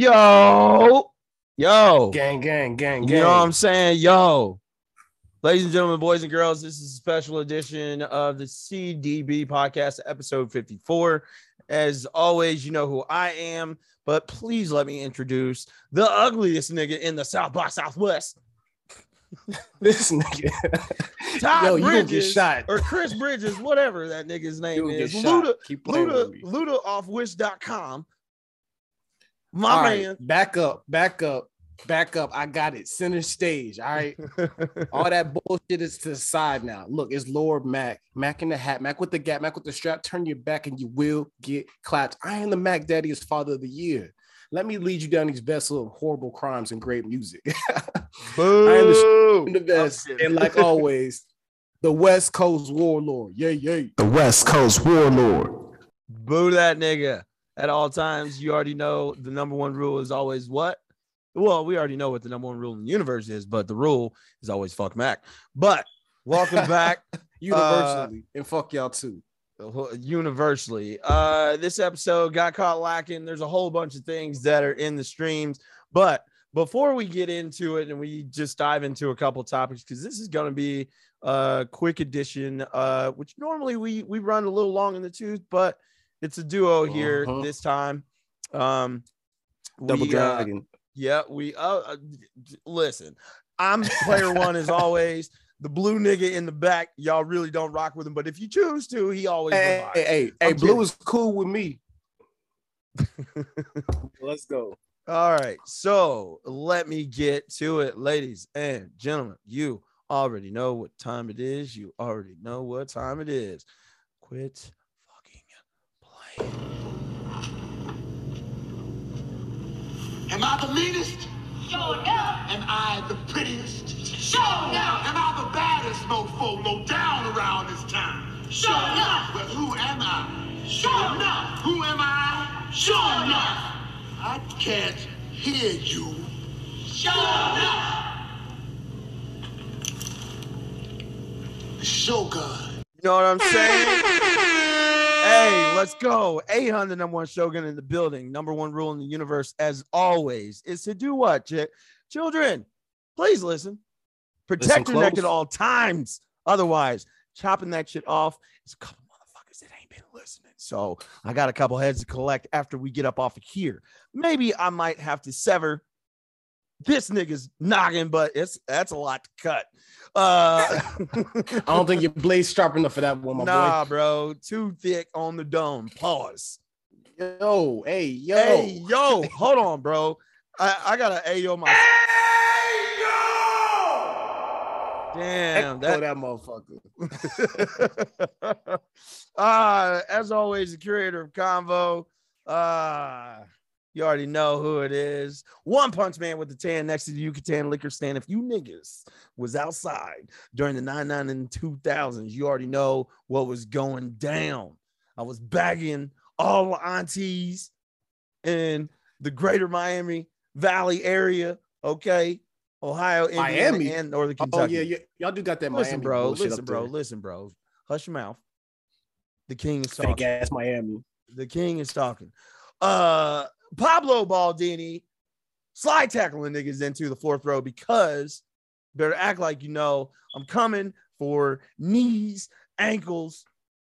Yo, yo, Gang, gang, gang, gang. you know what I'm saying? Yo, ladies and gentlemen, boys and girls, this is a special edition of the CDB podcast, episode 54. As always, you know who I am, but please let me introduce the ugliest nigga in the South by Southwest, this nigga. Todd Yo, you gonna get Bridges, shot. or Chris Bridges, whatever that nigga's name is. Luda, Luda. Luda off wish.com. My All right, man. back up, back up, back up. I got it. Center stage. All right. All that bullshit is to the side now. Look, it's Lorde Mac. Mac in the hat. Mac with the gap. Mac with the strap. Turn your back and you will get clapped. I am the Mac Daddy is father of the year. Let me lead you down these vessel of horrible crimes and great music. Boo. the best. I'm kidding. And like always, the West Coast warlord. Yay, yay. The West Coast Warlord. Boo that nigga at all times. You already know the number one rule is always what? Well, we already know what the number one rule in the universe is, but the rule is always fuck Mac. But welcome back Universally. and fuck y'all too. universally. Uh, this episode got caught lacking. There's a whole bunch of things that are in the streams, but before we get into it and we just dive into a couple topics, because this is going to be a quick edition, uh, which normally we we run a little long in the tooth, but it's a duo here Uh-huh. this time. Um, Double we, uh, dragon. yeah, we uh, uh listen. I'm player one as always. The blue nigga in the back, y'all really don't rock with him, but if you choose to, he always Hey, hey, hey, hey, Blue is cool with me. Let's go. All right, so let me get to it, ladies and gentlemen. You already know what time it is. You already know what time it is. Quit fucking playing. Am I the meanest? Sure enough. Am I the prettiest? Sure enough. Am I the baddest mofo low down around this town? Sure enough. But who am I? Sure enough. Who am I? Sure enough. I can't hear you. Sure enough. The Shogun. You know what I'm saying? Hey, let's go. 800 number one Shogun in the building. Number one rule in the universe, as always, is to do what? Ch- Children, please listen. Protect Listen your neck at all times. Otherwise, chopping that shit off is a couple motherfuckers that ain't been listening. So I got a couple heads to collect after we get up off of here. Maybe I might have to sever this nigga's noggin, but it's that's a lot to cut. Uh I don't think your blade's sharp enough for that one, my nah, bro, too thick on the dome. Pause. Yo, hey, yo. Hey, yo, hold on, bro. I, I gotta ayo my damn Echo that. that motherfucker. uh, as always, the curator of convo. Uh, you already know who it is. One Punch Man with the tan next to the Yucatan liquor stand. If you niggas was outside during the 99 and 2000s, you already know what was going down. I was bagging all the aunties in the greater Miami Valley area. Okay. Ohio, Indiana, Miami? and Northern Oh, Kentucky. yeah, yeah, y'all do got that Listen, Miami bro. Listen, bro. there. Listen, bro. Hush your mouth. The king is Fake talking. ass Miami. The king is talking. Uh, Pablo Baldini slide tackling niggas into the fourth row because better act like you know I'm coming for knees, ankles,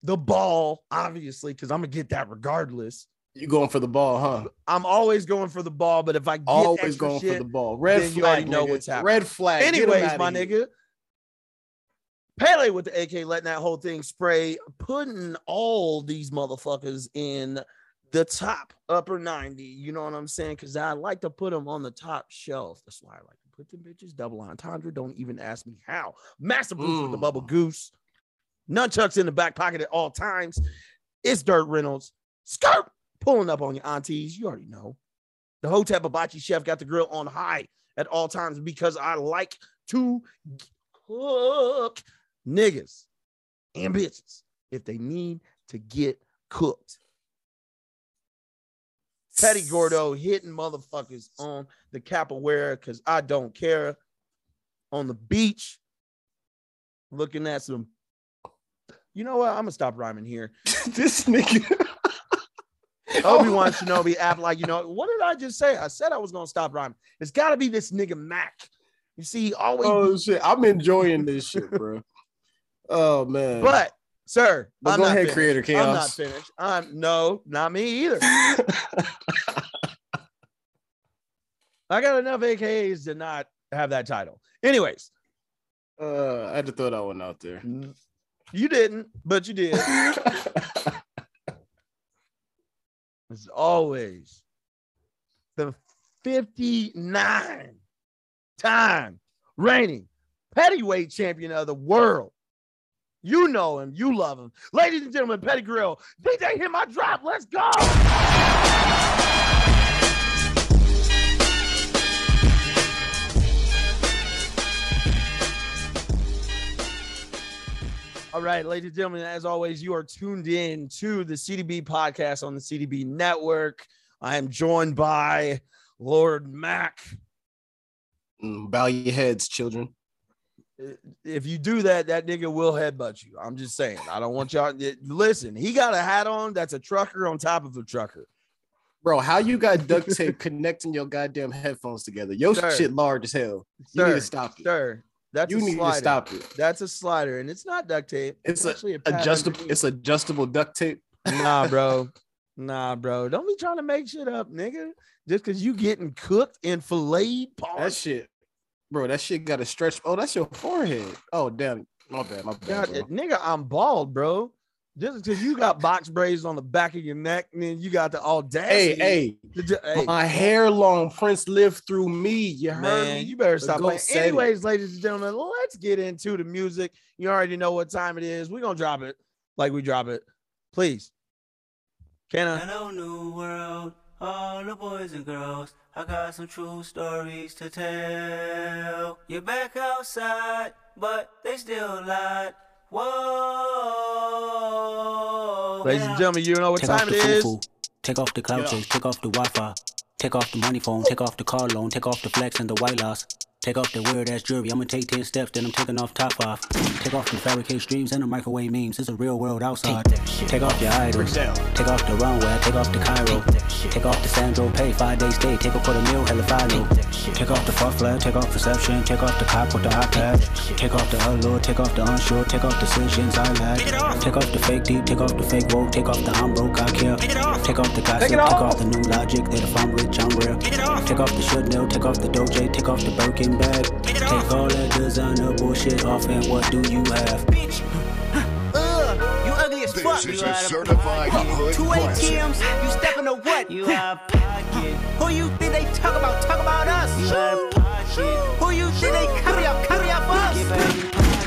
the ball, obviously, because I'm gonna get that regardless. You going for the ball, huh? I'm always going for the ball, but if I get Always going shit, for the ball. Red flag. you already know nigga. what's happening. Red flag. Anyways, my here. nigga. Pele with the AK letting that whole thing spray, putting all these motherfuckers in the top upper 90. You know what I'm saying? Because I like to put them on the top shelf. That's why I like to put them bitches double entendre. Don't even ask me how. Master Bruce with the bubble goose. Nunchucks in the back pocket at all times. It's Dirt Reynolds. Skirt pulling up on your aunties. You already know. The Hotep Hibachi chef got the grill on high at all times because I like to cook niggas and bitches if they need to get cooked. Petty Gordo hitting motherfuckers on the capoeira because I don't care. On the beach, looking at some. You know what? I'm gonna stop rhyming here. this nigga. Obi Wan Shinobi oh. app like you know what did I just say? I said I was gonna stop rhyming. It's got to be this nigga Mac. You see, always. Oh shit, I'm enjoying this shit, bro. Oh man. but sir, But I'm go not ahead, finished. Creator I'm not finished. I'm no, not me either. I got enough AKAs to not have that title. Anyways, uh, I had to throw that one out there. you didn't, but you did. As always, the 59 time reigning heavyweight champion of the world. You know him, you love him. Ladies and gentlemen, Petty Grill, DJ hit my drop. Let's go. All right, ladies and gentlemen, as always, you are tuned in to the CDB podcast on the CDB network. I am joined by Lorde Mac. Mm, Bow your heads, children. If you do that, that nigga will headbutt you. I'm just saying. I don't want y'all. Listen, he got a hat on that's a trucker on top of a trucker. Bro, how you got duct tape connecting your goddamn headphones together? Your Sir. shit large as hell. You Sir, need to stop it. Sir, that's you a need slider. to stop it. That's a slider, and it's not duct tape. It's a actually a Adjustable. It's adjustable duct tape. nah, bro. Nah, bro. Don't be trying to make shit up, nigga. Just because you getting cooked and filleted. That shit, bro. That shit got a stretch. Oh, that's your forehead. Oh, damn. My bad. My bad. God, bro. nigga, I'm bald, bro. Just because you got box braids on the back of your neck, and then you got the Hey, audacity. hey, to ju- hey, my hair long. Prince lived through me. You heard man, me? you better stop playing. said it. Anyways, ladies and gentlemen, let's get into the music. You already know what time it is. We're gonna drop it like we drop it. Please. Can I? Hello, new world, all the boys and girls. I got some true stories to tell. You're back outside, but they still lied. Whoa. Ladies and gentlemen, you know what Take time off it the is. foo Take off the cloud Yeah. chase, take off the Wi-Fi, take off the money phone, take off the car loan, take off the flex and the white loss. Take off the weird ass jewelry. I'ma take 10 steps, then I'm taking off top off. Take off the fabricate streams and the microwave memes. It's a real world outside. Take take off your idols. Take off the runway, take off the Cairo. Take off the Sandro pay, five days stay. Take off for the meal, hella final. Take off the fuck flag, take off perception. Take off the cop with the iPad. Take off the allure, take off the unsure. Take off the decisions I lack. Take off the fake deep, take off the fake woke. Take off the I'm broke, I care. Take off the gossip, take off the new logic. That if I'm rich, I'm real. Take off the should know, take off the doje, take off the Birkin bag. Take all that designer bullshit off, and what do you have? Bitch. Ugh, you ugly as fuck. This is You a out of certified hood Two. ATMs, you stepping to what? You out of pocket. Who you think they talk about? Talk about us. You out of pocket. Who you think they carry up? Carry up us.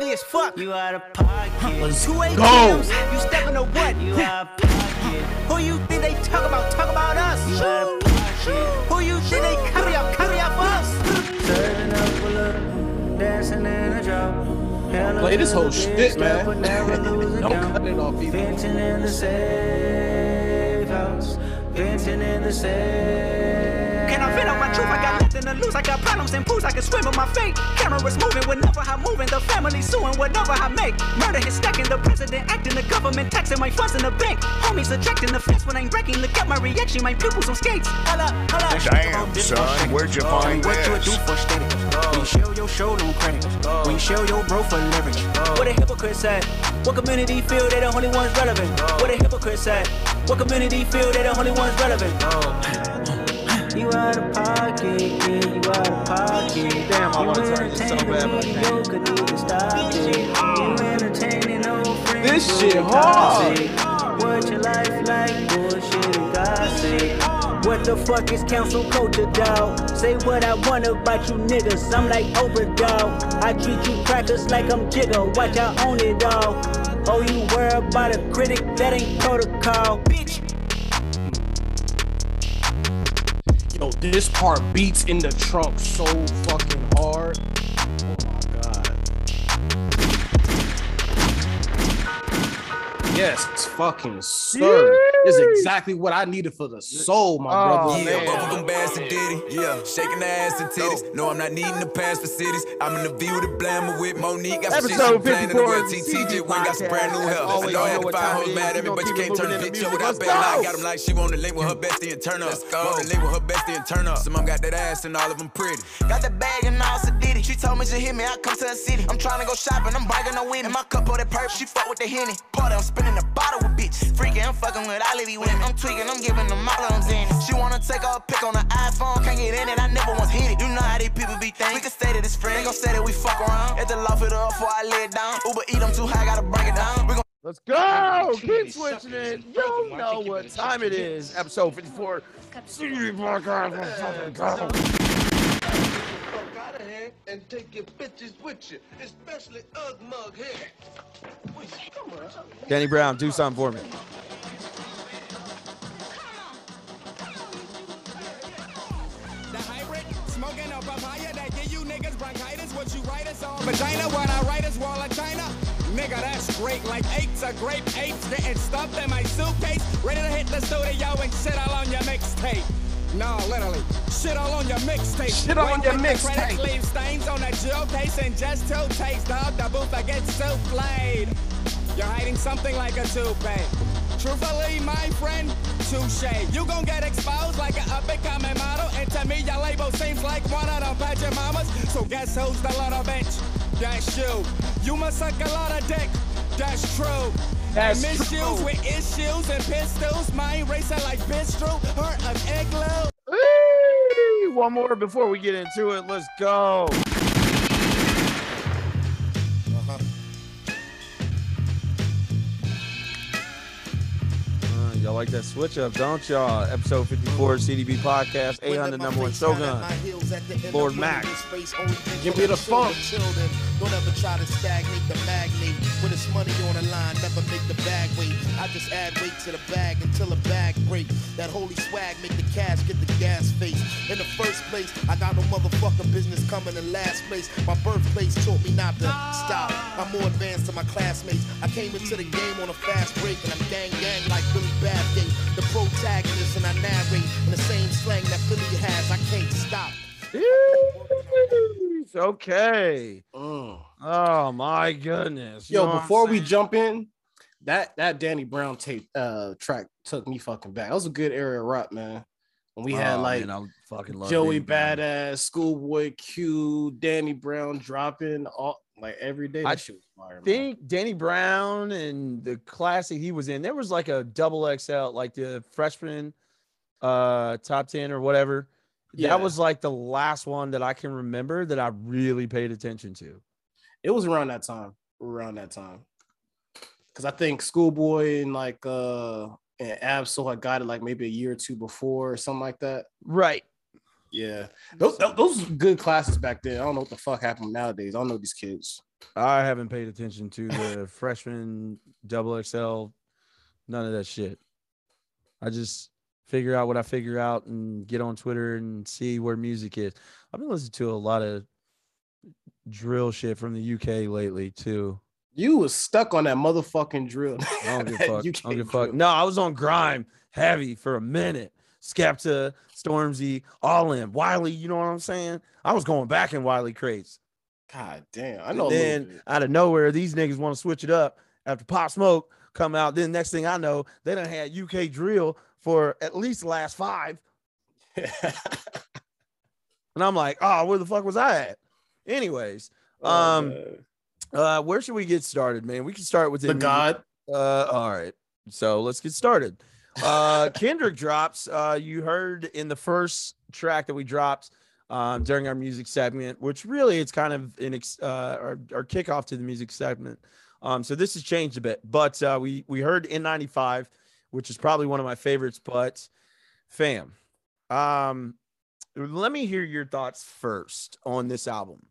ugly as fuck. You out of pocket. Two ATMs, you stepping to what? You out of pocket. Who you think they talk about? Talk about us. You out of pocket. Who you think they carry up? Carry up us. Serving up a little, dancing in a drop. Play this whole shit, bitch, man. but never lose a Don't cut it off either. Venting in the safe house. Venting in the safe. Can I vent on my truth? I got nothing to lose. I got problems and pools. I can swim with my fate. Cameras moving whenever I'm moving. The family suing whatever I make. Murder is stacking. The president acting. The government taxing my funds in the bank. Homies ejecting the fence when I'm breaking. Look at my reaction. My pupils on skates. Hold up. Damn, son, where'd you find What you do this? for status? When you show your show on credit. When you show your bro for leverage. What a hypocrite said. What community feel they the only ones relevant? What a hypocrite said. What community feel they the only ones relevant? Oh, you out of pocket, yeah, you out of pocket. Damn, I wanna turn this so bad, but I can't. You could need to stop it. Entertaining old friends. This shit hard. What your life like? Bullshit and gossip. What the fuck is cancel culture, dog? Say what I want about you niggas. I'm like Oprah, dog. I treat you crackers like I'm Jigga. Watch I own it all. Oh, you worry about a critic? That ain't protocol. Bitch. Yo, This part beats in the trunk so fucking hard. Yes, it's fucking sir. This is exactly what I needed for the soul, my Oh, brother. man. Yeah, both of them bags to Diddy. Yeah, shaking the ass and titties. No, I'm not needing the pass for cities. I'm in the view with the blammer with Monique. Got some shit she Episode playing in the 54 world. of the TT just CB went got some brand new podcast. hair. I always, know I had to find time hoes mad at me, but you can't turn it the bitch up without music. bailing. I Let's got him like she wanna link with her bestie and turn up. Wanna link with her bestie and turn up. Some of them got that ass and all of them pretty. Got the bag and all sedity. She told me to hit me, I come to the city. I'm trying to go shopping, I'm biking no winning. My cup of that perp, she fuck with the henny. Party, I'm spinning the bottle with bitch. Freaking, I'm fucking with all of these. I'm tweaking, I'm giving them all of them zenny. She wanna take a pic on the iPhone, can't get in it, I never once hit it. You know how these people be thinking. We can stay to this friend, they gon' say that we fuck around. At the loft it up before I lay it down. Uber eat, I'm too high, gotta break it down. We gon' Let's go. Keep switching it. You know what time it is. Episode 54. CB podcast. Let's fucking go. Fuck out of here and take your bitches with you, especially Ugg Mug here. Come on. Danny Brown, do something for me. Papaya that give you niggas bronchitis. What you write is on vagina, what I write is wall of China. Nigga, that's great. Like eights of grape apes getting stuffed in my suitcase. Ready to hit the studio and shit all on your mixtape. No, literally, shit all on your mixtape. Shit all on your Wait, wait, the credits mixtape. Leave stains on that jewel case and just two takes, dog. The booth I get so flayed. You're hiding something like a toupee. Truthfully, my friend, touche. You gon' get exposed like an up and coming model. And to me, your label seems like one of them pageant mamas. So guess who's the little bitch? That's you. You must suck a lot of dick. That's true. That's and true. with issues and pistols. Mind racing like bistro. Heart of igloo. One more before we get into it. Let's go. Y'all like that switch up, don't y'all? Episode 54 CDB podcast, 800 number one Shogun. Lorde Mac. Give me the funk. Don't ever try to stagnate the magnate. When it's money on the line, never make the bag wait. I just add weight to the bag until the bag break. That holy swag make the cash get the gas face. In the first place, I got no motherfucking business coming in last place. My birthplace taught me not to stop. I'm more advanced than my classmates. I came into the game on a fast break and I'm gang gang like Billy Bathgate. The protagonist and I narrate in the same slang that Philly has. I can't stop. Yeesh, Okay. Mm. Oh my goodness. You Yo, know before we jump in, that that Danny Brown tape uh track took me fucking back. That was a good area of rap, man. When we had Oh, like man, I fucking love Joey Danny Brown. Badass, Schoolboy Q, Danny Brown dropping all like every day. That I shit was fire. man. think Danny Brown and the classic he was in, there was like a double XL, like the freshman uh top 10 or whatever. Yeah. That was like the last one that I can remember that I really paid attention to. it was around that time. Around that time. Cause I think Schoolboy and like uh and Ab-Soul had got it like maybe a year or two before or something like that. Right. Yeah. Those those those good classes back then. I don't know what the fuck happened nowadays. I don't know these kids. I haven't paid attention to the freshman double XL, none of that shit. I just figure out what I figure out and get on Twitter and see where music is. I've been listening to a lot of drill shit from the UK lately too. You was stuck on that motherfucking drill. I don't give a fuck. I don't give fuck. No, I was on grime heavy for a minute. Skepta, Stormzy, all in. Wiley, you know what I'm saying? I was going back in Wiley crates. God damn. I know. a little then out of nowhere, these niggas want to switch it up after Pop Smoke come out. Then next thing I know, they done had UK drill for at least the last five. And I'm like, oh, where the fuck was I at? Anyways, Oh, um, uh, where should we get started, man? We can start with the God. Uh, all right. So let's get started. Uh, Kendrick drops. Uh, you heard in the first track that we dropped um, during our music segment, which really it's kind of an ex- uh, our, our kickoff to the music segment. Um, so this has changed a bit, but uh, we we heard N95, which is probably one of my favorites. But fam, um, let me hear your thoughts first on this album.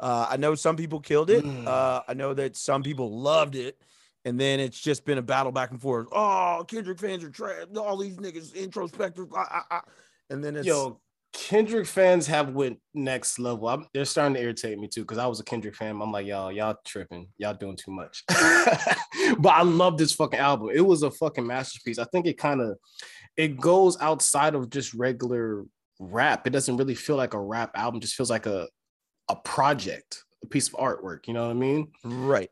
Uh, I know some people killed it. Mm. Uh, I know that some people loved it. And then it's just been a battle back and forth. Oh, Kendrick fans are trash. All these niggas introspective. ah, ah, ah. And then it's Yo, Kendrick fans have went next level. I'm, they're starting to irritate me too because I was a Kendrick fan. I'm like, y'all, y'all tripping, y'all doing too much. but I love this fucking album. It was a fucking masterpiece. I think it kind of it goes outside of just regular rap. It doesn't really feel like a rap album. It just feels like a a project, a piece of artwork. You know what I mean? Right.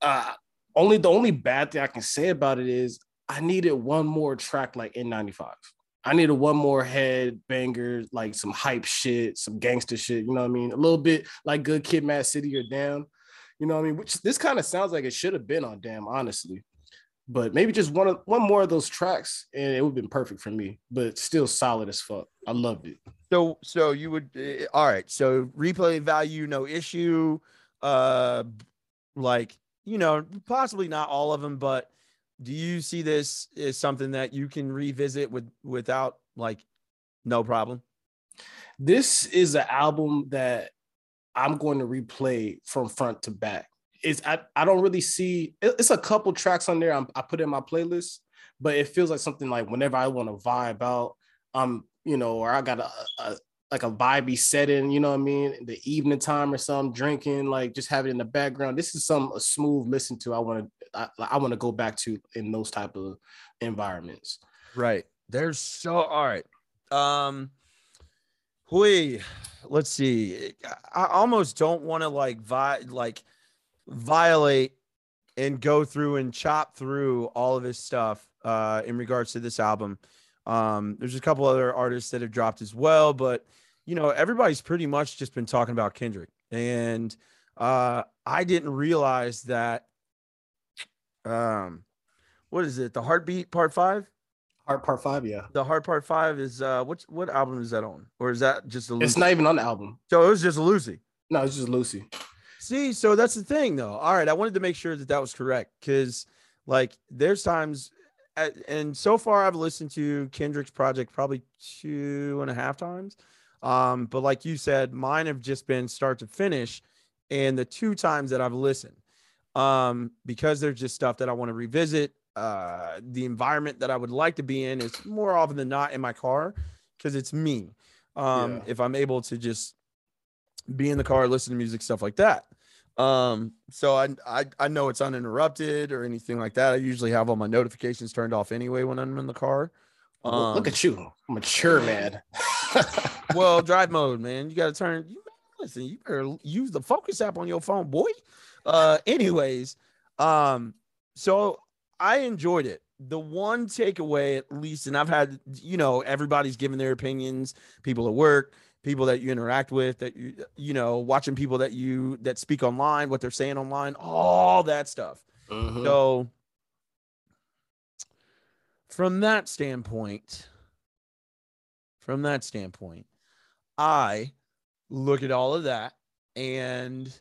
Uh, only the only bad thing I can say about it is I needed one more track like N95. I needed one more head banger, like some hype shit, some gangster shit. You know what I mean? A little bit like Good Kid, Mad City, or Damn. You know what I mean? Which this kind of sounds like it should have been on Damn, honestly. But maybe just one of one more of those tracks, and it would have been perfect for me. But still solid as fuck. I loved it. So so you would uh, all right. So replay value, no issue. Uh, like you know, possibly not all of them, but do you see this as something that you can revisit with without like no problem? This is an album that I'm going to replay from front to back. It's I, I don't really see it's a couple tracks on there I'm, I put in my playlist, but it feels like something like whenever I want to vibe out, um, you know, or I got a, a like a vibey setting, you know what I mean, the evening time or something, drinking, like just have it in the background. This is some a smooth listen to. I want to I, I want to go back to in those type of environments. Right. There's so all right. Um we let's see. I almost don't want to like vi- like violate and go through and chop through all of his stuff uh in regards to this album. Um there's a couple other artists that have dropped as well, but you know, everybody's pretty much just been talking about Kendrick. And uh I didn't realize that um what is it? The Heartbeat Part 5? Heart Part 5, yeah. The Heart Part 5 is uh what what album is that on? Or is that just a It's not even on the album. So it was just a loosie. No, it's just loosie. See, so that's the thing though. All right, I wanted to make sure that that was correct cuz like there's times and so far I've listened to Kendrick's project probably two and a half times. Um, but like you said, mine have just been start to finish, and the two times that I've listened, um, because there's just stuff that I want to revisit. Uh, the environment that I would like to be in is more often than not in my car because it's me. Um, Yeah. if I'm able to just be in the car, listen to music, stuff like that. Um, so I, I I know it's uninterrupted or anything like that. I usually have all my notifications turned off anyway when I'm in the car. Look- Look Um, at you, mature man. well, drive mode, man. You got to turn. You listen. You better use the Focus app on your phone, boy. Uh, anyways, um, so I enjoyed it. The one takeaway, at least, and I've had, you know, everybody's giving their opinions. People at work, people that you interact with, that you, you know, watching people that you that speak online, what they're saying online, all that stuff. Mhm. So, from that standpoint, from that standpoint, I look at all of that and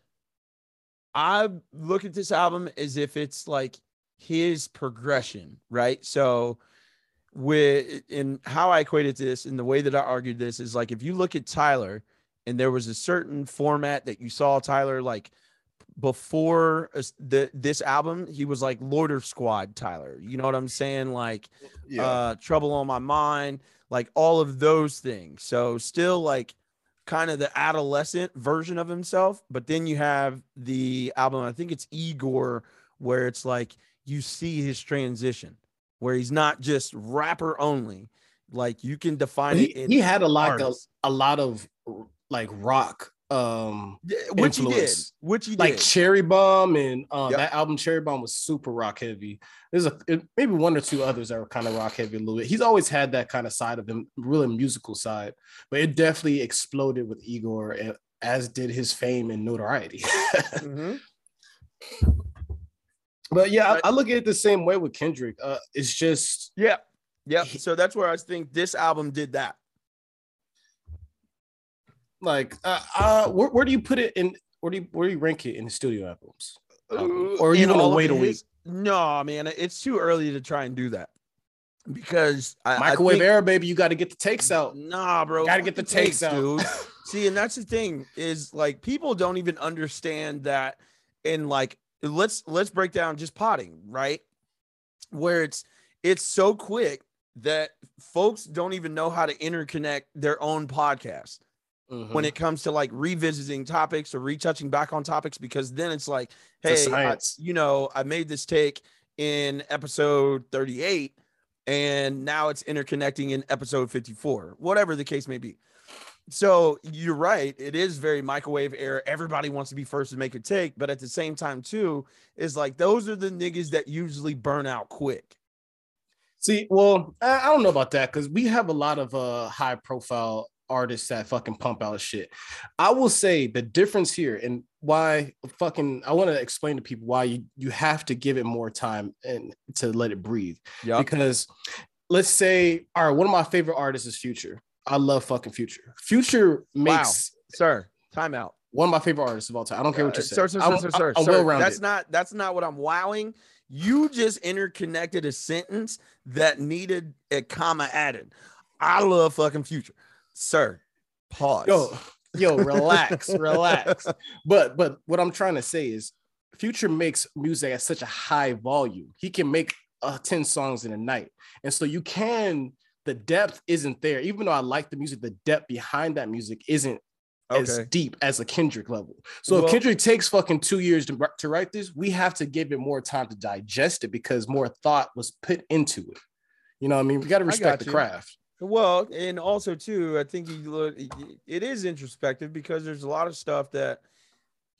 I look at this album as if it's like his progression, right? So, with in how I equated this and the way that I argued this is like if you look at Tyler and there was a certain format that you saw Tyler like before the this album, he was like Loader Squad Tyler. You know what I'm saying? Like Yeah. uh Trouble on My Mind, like all of those things. So still like kind of the adolescent version of himself, but then you have the album, I think it's Igor, where it's like you see his transition, where he's not just rapper only. Like you can define he, it. in he had a lot of a lot of like rock um which he did, which he did. like did. Cherry Bomb and uh, Yep. that album Cherry Bomb was super rock heavy. There's a maybe one or two others that were kind of rock heavy a little bit. He's always had that kind of side of him, really musical side, but it definitely exploded with Igor, and as did his fame and notoriety. Mhm. but yeah, I, I look at it the same way with Kendrick. Uh, it's just Yeah. Yeah. So that's where I think this album did that. Like uh, uh where, where do you put it in? Where do you where do you rank it in the studio albums? album? or in gonna wait a week? No, man, it's too early to try and do that because I, I Microwave think- era, baby. You got to get the takes out. Nah, bro. Gotta get the takes out. dude. See, and that's the thing is like people don't even understand that. And like, let's let's break down just potting, right? Where it's it's so quick that folks don't even know how to interconnect their own podcast Mm-hmm. when it comes to like revisiting topics or retouching back on topics because then it's like It's hey I- you know i made this take in episode 38 and now it's interconnecting in episode 54 whatever the case may be. So you're right it is very microwave era everybody wants to be first to make a take but at the same time too is like those are the niggas that usually burn out quick. See, well, I I don't know about that because we have a lot of uh high profile artists that fucking pump out shit. I will say the difference here and why fucking I want to explain to people why you, you have to give it more time and to let it breathe. yeah Because let's say, all right, one of my favorite artists is Future. I love fucking Future. Future makes sir time out one of my favorite artists of all time. I don't care what Uh, you say. Sir, sir, sir, sir, sir, I'm sir, well-rounded. That's not that's not what I'm wowing. You just interconnected a sentence that needed a comma added. I love fucking future. Sir, pause. yo yo relax relax. But but what i'm trying to say is future makes music at such a high volume. He can make uh, 10 songs in a night. And so you can the depth isn't there. Even though i like the music the depth behind that music isn't as deep as a kendrick level. So Well- if kendrick takes fucking two years to, to write this we have to give it more time to digest it because more thought was put into it. You know what i mean? We got to respect got the craft Well, and also too, I think he look it is introspective because there's a lot of stuff that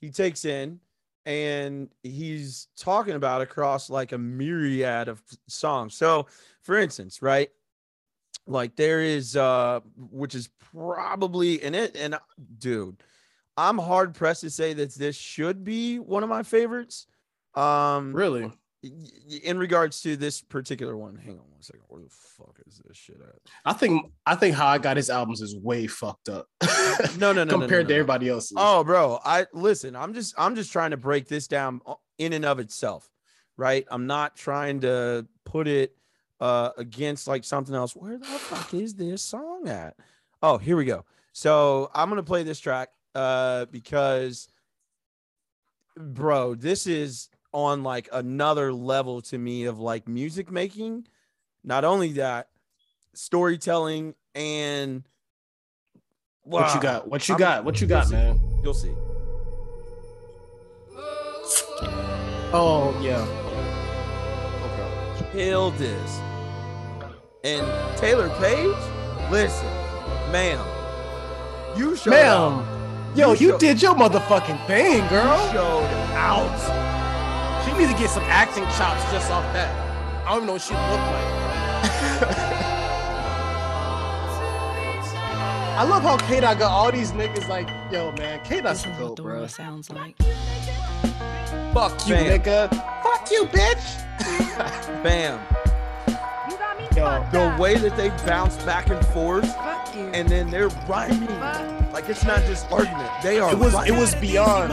he takes in and he's talking about across like a myriad of songs. So, for instance, right? Like there is uh which is probably in it and uh, dude, I'm hard pressed to say that this should be one of my favorites. Um really in regards to this particular one. Hang on one second. Where the fuck is this shit at? I think I think how I got his albums is way fucked up. No, no, no, no, no, compared no, to everybody else's. Oh, bro, I listen. I'm just I'm just trying to break this down in and of itself, right? I'm not trying to put it uh against like something else. Where the fuck is this song at? Oh, here we go. So I'm gonna play this track uh because bro, this is on like another level to me of like music making. Not only that, storytelling and what you got? What you I'm- got? What you got, see. man? You'll see. Oh yeah. killed this. And Taylour Paige, listen, ma'am, you showed Ma'am, out. yo, you showed- did your motherfucking thing, girl. you girl. showed out. She needs to get some acting chops just off that. I don't even know what she looked like. I love how K got all these niggas like, yo, man, K Dot's dope, bro. sounds like. Fuck you, Bam. nigga. Fuck you, bitch. Bam. You got me Yo, the way that they bounce back and forth, Fuck you. and then they're rhyming. Like it's not just argument. They are. It was it rhyming. was beyond.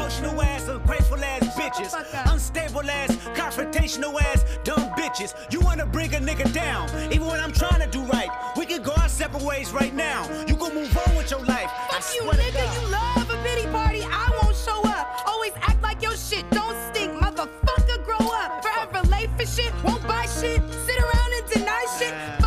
Emotional ass, ungrateful ass bitches. Unstable ass, confrontational ass, dumb bitches. You wanna bring a nigga down, even when I'm trying to do right. We can go our separate ways right now. You gon' move on with your life. I Fuck you, to nigga. You love a pity party. I won't show up. Always act like your shit don't stink. Motherfucker, grow up. Forever late for shit. Won't buy shit. Sit around and deny shit.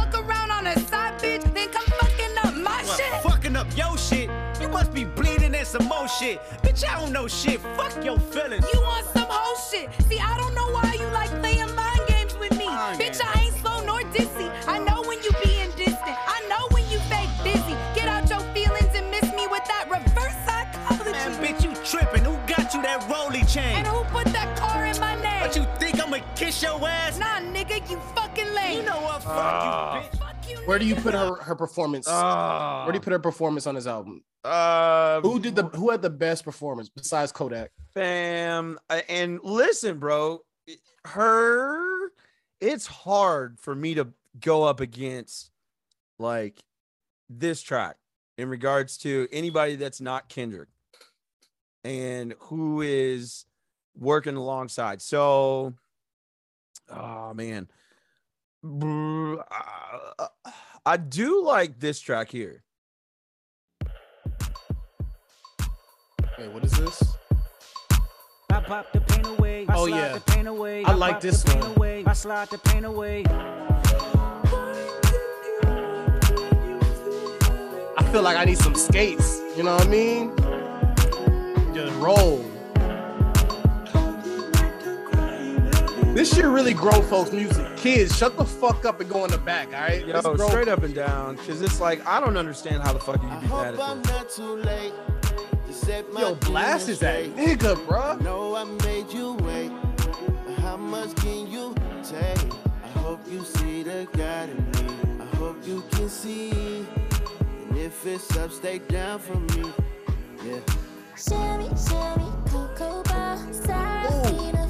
Some more shit. Bitch, I don't know shit. Fuck your feelings. You want some whole shit. See, I don't know why you like playing mind games with me. Mind Bitch, games. I ain't slow nor dizzy. I know when you being distant. I know when you fake busy. Get out your feelings and miss me with that reverse psychology. Man, bitch, you tripping. Who got you that rolly chain? And who put that car in my name? But you think I'ma kiss your ass? Nah, nigga, you fucking lame. You know what? Fuck Ah. you, bitch. Where do you put her her performance? Ah. Where do you put her performance on his album? Uh, Who did the who had the best performance besides Kodak? fam? uh, And listen, bro, her. It's hard for me to go up against like this track in regards to anybody that's not Kendrick and who is working alongside. So, oh man, uh, uh, I do like this track here. Hey, what is this? I pop the away. I oh yeah. The away. I, I like this one. Away. I slide the away. I feel like I need some skates. You know what I mean? Just roll. This shit really grown folks music. Kids, shut the fuck up and go in the back, all right? Yo, This grown- straight up and down, because it's like I don't understand how the fuck you can be mad at this. not too late. to set my Yo, blast is that nigga, straight. bruh. I I made you wait. How much can you take? I hope you see the God in me. I hope you can see. And if it's up, stay down for me. Yeah. Sherry, sherry, cocoa bar, Serafina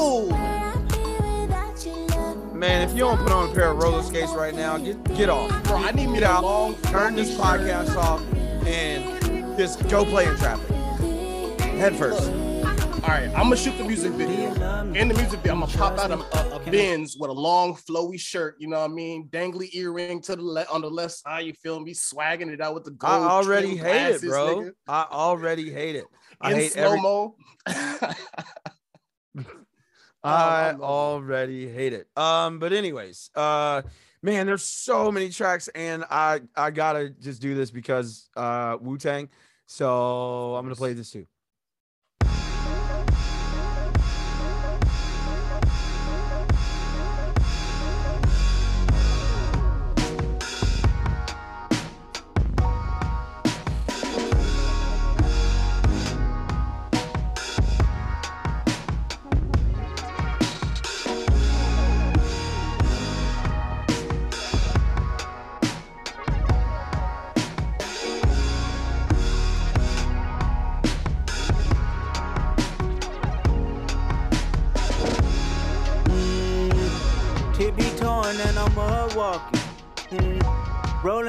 flaming. Where I'd be without your love. Man, if you don't put on a pair of roller skates right now, get get off. Bro, I need me to long turn this podcast off, and just go play in traffic. Head first. All right, I'm gonna shoot the music video. In the music video, I'm gonna pop out a, a, a Benz with a long flowy shirt. You know what I mean? Dangly earring to the left on the left side. You feel me? Swagging it out with the gold. I already hate glasses, it, bro. nigga. I already hate it. I In hate slow every. mo. I already hate it. Um, but anyways, uh, man, there's so many tracks, and I I gotta just do this because uh Wu Tang. So I'm gonna play this too.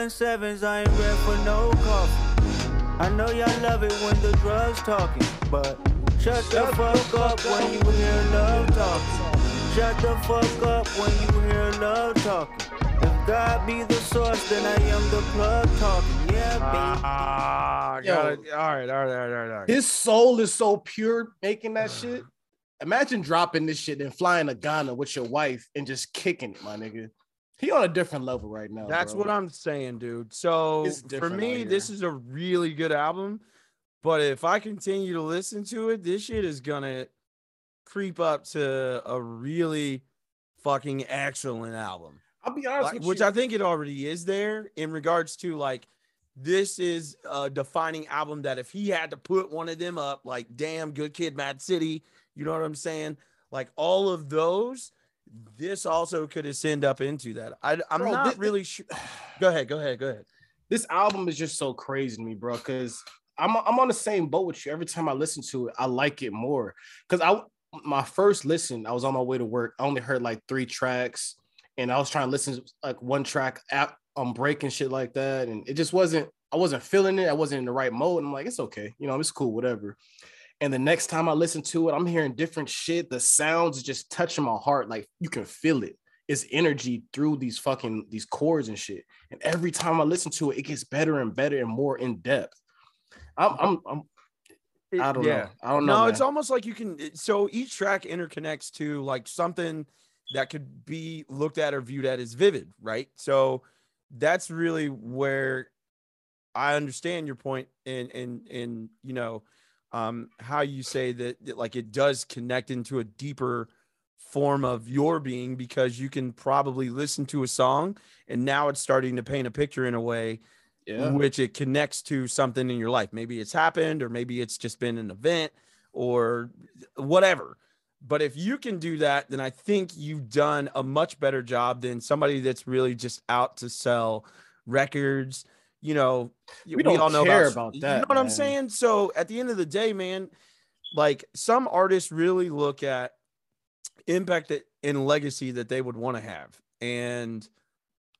Rolling sevens, I ain't ready for no coffee. I know y'all love it when the drugs talking, but shut the fuck up when you hear love talking. Shut the fuck up when you hear love talking. If God be the source, then I am the plug talking. Yeah, baby. Ah, Yo. got it. All right, all right, all right, all right. His soul is so pure making that shit. Imagine dropping this shit and flying to Ghana with your wife and just kicking it, my nigga. He on a different level right now. That's bro. what I'm saying, dude. So for me, this is a really good album. But if I continue to listen to it, this shit is gonna creep up to a really fucking excellent album. I'll be honest Like, which you. I think it already is there in regards to like this is a defining album that if he had to put one of them up, like damn good kid, Mad City, you know what I'm saying? Like all of those, this also could ascend up into that. I, I'm Bro, not thi- really sure. Go ahead, go ahead, go ahead. this album is just so crazy to me, bro. Because I'm I'm on the same boat with you. Every time I listen to it, I like it more. Because I my first listen, I was on my way to work. I only heard like three tracks, and I was trying to listen to like one track out on break and shit like that, and it just wasn't. I wasn't feeling it. I wasn't in the right mode. And I'm like, it's okay, you know, it's cool, whatever. And the next time I listen to it, I'm hearing different shit. The sounds just touching my heart. Like you can feel it. It's energy through these fucking these chords and shit. And every time I listen to it, it gets better and better and more in depth. I'm, I'm, I'm I don't know. I don't know. No, man. it's almost like you can. So each track interconnects to like something that could be looked at or viewed at as vivid, right? So that's really where I understand your and and in in you know um how you say that, that like it does connect into a deeper form of your being because you can probably listen to a song and now it's starting to paint a picture in a way yeah. which it connects to something in your life. Maybe it's happened, or maybe it's just been an event, or whatever. But if you can do that, then I think you've done a much better job than somebody that's really just out to sell records. You know, We don't all care about You that, You know what I'm saying? So at the end of the day, man, like some artists really look at impact that- and legacy that they would want to have. And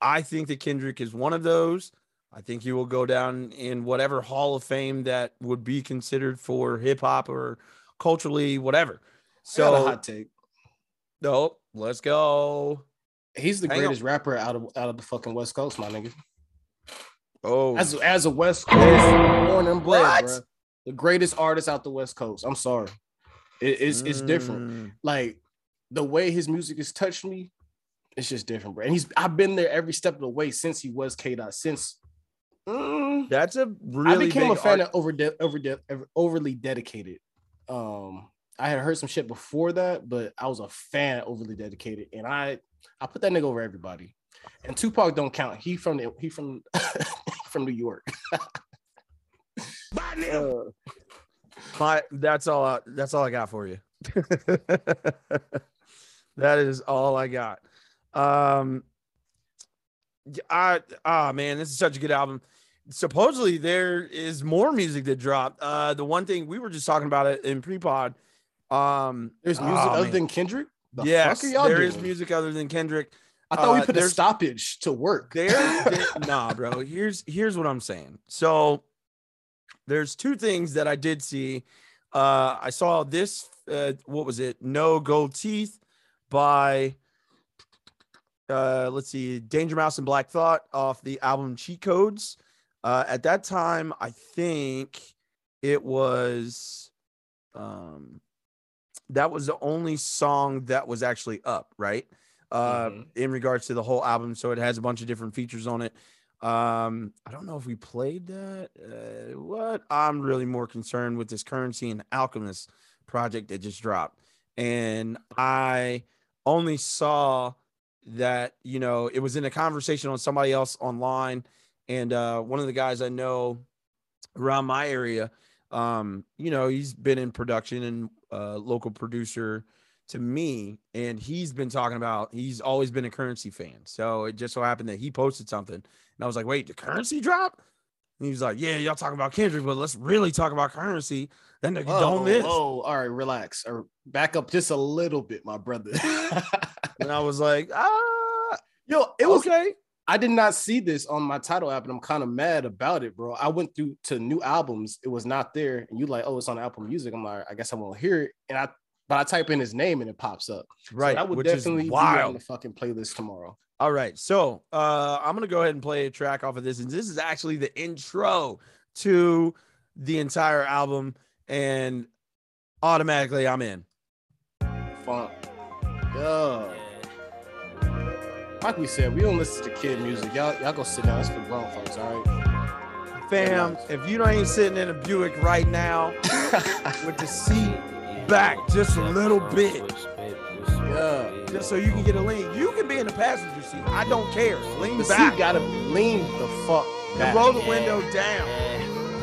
I think that Kendrick is one of those. I think he will go down in whatever hall of fame that would be considered for hip hop or culturally, whatever. I got a So, hot take. nope, let's go. He's the Hang on. greatest rapper out of out of the fucking West Coast, my nigga. Oh, As as a West Coast born and bred, bro. The greatest artist out the West Coast. I'm sorry. It- it's it's different. Mm. Like the way his music has touched me, it's just different, bro. And he's I've been there every step of the way since he was K Dot, since Mm, That's a really I became a fan art- of over, de- over de- overly dedicated. Um, I had heard some shit before that, but I was a fan of overly dedicated, and I I put that nigga over everybody. And Tupac don't count. He from the, he from from New York. Uh, My, that's all. I, that's all I got for you. that is all I got. Um, y- I ah man, this is such a good album. Supposedly there is more music that dropped. Uh, the one thing we were just talking about it in pre-pod. Um, There's music oh, other man. than Kendrick. The yes, fuck are y'all there is doing? music other than Kendrick. I thought we Uh, put a stoppage to work. there, there- nah, bro. Here's here's what I'm saying. So there's two things that I did see. Uh, I saw this. Uh, what was it? No gold teeth by. Uh, let's see, Danger Mouse and Black Thought off the album Cheat Codes. Uh, at that time, I think it was. Um, that was the only song that was actually up, right? Uh, in regards to the whole album. So it has a bunch of different features on it. Um, I don't know if we played that. Uh, what I'm really more concerned with this Curren$y and alchemist project that just dropped. And I only saw that, you know, it was in a conversation on somebody else online. And uh, one of the guys I know around my area, um, you know, he's been in production and uh, local producer to me, and he's been talking about he's always been a Curren$y fan. So it just so happened that he posted something, and I was like, "Wait, the Curren$y drop?" And he was like, "Yeah, y'all talking about Kendrick, but let's really talk about Curren$y." Nigga Whoa, don't miss. whoa, all right, relax or back up just a little bit, my brother. and I was like, ah, yo, it was okay. I did not see this on my Tidal app, and I'm kind of mad about it, bro. I went through to new albums, it was not there, and you like, oh, it's on Apple Music. I'm like, I guess I won't hear it, and I, but I type in his name and it pops up. So Right, that would which is definitely be on wild. the fucking playlist tomorrow. All right, so uh, I'm gonna go ahead and play a track off of this, and this is actually the intro to the entire album, and automatically I'm in. Funk, yeah. Like we said, we don't listen to kid music. Y'all, y'all go sit down. It's for grown folks, all right? Fam, if you don't ain't sitting in a Buick right now with the seat back just a little bit, yeah, just so you can get a lean, you can be in the passenger seat. I don't care. Lean The back. seat gotta lean the fuck and roll the window down.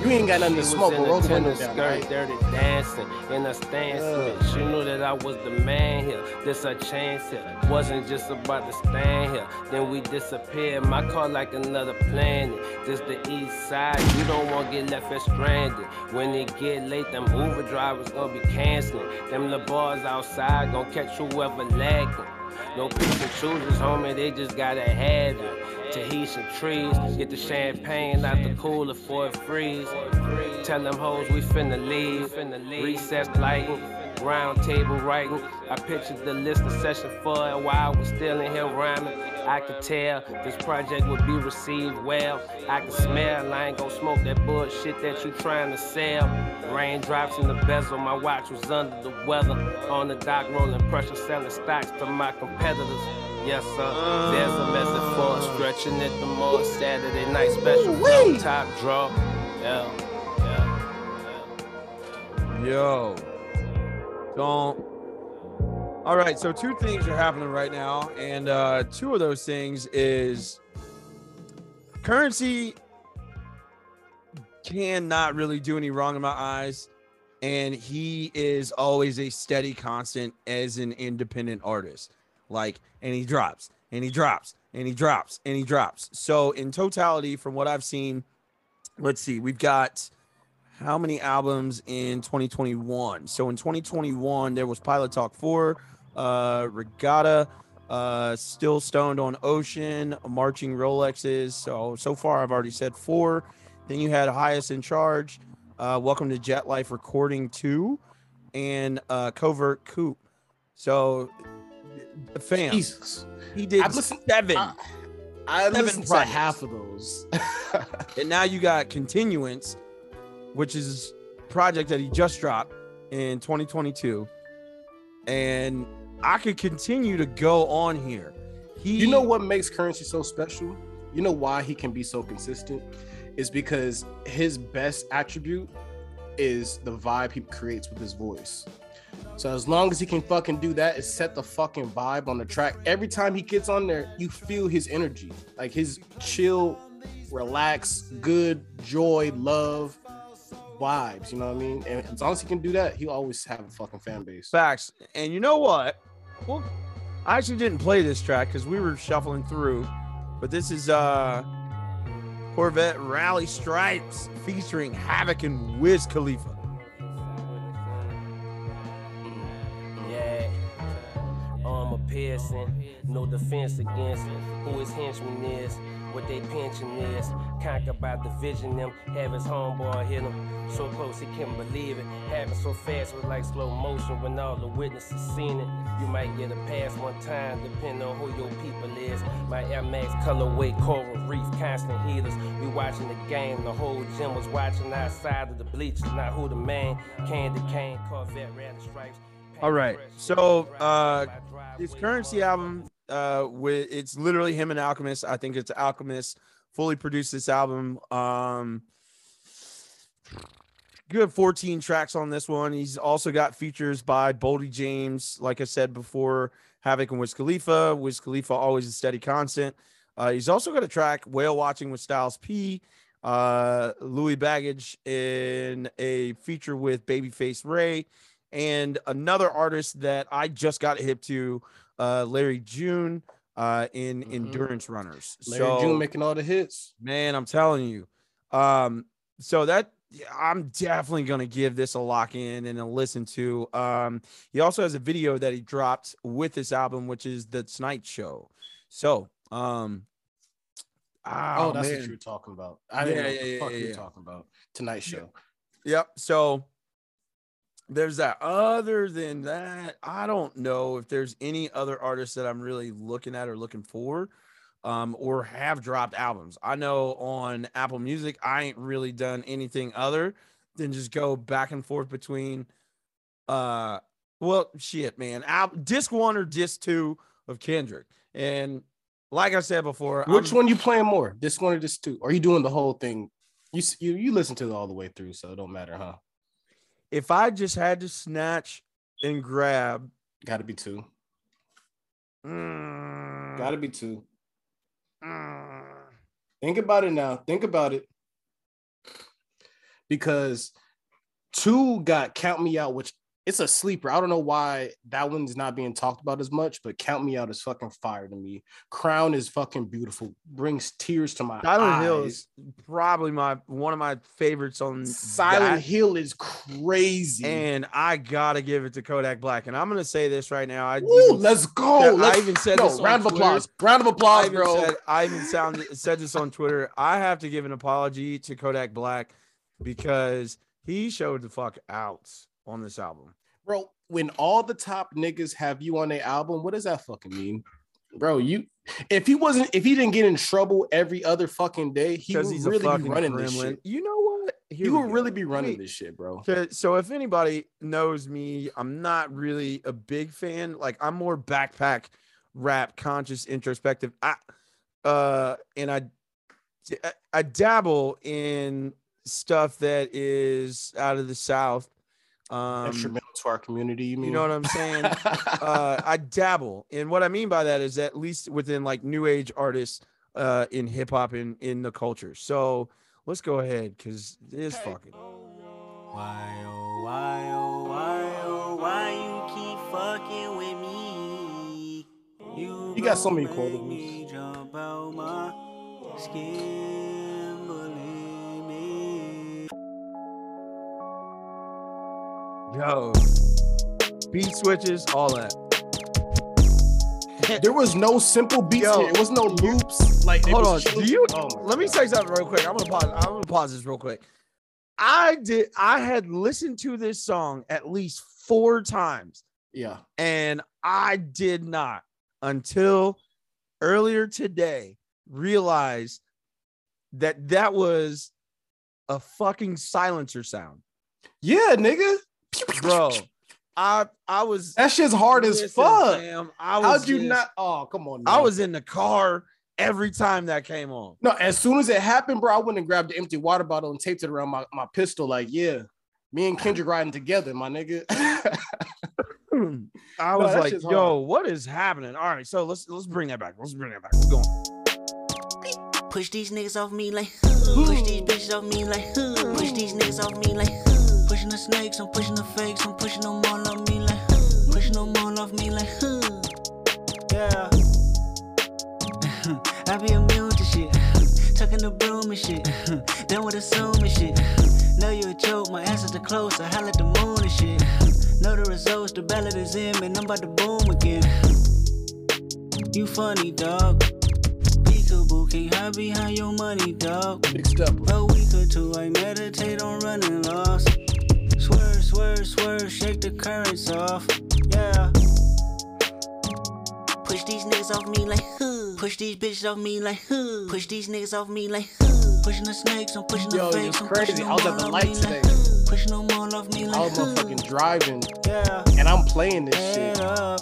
You ain't got nothing to smoke, roll the window down, skirt, dirty dancing in a stance Yeah. She knew that I was the man here. This a chance here. Wasn't just about to stand here. Then we disappeared. My car like another planet. This the east side. You don't want to get left as stranded. When it get late, them Uber drivers gonna be canceling. Them the bars outside gonna catch whoever lagging. No picks and choosers, homie, they just gotta have it. Tahitian trees, get the champagne out the cooler for it freeze. Tell them hoes we finna leave. Recess lighting, round table writing. I pictured the list of session for it while I was still in here rhyming. I could tell this project would be received well. I can smell, I ain't gon' smoke that bullshit that you trying to sell. Raindrops in the bezel, my watch was under the weather. On the dock rolling pressure, selling stocks to my competitors. Yes, sir. There's a method for us, stretching it the more Saturday night special. Flow top draw. Yeah, yeah. Yo, don't. All right, so two things are happening right now, and uh, two of those things is Curren$y cannot really do any wrong in my eyes, and he is always a steady constant as an independent artist. Like, and he drops, and he drops, and he drops, and he drops. So, in totality, from what I've seen, let's see, we've got how many albums in 2021? So in 2021, there was Pilot Talk 4, uh, Regatta, uh, Still Stoned on Ocean, Marching Rolexes. So so far, I've already said four. Then you had Highest in Charge, uh, Welcome to Jet Life Recording 2, and uh, Covert Coupe. So, fam, Jesus. he did I've listened- seven. I- I Seven listened to half of those. and now you got continuance which is project that he just dropped in 2022 and i could continue to go on here he You know what makes Curren$y so special? You know why he can be so consistent? is because his best attribute is the vibe he creates with his voice. So as long as he can fucking do that, is set the fucking vibe on the track. Every time he gets on there, you feel his energy, like his chill, relax, good, joy, love vibes. You know what I mean? And as long as he can do that, he'll always have a fucking fan base. Facts. And you know what? Well, I actually didn't play this track because we were shuffling through, but this is uh Corvette Rally Stripes featuring Havoc and Wiz Khalifa. Yeah. Armor piercing, no defense against who his henchman is, what they pension is. Conquered by division, them have his homeboy hit him. So close he can't believe it. Happened so fast, was like slow motion when all the witnesses seen it. You might get a pass one time, depending on who your people is. My Air Max colorway, coral reef, constant heaters. We watching the game, the whole gym was watching outside of the bleachers. Not who the man, Candy Cane, Corvette, Red Stripes. All right. So uh his Curren$y album, uh with it's literally him and Alchemist. I think it's Alchemist fully produced this album. Um good 14 tracks on this one. He's also got features by Boldy James, like I said before, Havoc and Wiz Khalifa. Wiz Khalifa always a steady constant. Uh, he's also got a track Whale Watching with Styles P, uh, Louis Baggage in a feature with Babyface Ray, and another artist that I just got hip to, uh, Larry June, uh, in Endurance Runners. Mm-hmm. Larry June making all the hits. Man, I'm telling you. Um, so that I'm definitely gonna give this a lock in and a listen to. Um, he also has a video that he dropped with this album, which is the Tonight Show. So, um, Oh, that's man. what you were talking about. I didn't Yeah, know what yeah, the yeah, fuck yeah, you yeah. talking about. Tonight show. Yep. So there's that. Other than that, I don't know if there's any other artists that I'm really looking at or looking for, um, or have dropped albums. I know on Apple Music, I ain't really done anything other than just go back and forth between, uh, well, shit, man, Al- disc one or disc two of Kendrick, and like I said before, Which I'm- one you playing more? This one or this two? Are you doing the whole thing? You you you listen to it all the way through, so it don't matter, huh? If I just had to snatch and grab, got to be two. Mm. Got to be two. Think about it now. Think about it. Because two got Count Me Out, which it's a sleeper. I don't know why that one's not being talked about as much, but Count Me Out is fucking fire to me. Crown is fucking beautiful. Brings tears to my Silent eyes. Hill is probably my one of my favorites on Silent that. Hill is crazy. and I gotta give it to Kodak Black. And I'm gonna say this right now. I even- let's go. I Let's- even said Yo, this round of Twitter. applause. Round of applause, I bro. Said, I even sound, said this on Twitter. I have to give an apology to Kodak Black because he showed the fuck out on this album. bro, when all the top niggas have you on their album, what does that fucking mean? Bro, you if he wasn't if he didn't get in trouble every other fucking day, he would Because he's a really be fucking running this shit. You know what? Here He we would go. really be running Wait. this shit, bro. So if anybody knows me, I'm not really a big fan. Like I'm more backpack rap, conscious, introspective. I uh and I I- I dabble in stuff that is out of the south. Um Instrumental to our community, you mean? you know what I'm saying? uh, I dabble, and what I mean by that is at least within like new age artists uh, in hip hop and in the culture. So let's go ahead because it's fucking. Why oh why oh why oh why you keep fucking with me? You, You got so gon' many make quotables. Yo, beat switches, all that. there was no simple beats Yo, here. It was no loops. Like it Hold on, was do you? Oh my let me say something real quick. I'm gonna pause. I'm gonna pause this real quick. I did. I had listened to this song at least four times. Yeah. and I did not until earlier today realize that that was a fucking silencer sound, Yeah, nigga. Bro. I I was That shit's hard as Listen, fuck. fam, I was How'd you just- not? Oh, come on. I was in the car every time that came on. No, as soon as it happened, bro, I went and grabbed the empty water bottle and taped it around my, my pistol. Like, yeah, me and Kendrick riding together, my nigga. I was that like, yo, hard. what is happening? All right, so let's let's bring that back. Let's bring that back. Let's go. Push these niggas off me like. Push these bitches off me like. Push these niggas off me like huh. Pushing the snakes, I'm pushing the fakes, I'm pushing them all off me like huh. Pushing them all off me like huh. Yeah. I be immune to shit. Tucking the broom and shit. Done with assuming shit. Know you a joke, my answers are close. I holla at the moon and shit. Know the results, the ballot is in, man. I'm about to boom again. You funny, dog. Peekaboo, can't hide behind your money, dog. Big up. A week or two, I meditate on running lost. Swerve, swerve, swerve, shake the currents off. Yeah. Push these niggas off me like huh. Push these bitches off me like huh. Push these niggas off me like huh. Pushing the snakes, I'm pushing Yo, the it's fakes. I'm crazy. I was at the light today. like. Pushing them all off me I was motherfucking driving, Yeah. and I'm playing this shit, up,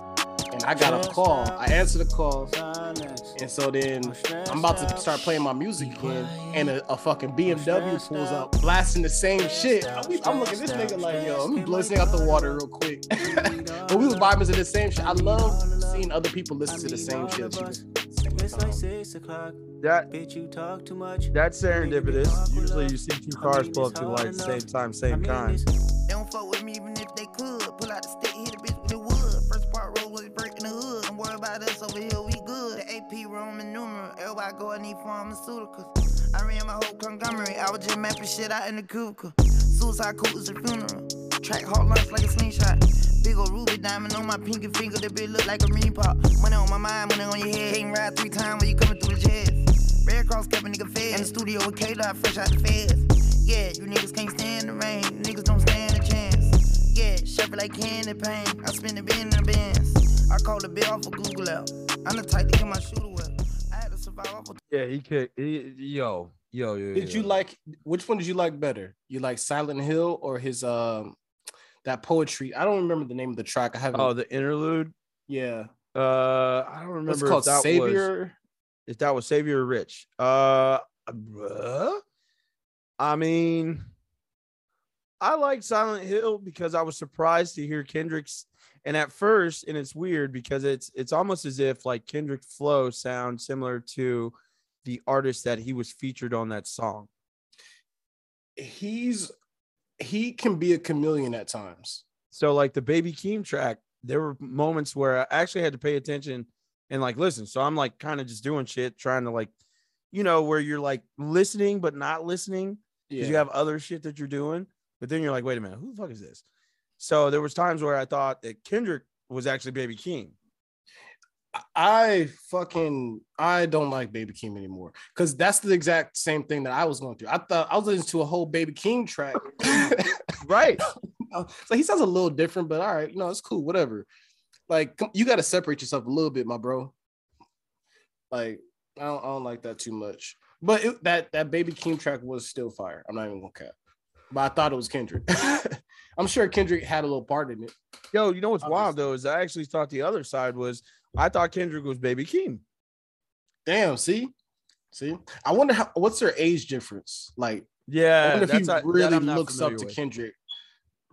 and I got a call. I answer the call, silence. And so then I'm about to start playing my music again, and a, a fucking BMW pulls up, blasting the same shit. I'm, I'm looking at this nigga like, yo, I'm blow this thing out the water real quick. but we was vibing to the same shit. I love seeing other people listen to the same shit. that you listen to. It's like six o'clock. That Bitch, you talk too much. that's serendipitous. Usually you see two cars pull up to like the same time, same kind. They don't fuck with me Everybody go, I need pharmaceuticals. I ran my whole conglomerate. I was just mapping shit out in the cubicle. Suicide cool is a funeral. Track hard lunch like a slingshot. Big ol' ruby diamond on my pinky finger. That bitch look like a mini pop. Money on my mind, money on your head. Can't ride three times when you coming through the jets. Red Cross kept a nigga fed. In the studio with K-Dot, fresh out the feds. Yeah, you niggas can't stand the rain. Niggas don't stand a chance. Yeah, shepherd like candy pain. I spend the bin in the bins. I call the bill off of Google out. I'm the type to get my shooter well. Yeah, he could. He, yo, yo, yo. Did you like which one did you like better? You like Silent Hill or his um that poetry? I don't remember the name of the track. I haven't. Oh, the interlude. yeah. Uh, I don't remember What's called? that was Savior. if that was Savior or Rich. Uh, bruh. I mean, I like Silent Hill because I was surprised to hear Kendrick's. And at first, and it's weird because it's it's almost as if like Kendrick flow sounds similar to the artist that he was featured on that song. He's he can be a chameleon at times. So like the Baby Keem track, there were moments where I actually had to pay attention and like listen. So I'm like kind of just doing shit, trying to like, you know, where you're like listening but not listening because you have other shit that you're doing. But then you're like, wait a minute, who the fuck is this? So there was times where I thought that Kendrick was actually Baby Keem. I fucking I don't like Baby Keem anymore because that's the exact same thing that I was going through. I thought I was listening to a whole Baby Keem track. right. so he sounds a little different, but all right, you know, it's cool, whatever. Like you got to separate yourself a little bit, my bro. Like I don't, I don't like that too much. But it, that that Baby Keem track was still fire. I'm not even gonna cap. But I thought it was Kendrick. I'm sure Kendrick had a little part in it. Yo, you know what's wild though is I actually thought the other side was I thought Kendrick was Baby Keem. Damn, see, see. I wonder how what's their age difference. Like, I Yeah, wonder if that's he a- really looks up to with. Kendrick,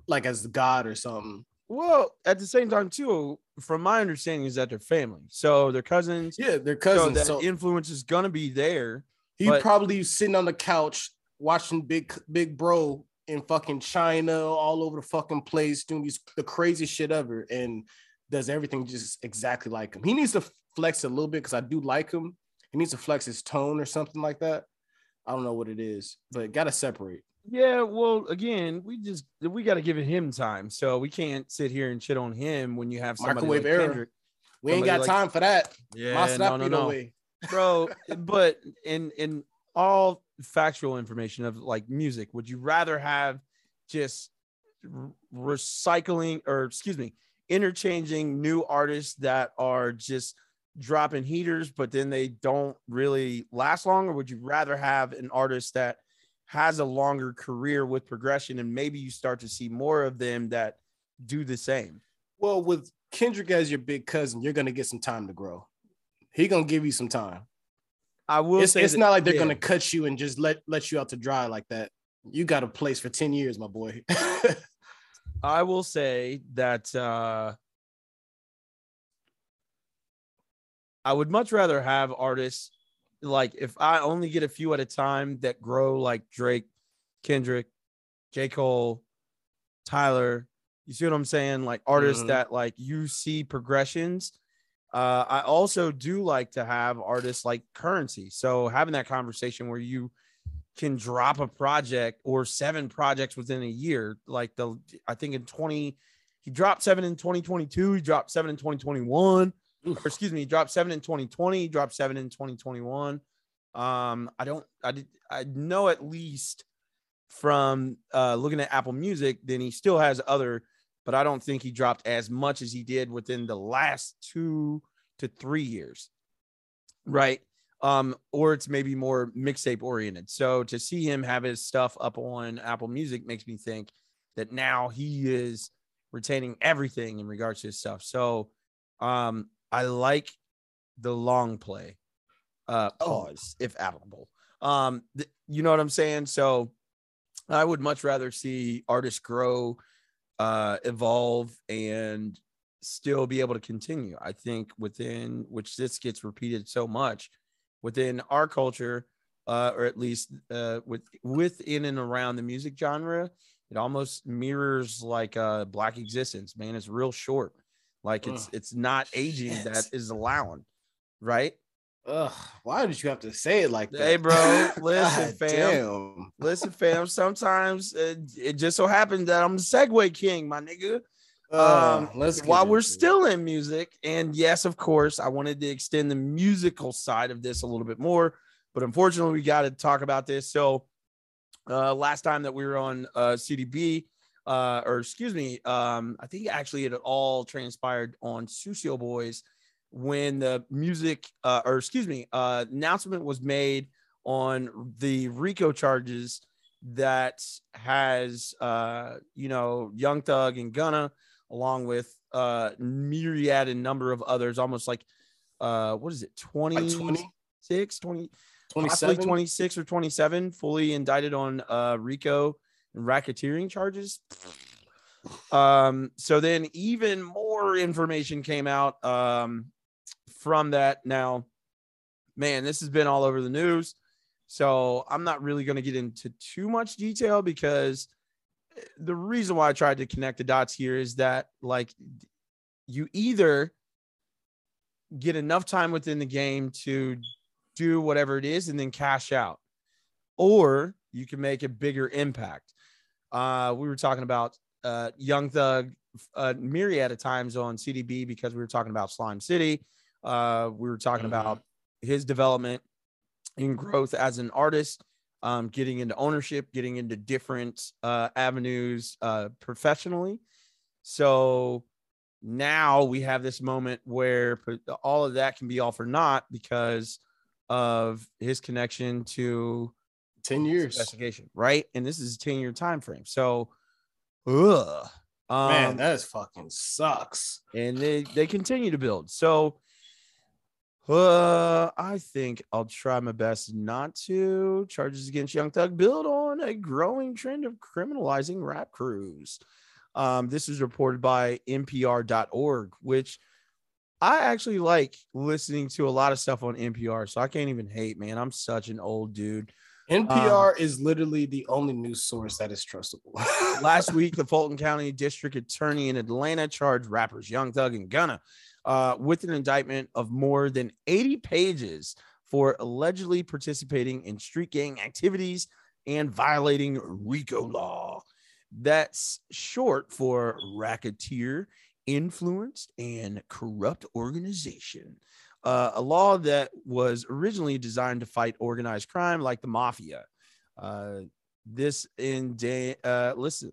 like as the god or something. Well, at the same time, too, from my understanding, is that they're family, so they're cousins. Yeah, they're So cousins. that So, influence is gonna be there. he but- probably sitting on the couch watching Big Big Bro in fucking China, all over the fucking place, doing these the craziest shit ever, and does everything just exactly like him. He needs to flex a little bit because I do like him. He needs to flex his tone or something like that. I don't know what it is, but gotta separate. Yeah, well, again, we just we got to give him time, so we can't sit here and shit on him when you have somebody Microwave like. Kendrick. We ain't got like- time for that. Yeah, My no, snap no, no. away. bro. but in in all factual information of like music, would you rather have just recycling or excuse me, interchanging new artists that are just dropping heaters, but then they don't really last long, or would you rather have an artist that has a longer career with progression and maybe you start to see more of them that do the same? Well, with Kendrick as your big cousin, you're gonna get some time to grow. He gonna give you some time. I will It's, say it's that- not like they're yeah. gonna cut you and just let let you out to dry like that. You got a place for 10 years, my boy. I will say that uh I would much rather have artists like if I only get a few at a time that grow like Drake, Kendrick, J. Cole, Tyler. You see what I'm saying? Like artists Mhm. that like you see progressions. Uh, I also do like to have artists like Curren$y. So having that conversation where you can drop a project or seven projects within a year. Like the I think in 20, he dropped seven in 2022, he dropped seven in 2021. Or excuse me, he dropped seven in 2020, he dropped seven in 2021. Um, I don't I did I know at least from uh looking at Apple Music, then he still has other, but I don't think he dropped as much as he did within the last two to three years right? Um or it's maybe more mixtape oriented. So to see him have his stuff up on apple music makes me think that now he is retaining everything in regards to his stuff. So um i like the long play uh pause if applicable um th- you know what i'm saying? So i would much rather see artists grow uh evolve and still be able to continue. I think within which this gets repeated so much within our culture, uh, or at least uh, with within and around the music genre, it almost mirrors like uh, Black Existence. Man, it's real short. Like it's Ugh, it's not aging shit. that is allowing, right? Ugh, why did you have to say it like that? Hey, bro, listen, God fam. damn. Listen, fam. Sometimes it, it just so happens that I'm the segue King, my nigga. Uh, um, let's while we're it. still in music, and yes, of course, I wanted to extend the musical side of this a little bit more, but unfortunately, we got to talk about this. So, uh, last time that we were on uh, CDB, uh, or excuse me, um, I think actually it all transpired on Susio Boys when the music, uh, or excuse me, uh, announcement was made on the RICO charges that has, uh, you know, Young Thug and Gunna, along with uh, myriad and number of others, almost like, uh, what is it, 20, Like 20? 26, 20, 27? 26 or 27 fully indicted on uh, RICO and racketeering charges. Um, so then even more information came out um, from that. Now, man, this has been all over the news. So I'm not really going to get into too much detail because eh, the reason why I tried to connect the dots here is that like you either get enough time within the game to do whatever it is and then cash out, or you can make a bigger impact. Uh, we were talking about uh, Young Thug a myriad of times on CDB because we were talking about Slime City. Uh, we were talking about his development and growth as an artist, um, getting into ownership, getting into different uh, avenues uh, professionally. So now we have this moment where all of that can be all for naught because of his connection to 10 years investigation, right? And this is a 10 year time frame. So, ugh. Um, Man, that fucking sucks. and they they continue to build. So uh I think I'll try my best not to. Charges against Young Thug build on a growing trend of criminalizing rap crews. Um, this is reported by NPR.org, which I actually like listening to a lot of stuff on NPR, so I can't even hate, man. I'm such an old dude. NPR is literally the only news source that is trustable. Last week, the Fulton County District Attorney in Atlanta charged rappers Young Thug and Gunna uh, with an indictment of more than 80 pages for allegedly participating in street gang activities and violating RICO law. That's short for racketeer, influenced, and corrupt organization. Uh, a law that was originally designed to fight organized crime like the mafia. Uh, this in day, uh, listen,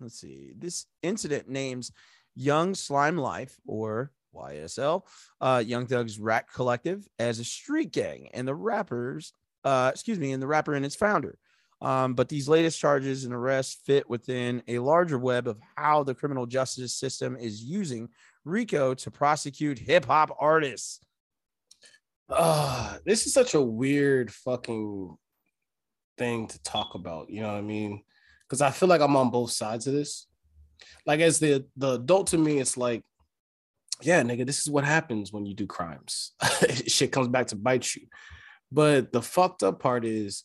let's see. This incident names Young Slime Life or YSL, uh, Young Thug's Rat Collective as a street gang, and the rappers, uh, excuse me, and the rapper and its founder. Um, but these latest charges and arrests fit within a larger web of how the criminal justice system is using RICO to prosecute hip hop artists. uh this is such a weird fucking thing to talk about you know what i mean because i feel like i'm on both sides of this like as the the adult to me it's like yeah nigga this is what happens when you do crimes. Shit comes back to bite you. But the fucked up part is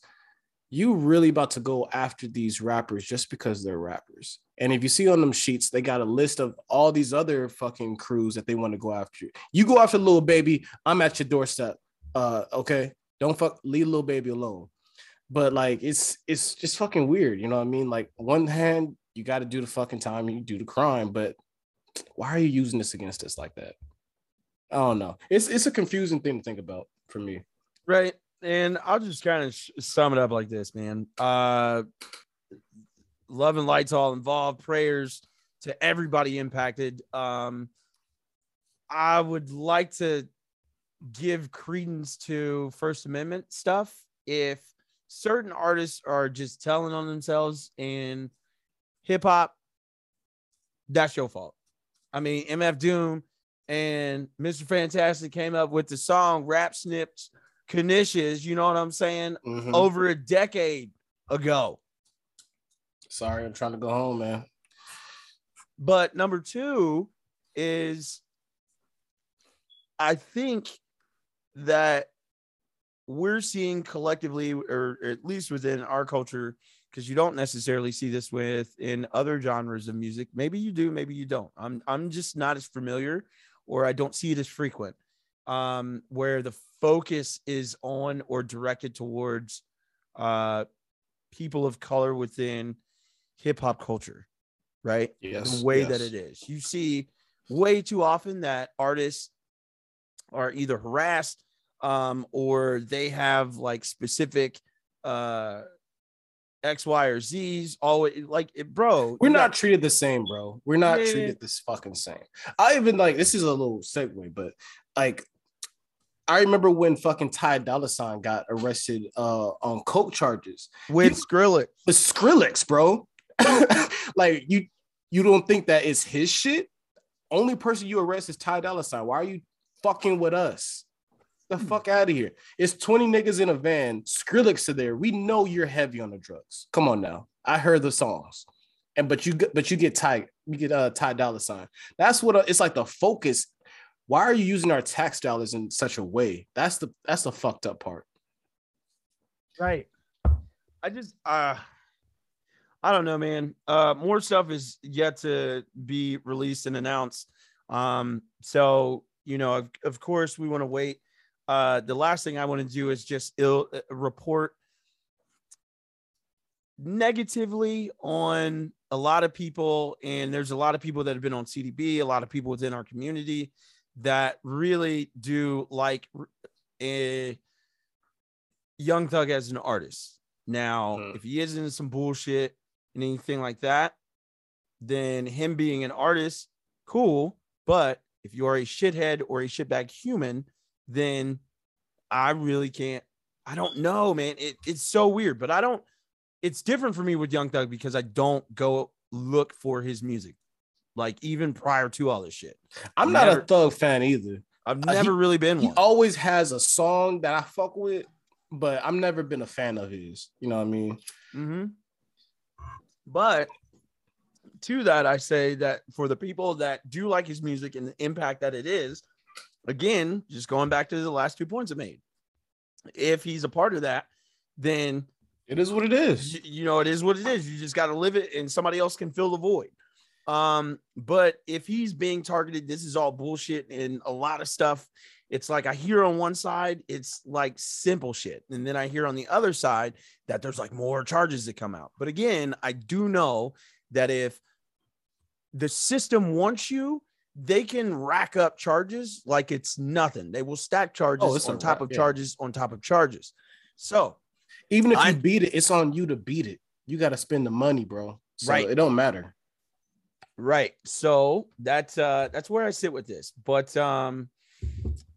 you really about to go after these rappers just because they're rappers. And if you see on them sheets they got a list of all these other fucking crews that they want to go after you. Go after little baby i'm at your doorstep uh okay? Don't fuck leave little baby alone. But like it's it's just fucking weird you know what i mean? Like one hand you got to do the fucking time you do the crime but why are you using this against us like that i don't know it's it's a confusing thing to think about for me Right. And I'll just kind of sh- sum it up like this, man. Uh, love and lights all involved. Prayers to everybody impacted. Um, I would like to give credence to First Amendment stuff. If certain artists are just telling on themselves in hip hop, that's your fault. I mean, MF Doom and Mr. Fantastik came up with the song Rap Snitch Knishes, you know what I'm saying? Mhm. Over a decade ago. sorry i'm trying to go home man But number two is I think that we're seeing collectively, or at least within our culture, because you don't necessarily see this with in other genres of music. Maybe you do, maybe you don't. I'm I'm just not as familiar, or I don't see it as frequent. Um, where the focus is on or directed towards uh people of color within hip hop culture, right? Yes, the way that it is. You see way too often that artists are either harassed um, or they have like specific uh, X, Y, or Z's. Always like it, bro. We're not got- treated the same, bro. We're not Yeah. treated this fucking same. I even like this is a little segue, but like I remember when fucking Ty Dolla Sign got arrested uh on coke charges with You- Skrillex. with Skrillex, bro. like you you don't think that is his shit? Only person you arrest is Ty Dolla Sign. Why are you fucking with us? The fuck out of here. It's 20 niggas in a van. Skrillex are there. We know you're heavy on the drugs. Come on now. I heard the songs. And but you get but you get Ty, you get uh Ty Dolla Sign. That's what uh, it's like the focus. Why are you using our tax dollars in such a way? That's the that's the fucked up part. Right. I just uh I don't know, man. Uh more stuff is yet to be released and announced. Um, so you know, of, of course, we want to wait. Uh the last thing I want to do is just ill uh, report negatively on a lot of people, and there's a lot of people that have been on CDB, a lot of people within our community that really do like a Young Thug as an artist. Now, if he is into some bullshit and anything like that, then him being an artist, cool. But if you are a shithead or a shitbag human, then I really can't. I don't know, man. It, it's so weird, but I don't. It's different for me with Young Thug because I don't go look for his music, like even prior to all this shit. I'm not Never- a thug fan either. I've Uh, never he- really been He one. always has a song that I fuck with, but I've never been a fan of his. You know what I mean? Mm-hmm. But to that, I say that for the people that do like his music and the impact that it is, again, just going back to the last two points I made, if he's a part of that, then it is what it is. You, you know, it is what it is. You just got to live it, and somebody else can fill the void. Um, but if he's being targeted, this is all bullshit and a lot of stuff. It's like I hear on one side, it's like simple shit. And then I hear on the other side that there's like more charges that come out. But again, I do know that if the system wants you, they can rack up charges like it's nothing. They will stack charges Oh, on top of yeah. charges on top of charges. So Even if I- you beat it, it's on you to beat it. You got to spend the money, bro. So Right. It don't matter. Right. So that's uh that's where I sit with this. But um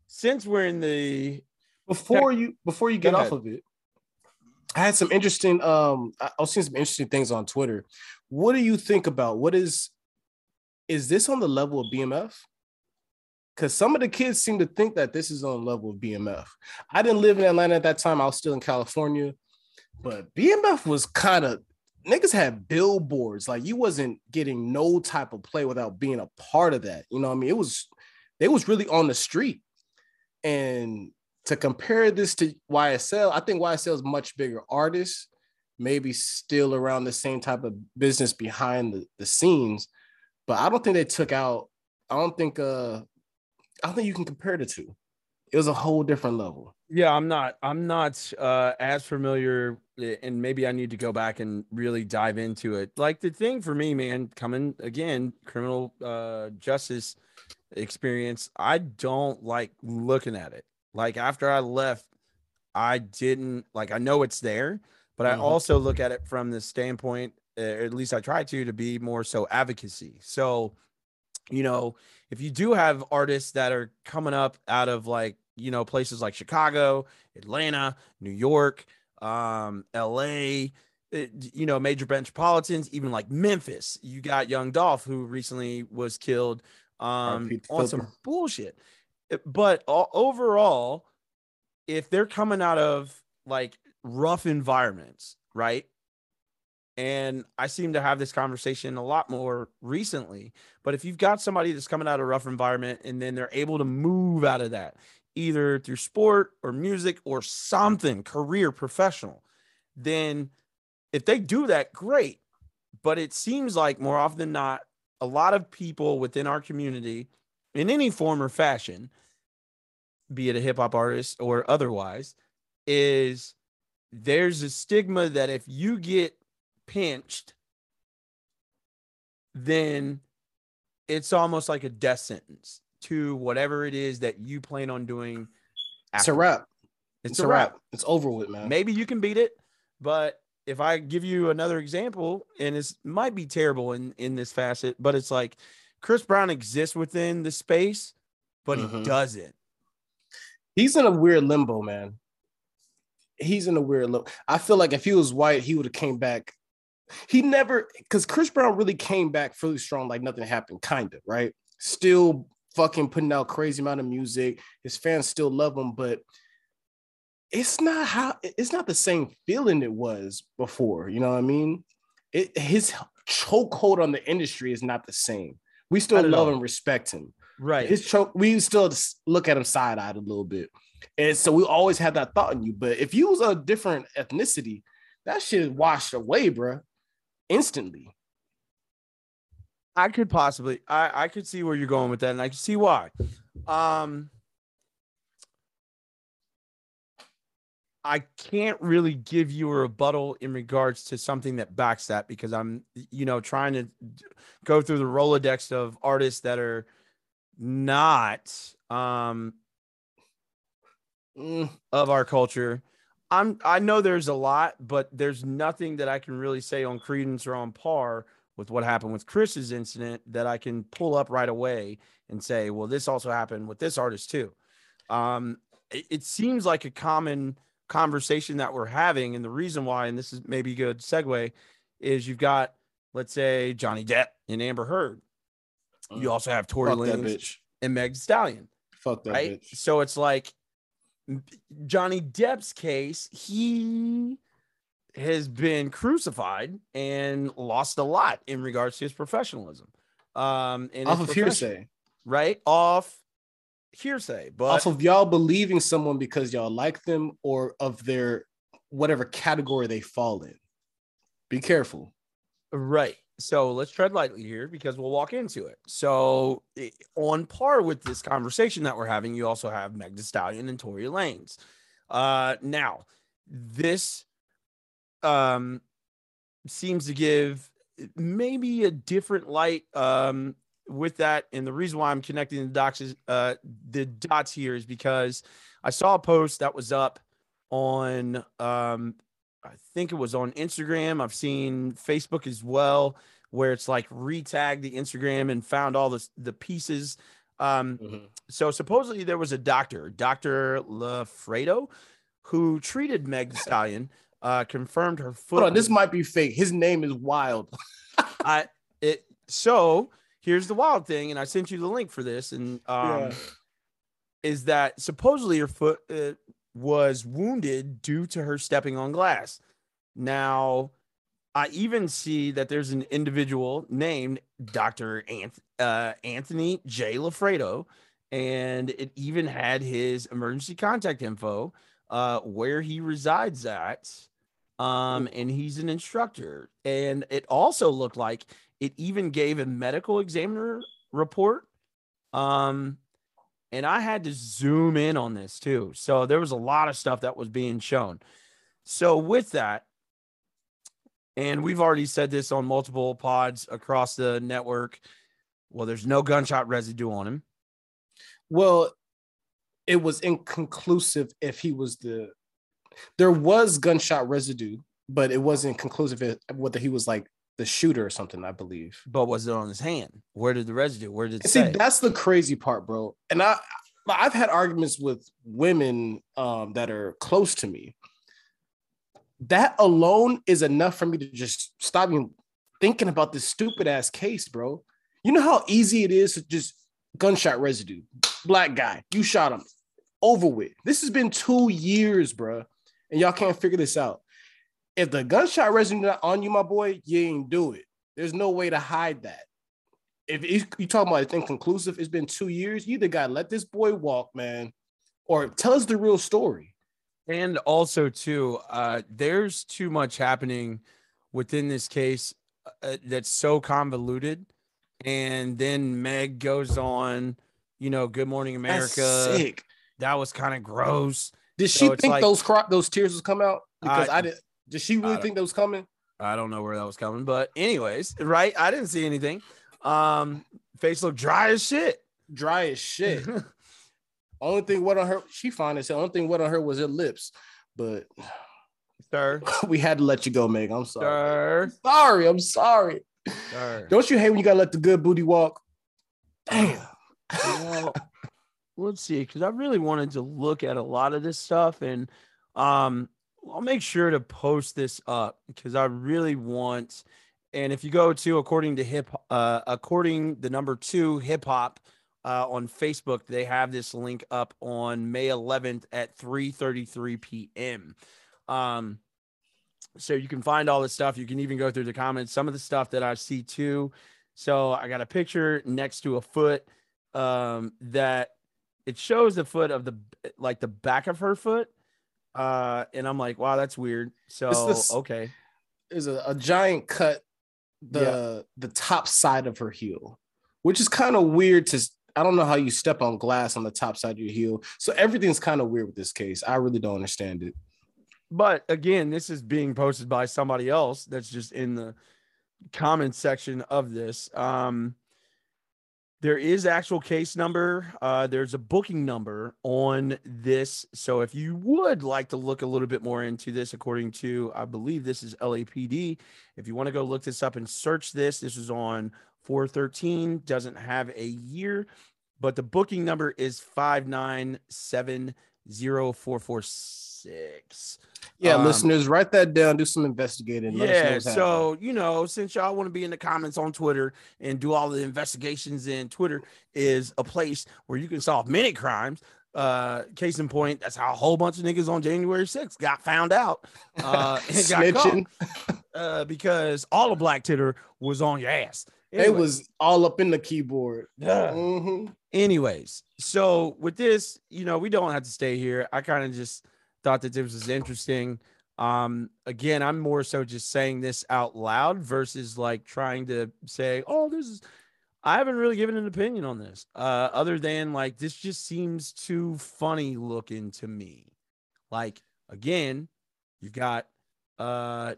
since we're in the Before you before you get off of it, I had some interesting um I I was seeing some interesting things on Twitter. What do you think about what is is this on the level of BMF? because some of the kids seem to think that this is on the level of BMF. I didn't live in Atlanta at that time. I was still in California, but BMF was kind of niggas had billboards. Like you wasn't getting no type of play without being a part of that. You know what I mean? It was they was really on the street. And to compare this to YSL, I think YSL is much bigger artists, maybe still around the same type of business behind the, the scenes. But I don't think they took out, I don't think uh I don't think you can compare the two. It was a whole different level. Yeah, I'm not. I'm not uh, as familiar, eh, and maybe I need to go back and really dive into it. Like the thing for me, man, coming again, criminal uh, justice experience. I don't like looking at it. Like after I left, I didn't like. I know it's there, but I Mhm. also look at it from the standpoint, uh, at least I try to, to be more so advocacy. So, you know, if you do have artists that are coming up out of like you know places like chicago atlanta new york um la it- you know major metropolitans even like memphis you got young dolph who recently was killed um on some bullshit Uh, but overall if they're coming out of like rough environments right and I seem to have this conversation a lot more recently. But if you've got somebody that's coming out of a rough environment and then they're able to move out of that, either through sport or music or something, career, professional, then if they do that, great. But it seems like more often than not, a lot of people within our community, in any form or fashion, be it a hip hop artist or otherwise, is there's a stigma that if you get pinched, then it's almost like a death sentence to whatever it is that you plan on doing. It's a after. wrap. It's, It's a wrap. wrap. It's over with, man. Maybe you can beat it, but if I give you another example, and it might be terrible in in this facet, but it's like Chris Brown exists within the space, but he Mhm. doesn't. He's in a weird limbo, man. He's in a weird limbo. I feel like if he was white, he would have came back. He never, because Chris Brown really came back fully strong, like nothing happened, kind of, right? Still fucking putting out crazy amount of music. His fans still love him, but it's not how it's not the same feeling it was before. You know what I mean? It his chokehold on the industry is not the same. We still love all. and respect him. Right. His choke, we still look at him side eyed a little bit. And so we always have that thought in you. But if you was a different ethnicity, that shit washed away, bruh, instantly. I could possibly I I could see where you're going with that and I can see why. Um I can't really give you a rebuttal in regards to something that backs that because I'm you know trying to go through the Rolodex of artists that are not um Mm, of our culture. I'm I know there's a lot, but there's nothing that I can really say on credence or on par with what happened with Chris's incident that I can pull up right away and say, well, this also happened with this artist too. Um, it, it seems like a common conversation that we're having, and the reason why, and this is maybe a good segue, is you've got let's say Johnny Depp and Amber Heard. You also have Tory. Fuck Lanez and Meg Stallion Fuck that right? bitch. So it's like Johnny Depp's case, he has been crucified and lost a lot in regards to his professionalism. Um, and Off of hearsay. right? Off hearsay, but Off of y'all believing someone because y'all like them or of their whatever category they fall in. Be careful. Right. So let's tread lightly here because we'll walk into it. So, on par with this conversation that we're having, you also have Meg Thee Stallion and Tory Lanez. Uh, now, this um, seems to give maybe a different light um, with that. And the reason why I'm connecting the dots is uh, the dots here is because I saw a post that was up on um, I think it was on Instagram. I've seen Facebook as well, where it's like retag the Instagram and found all the the pieces. Um, Mm-hmm. so supposedly there was a doctor, Doctor Lafredo, who treated Meg Thee Stallion, uh, confirmed her foot. Hold on, this might be fake. His name is Wild. I it so here's the wild thing, and I sent you the link for this, and um, Yeah. is that supposedly her foot uh, was wounded due to her stepping on glass. Now, I even see that there's an individual named Dr. Anth- uh, Anthony J. Lafredo, and it even had his emergency contact info, uh, where he resides at. Um, and he's an instructor. And it also looked like it even gave a medical examiner report. Um, and I had to zoom in on this too. So there was a lot of stuff that was being shown. So with that, and we've already said this on multiple pods across the network. Well, there's no gunshot residue on him. Well, it was inconclusive if he was the. There was gunshot residue, but it wasn't conclusive whether he was like the shooter or something. I believe. But was it on his hand? Where did the residue? Where did it See, that's the crazy part, bro. And I, I've had arguments with women um, that are close to me. That alone is enough for me to just stop even thinking about this stupid ass case, bro. You know how easy it is to just gunshot residue, black guy, you shot him, over with. This has been two years, bro, and y'all can't figure this out. If the gunshot residue on you, my boy, you ain't do it. There's no way to hide that if you talking about it's inconclusive, it's been two years. You either got let this boy walk, man, or tell us the real story. And also, too, uh, there's too much happening within this case uh, that's so convoluted. And then Meg goes on, you know, Good Morning America. That's sick. That was kind of gross. Did she it's think like- those cro- those tears was come out? Because I, I- did. Did she really think that was coming? I don't know where that was coming, but anyways, right? I didn't see anything. Um, face looked dry as shit. Dry as shit. Only thing what on her, she fine as hell. Only thing what on her was her lips. But sir, we had to let you go, Meg. I'm sorry. Sir, Sorry, I'm sorry. sir. Don't you hate when you gotta let the good booty walk? Damn. well, let's see, because I really wanted to look at a lot of this stuff, and um, I'll make sure to post this up because I really want. And if you go to according to hip, uh, according the number two hip hop uh, on Facebook, they have this link up on May 11th at 3:33 p.m. Um, so you can find all this stuff. You can even go through the comments. Some of the stuff that I see too. So I got a picture next to a foot um, that it shows the foot of the like the back of her foot, uh, and I'm like, wow, that's weird. So this- okay, is a, a giant cut the the top side of her heel, which is kind of weird to I don't know how you step on glass on the top side of your heel. So everything's kind of weird with this case. I really don't understand it. but again, this is being posted by somebody else that's just in the comment section of this. Um, there is actual case number. Uh, there's a booking number on this. So if you would like to look a little bit more into this, according to I believe this is LAPD. If you want to go look this up and search this, this is on 413. Doesn't have a year, but the booking number is five nine seven zero four four six. Yeah, Um, listeners, write that down. Do some investigating. Yeah, happening. so you know, since y'all want to be in the comments on Twitter and do all the investigations in Twitter is a place where you can solve many crimes. Uh, case in point, that's how a whole bunch of niggas on January 6th got found out. Uh, and got caught, uh, because all of Black Twitter was on your ass. It was all up in the keyboard. Yeah. Mhm. Anyways, so with this, you know, we don't have to stay here. I kind of just thought that this was interesting. Um, again, I'm more so just saying this out loud versus like trying to say, oh, this is I haven't really given an opinion on this. Uh, other than like this just seems too funny looking to me. Like, again, you've got uh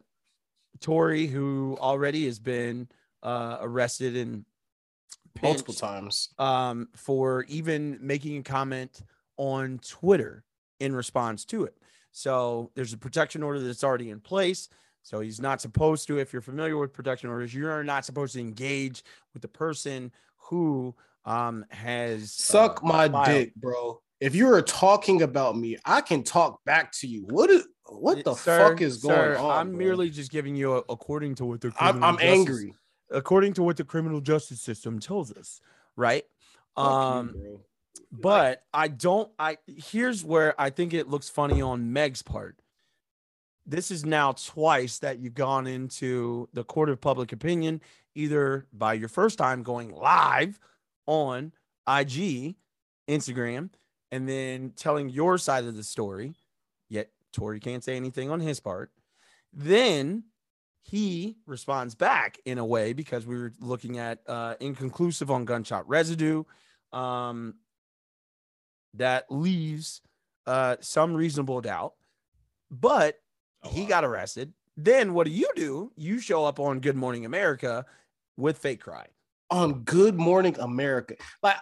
Tory, who already has been uh arrested and Multiple times. um, for even making a comment on Twitter in response to it. So there's a protection order that's already in place. So he's not supposed to, if you're familiar with protection orders, you're not supposed to engage with the person who um, has Suck uh, my filed- dick, bro. If you are talking about me, I can talk back to you. What is what the Sir, fuck is going sir, on? I'm bro? merely just giving you a, according to what the I'm, criminal I'm justice- angry. according to what the criminal justice system tells us, right? Fuck Um, bro. But I don't. I here's where I think it looks funny on Meg's part. This is now twice that you've gone into the court of public opinion, either by your first time going live on IG, Instagram, and then telling your side of the story. Yet Tory can't say anything on his part. Then he responds back in a way because we were looking at uh, inconclusive on gunshot residue. Um, that leaves uh, some reasonable doubt, but he got arrested. Then what do you do? You show up on Good Morning America with fake cry. on Good Morning America. Like,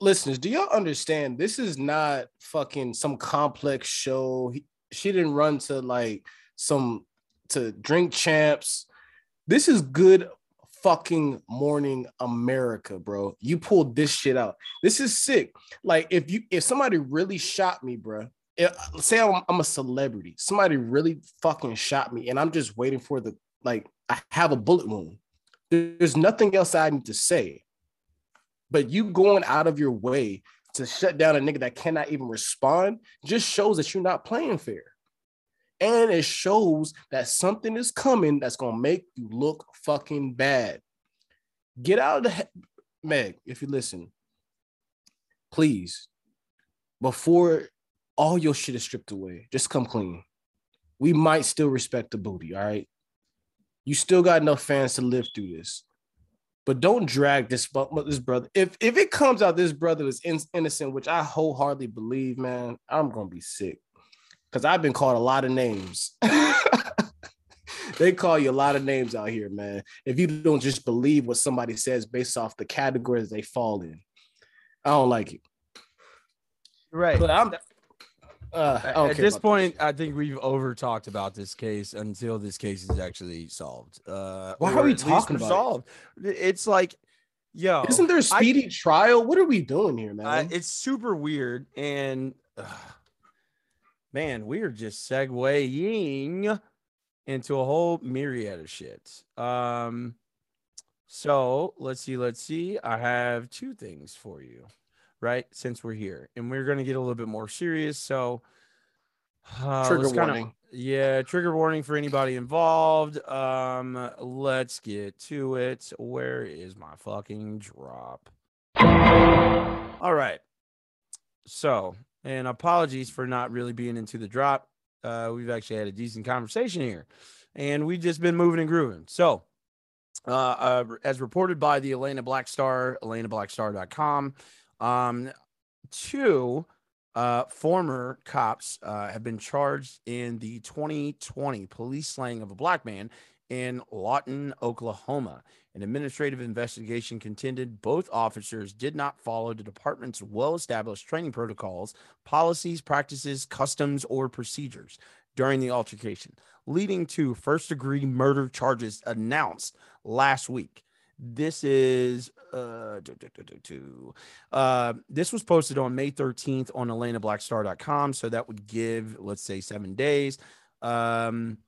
listeners, do y'all understand? This is not fucking some complex show. He- she didn't run to like some to drink champs. This is good fucking morning America, bro. You pulled this shit out. This is sick. Like, if you if somebody really shot me, bro. If, say I'm, I'm a celebrity, somebody really fucking shot me, and I'm just waiting for the like I have a bullet wound. There's nothing else I need to say. But you going out of your way to shut down a nigga that cannot even respond just shows that you're not playing fair. And it shows that something is coming that's gonna make you look fucking bad. Get out of the he- Meg, if you listen, please, before all your shit is stripped away, just come clean. We might still respect the booty, all right? You still got enough fans to live through this but don't drag this this brother. If if it comes out this brother is in- innocent, which I wholeheartedly believe, man, I'm gonna be sick because I've been called a lot of names. they call you a lot of names out here, man. If you don't just believe what somebody says based off the categories they fall in, I don't like it. Right. But I'm. Uh, At this point, I think we've over talked about this case until this case is actually solved. Uh, Why are we talking about it? resolved. It's like, yo, Isn't there a I- speedy trial? What are we doing here, man? Uh, it's super weird, and uh, man, we are just segueing into a whole myriad of shit. Um, so let's see, let's see. I have two things for you, right? Since we're here, and we're gonna get a little bit more serious. So, uh, Trigger kinda- warning. yeah, trigger warning for anybody involved. Um, let's get to it. Where is my fucking drop? All right. So, and apologies for not really being into the drop. Uh, we've actually had a decent conversation here, and we've just been moving and grooving. So, uh, uh, as reported by the Atlanta Black Star, AtlantaBlackStar.com, um, two uh, former cops uh, have been charged in the 2020 police slaying of a black man in Lawton, Oklahoma. An administrative investigation contended both officers did not follow the department's well established training protocols, policies, practices, customs, or procedures during the altercation, leading to first degree murder charges announced last week. This is uh. Uh, this was posted on May 13th on AtlantaBlackStar.com. So that would give, let's say, seven days. Um,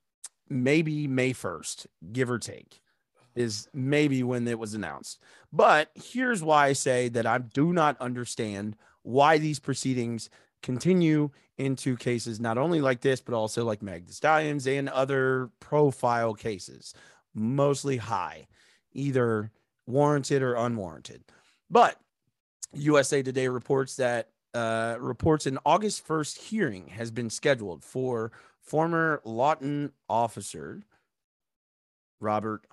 maybe May 1st, give or take, is maybe when it was announced. But here's why I say that I do not understand why these proceedings continue into cases not only like this, but also like Meg Thee Stallion's and other profile cases, mostly high, either warranted or unwarranted. But USA Today reports that uh, reports an August 1st hearing has been scheduled for former Lawton officer Robert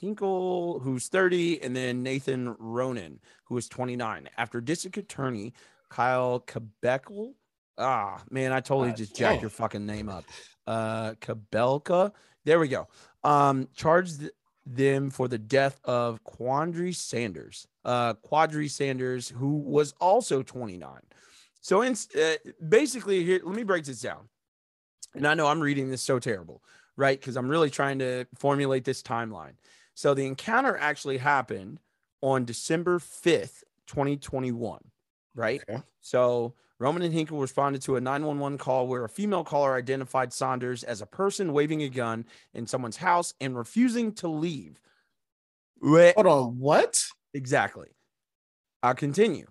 Hinkle, who's 30, and then Nathan Ronan, who is 29. After District Attorney Kyle Kabeckel, ah man, I totally just jacked damn. your fucking name up. Uh, Cabelka, there we go. Um, charged them for the death of Quandry Sanders, uh, Quadry Sanders, who was also 29. So, in, uh, basically, here, let me break this down. And I know I'm reading this so terrible, right? Because I'm really trying to formulate this timeline. So, the encounter actually happened on December 5th, 2021, right? So, Roman and Hinkle responded to a 911 call where a female caller identified Saunders as a person waving a gun in someone's house and refusing to leave. Wait. Hold on, what? Exactly. I'll continue.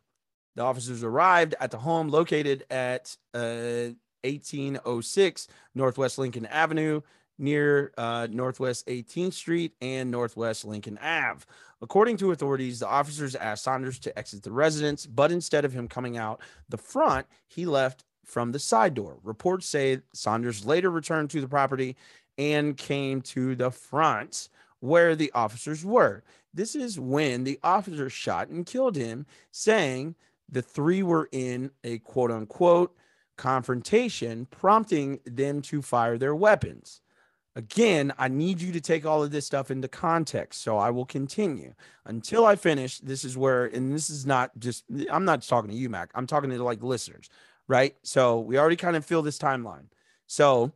The officers arrived at the home located at uh, 1806 Northwest Lincoln Avenue near uh, Northwest 18th Street and Northwest Lincoln Ave. According to authorities, the officers asked Saunders to exit the residence, but instead of him coming out the front, he left from the side door. Reports say Saunders later returned to the property and came to the front where the officers were. This is when the officers shot and killed him, saying the three were in a quote unquote confrontation, prompting them to fire their weapons. Again, I need you to take all of this stuff into context. So I will continue until I finish. This is where, and this is not just, I'm not talking to you, Mac. I'm talking to like listeners, right? So we already kind of feel this timeline. So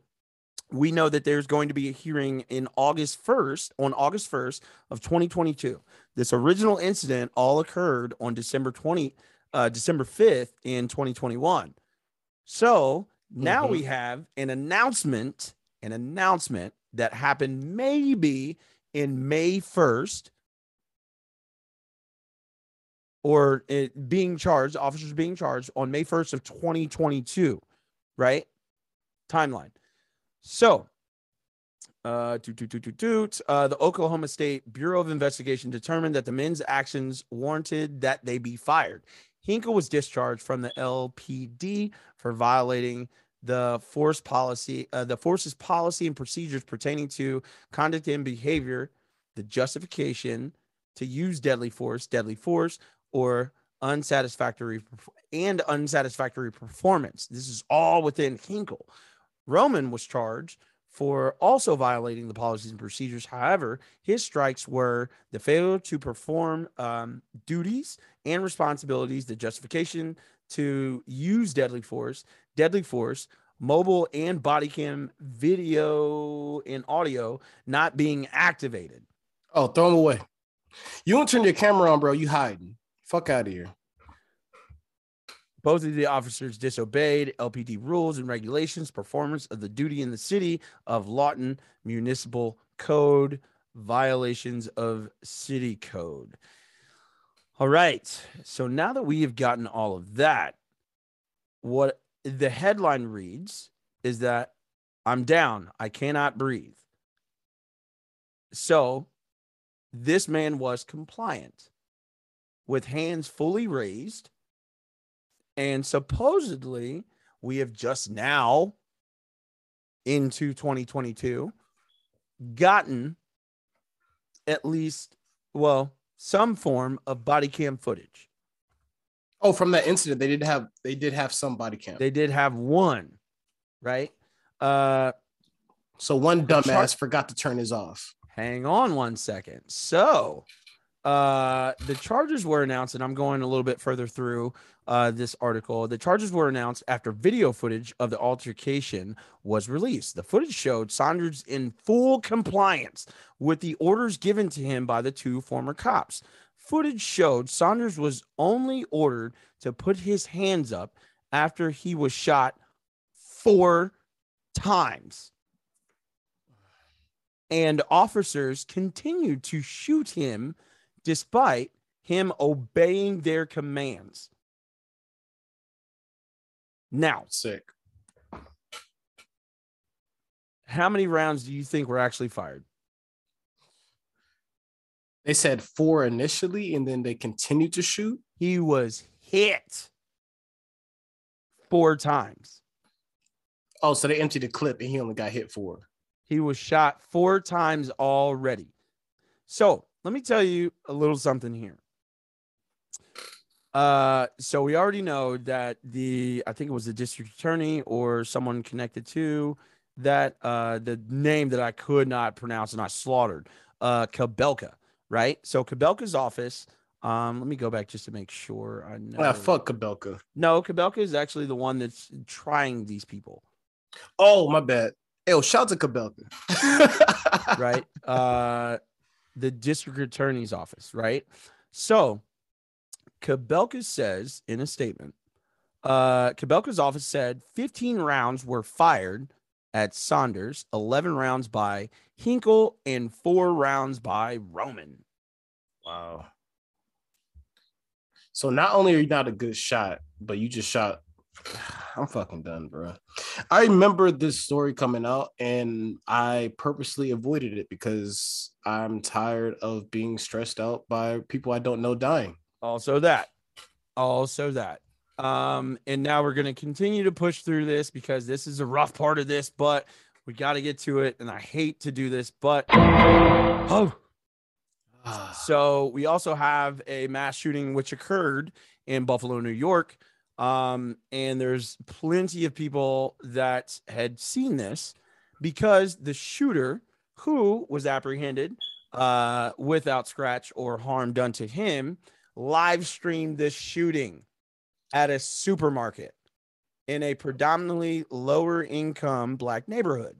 we know that there's going to be a hearing in August 1st, on August 1st of 2022. This original incident all occurred on December 20, uh, December 5th in 2021. So now Mhm. we have an announcement, an announcement that happened maybe in May 1st or it being charged, officers being charged on May 1st of 2022, right? Timeline. So, uh, toot, toot, toot, toot, toot. Uh, the Oklahoma State Bureau of Investigation determined that the men's actions warranted that they be fired. Hinkle was discharged from the LPD for violating the force policy, uh, the force's policy and procedures pertaining to conduct and behavior, the justification to use deadly force, deadly force, or unsatisfactory and unsatisfactory performance. This is all within Hinkle. Roman was charged for also violating the policies and procedures. However, his strikes were the failure to perform um, duties and responsibilities, the justification to use deadly force, deadly force, mobile and body cam video and audio not being activated. Oh, throw them away. You don't turn your camera on, bro. You hiding. Fuck out of here. Both of the officers disobeyed LPD rules and regulations, performance of the duty in the city of Lawton Municipal Code, violations of city code. All right. So now that we have gotten all of that, what the headline reads is that I'm down. I cannot breathe. So this man was compliant with hands fully raised. And supposedly, we have just now into 2022 gotten at least, well, some form of body cam footage. Oh, from that incident, they did have they did have some body cam. They did have one, right? Uh so one dumbass forgot to turn his off. Hang on one second. So, uh, the charges were announced, and I'm going a little bit further through uh, this article. The charges were announced after video footage of the altercation was released. The footage showed Saunders in full compliance with the orders given to him by the two former cops. Footage showed Saunders was only ordered to put his hands up after he was shot four times and officers continued to shoot him despite him obeying their commands. Now, sick. How many rounds do you think were actually fired? They said four initially, and then they continued to shoot. He was hit four times. Oh, so they emptied the clip, and he only got hit four. He was shot four times already. So let me tell you a little something here. Uh, so we already know that the I think it was the district attorney or someone connected to that uh the name that I could not pronounce and I slaughtered uh Cabelka, right? So Cabelka's office. Um, let me go back just to make sure I know. Ah, fuck Cabelka. No, Cabelka is actually the one that's trying these people. Oh, my bad. Yo, shout to Cabelka. right? Uh, the district attorney's office, right? So, Cabelka says in a statement, uh, Cabelka's office said 15 rounds were fired at Saunders, 11 rounds by Hinkle, and four rounds by Roman. Wow. So not only are you not a good shot, but you just shot. I'm fucking done, bro. I remember this story coming out, and I purposely avoided it because I'm tired of being stressed out by people I don't know dying. Also that. Also that. Um, and now we're gonna continue to push through this because this is a rough part of this, but we got to get to it. And I hate to do this, but oh. So we also have a mass shooting which occurred in Buffalo, New York. Um, and there's plenty of people that had seen this because the shooter who was apprehended uh, without scratch or harm done to him live streamed this shooting at a supermarket in a predominantly lower income black neighborhood.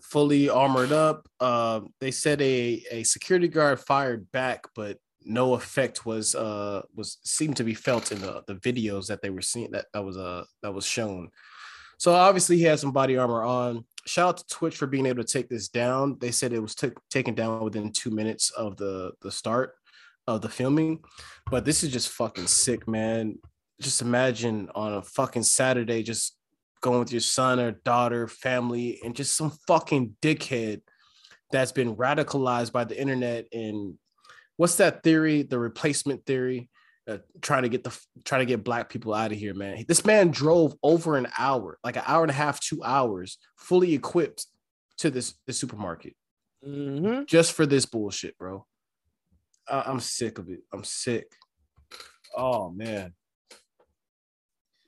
fully armored up. Uh, they said a, a security guard fired back, but no effect was uh was seemed to be felt in the, the videos that they were seeing that that was uh that was shown. So obviously he had some body armor on. Shout out to Twitch for being able to take this down. They said it was t- taken down within two minutes of the the start of the filming, but this is just fucking sick, man. Just imagine on a fucking Saturday, just going with your son or daughter, family, and just some fucking dickhead that's been radicalized by the internet and what's that theory? The replacement theory. Uh, trying to get the trying to get black people out of here, man. This man drove over an hour, like an hour and a half, two hours, fully equipped to this the supermarket, Mm-hmm. just for this bullshit, bro. I- I'm sick of it. I'm sick. Oh man.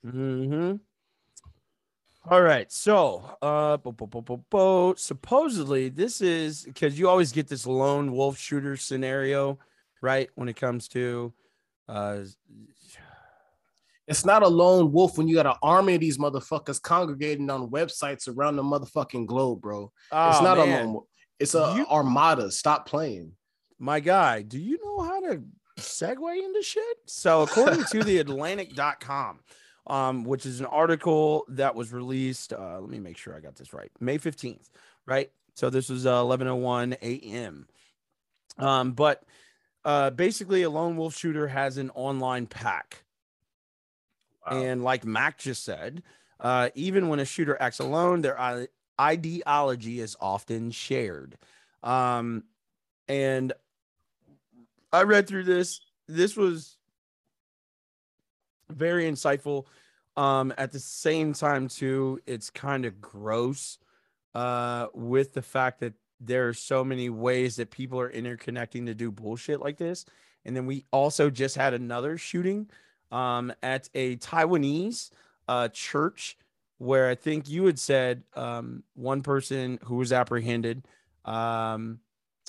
Mm-hmm. All right. So, uh, bo- bo- bo- supposedly this is because you always get this lone wolf shooter scenario, right? When it comes to, uh, It's not a lone wolf when you got an army of these motherfuckers congregating on websites around the motherfucking globe, bro. it's Oh, not man. a lone wolf. It's a You- armada. Stop playing. my guy, do you know how to segue into shit? So, according to the Atlantic.com, um, which is an article that was released, uh, let me make sure I got this right, May 15th, right? So, this was uh, 11:01 a.m. Um, but uh, basically, a lone wolf shooter has an online pack. And like Mac just said, uh, even when a shooter acts alone, their i- ideology is often shared. Um, and I read through this. This was very insightful. Um, at the same time, too, it's kind of gross uh, with the fact that there are so many ways that people are interconnecting to do bullshit like this. And then we also just had another shooting um, at a Taiwanese uh, church where I think you had said um, one person who was apprehended, um,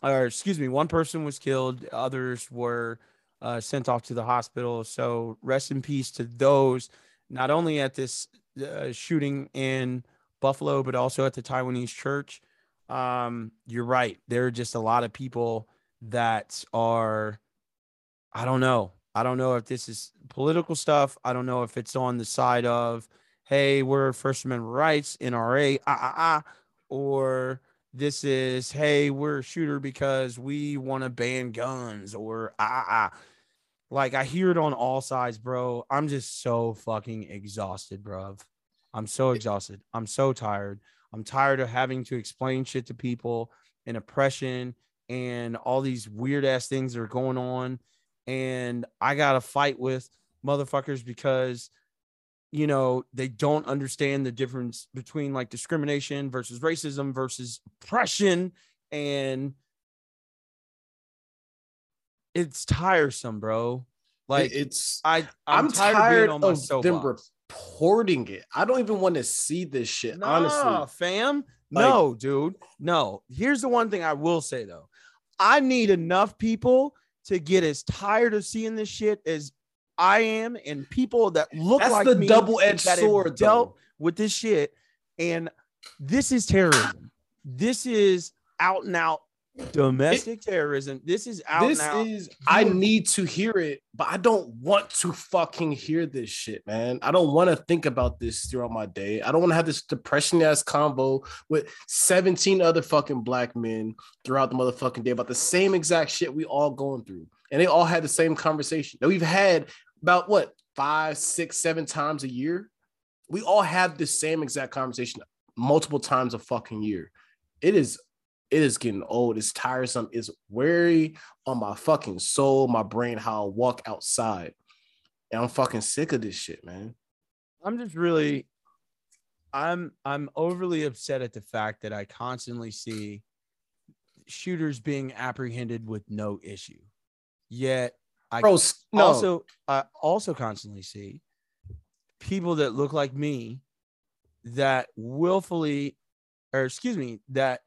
or excuse me, one person was killed, others were uh, sent off to the hospital. So rest in peace to those, not only at this uh, shooting in Buffalo, but also at the Taiwanese church. Um, you're right. There are just a lot of people that are, I don't know. I don't know if this is political stuff. I don't know if it's on the side of, hey, we're First Amendment rights, NRA, ah, ah, ah, or this is, hey, we're a shooter because we want to ban guns, or ah, ah, ah. Like I hear it on all sides, bro. I'm just so fucking exhausted, bro. I'm so exhausted. I'm so tired. I'm tired of having to explain shit to people and oppression and all these weird ass things that are going on. And I got to fight with motherfuckers because, you know, they don't understand the difference between like discrimination versus racism versus oppression. And it's tiresome, bro. Like it's I I'm, I'm, tired, tired, of, being on of them reporting it. I don't even want to see this shit. Nah, honestly, fam. Like- no, dude. No. Here's the one thing I will say though. I need enough people to get as tired of seeing this shit as I am, and people that look That's like the double-edged sword, dealt with this shit. And this is terrorism. This is out and out Domestic terrorism. This is out this now. is I need to hear it, but I don't want to fucking hear this shit, man. I don't want to think about this throughout my day. I don't want to have this depression ass combo with 17 other fucking black men throughout the motherfucking day about the same exact shit we all going through. And they all had the same conversation that we've had about what five, six, seven times a year. We all have the same exact conversation multiple times a fucking year. It is it is getting old. It's tiresome. It's weary on my fucking soul, my brain, how I walk outside. And I'm fucking sick of this shit, man. I'm just really I'm I'm overly upset at the fact that I constantly see shooters being apprehended with no issue. Yet I Bro, no. also I also constantly see people that look like me that willfully or excuse me that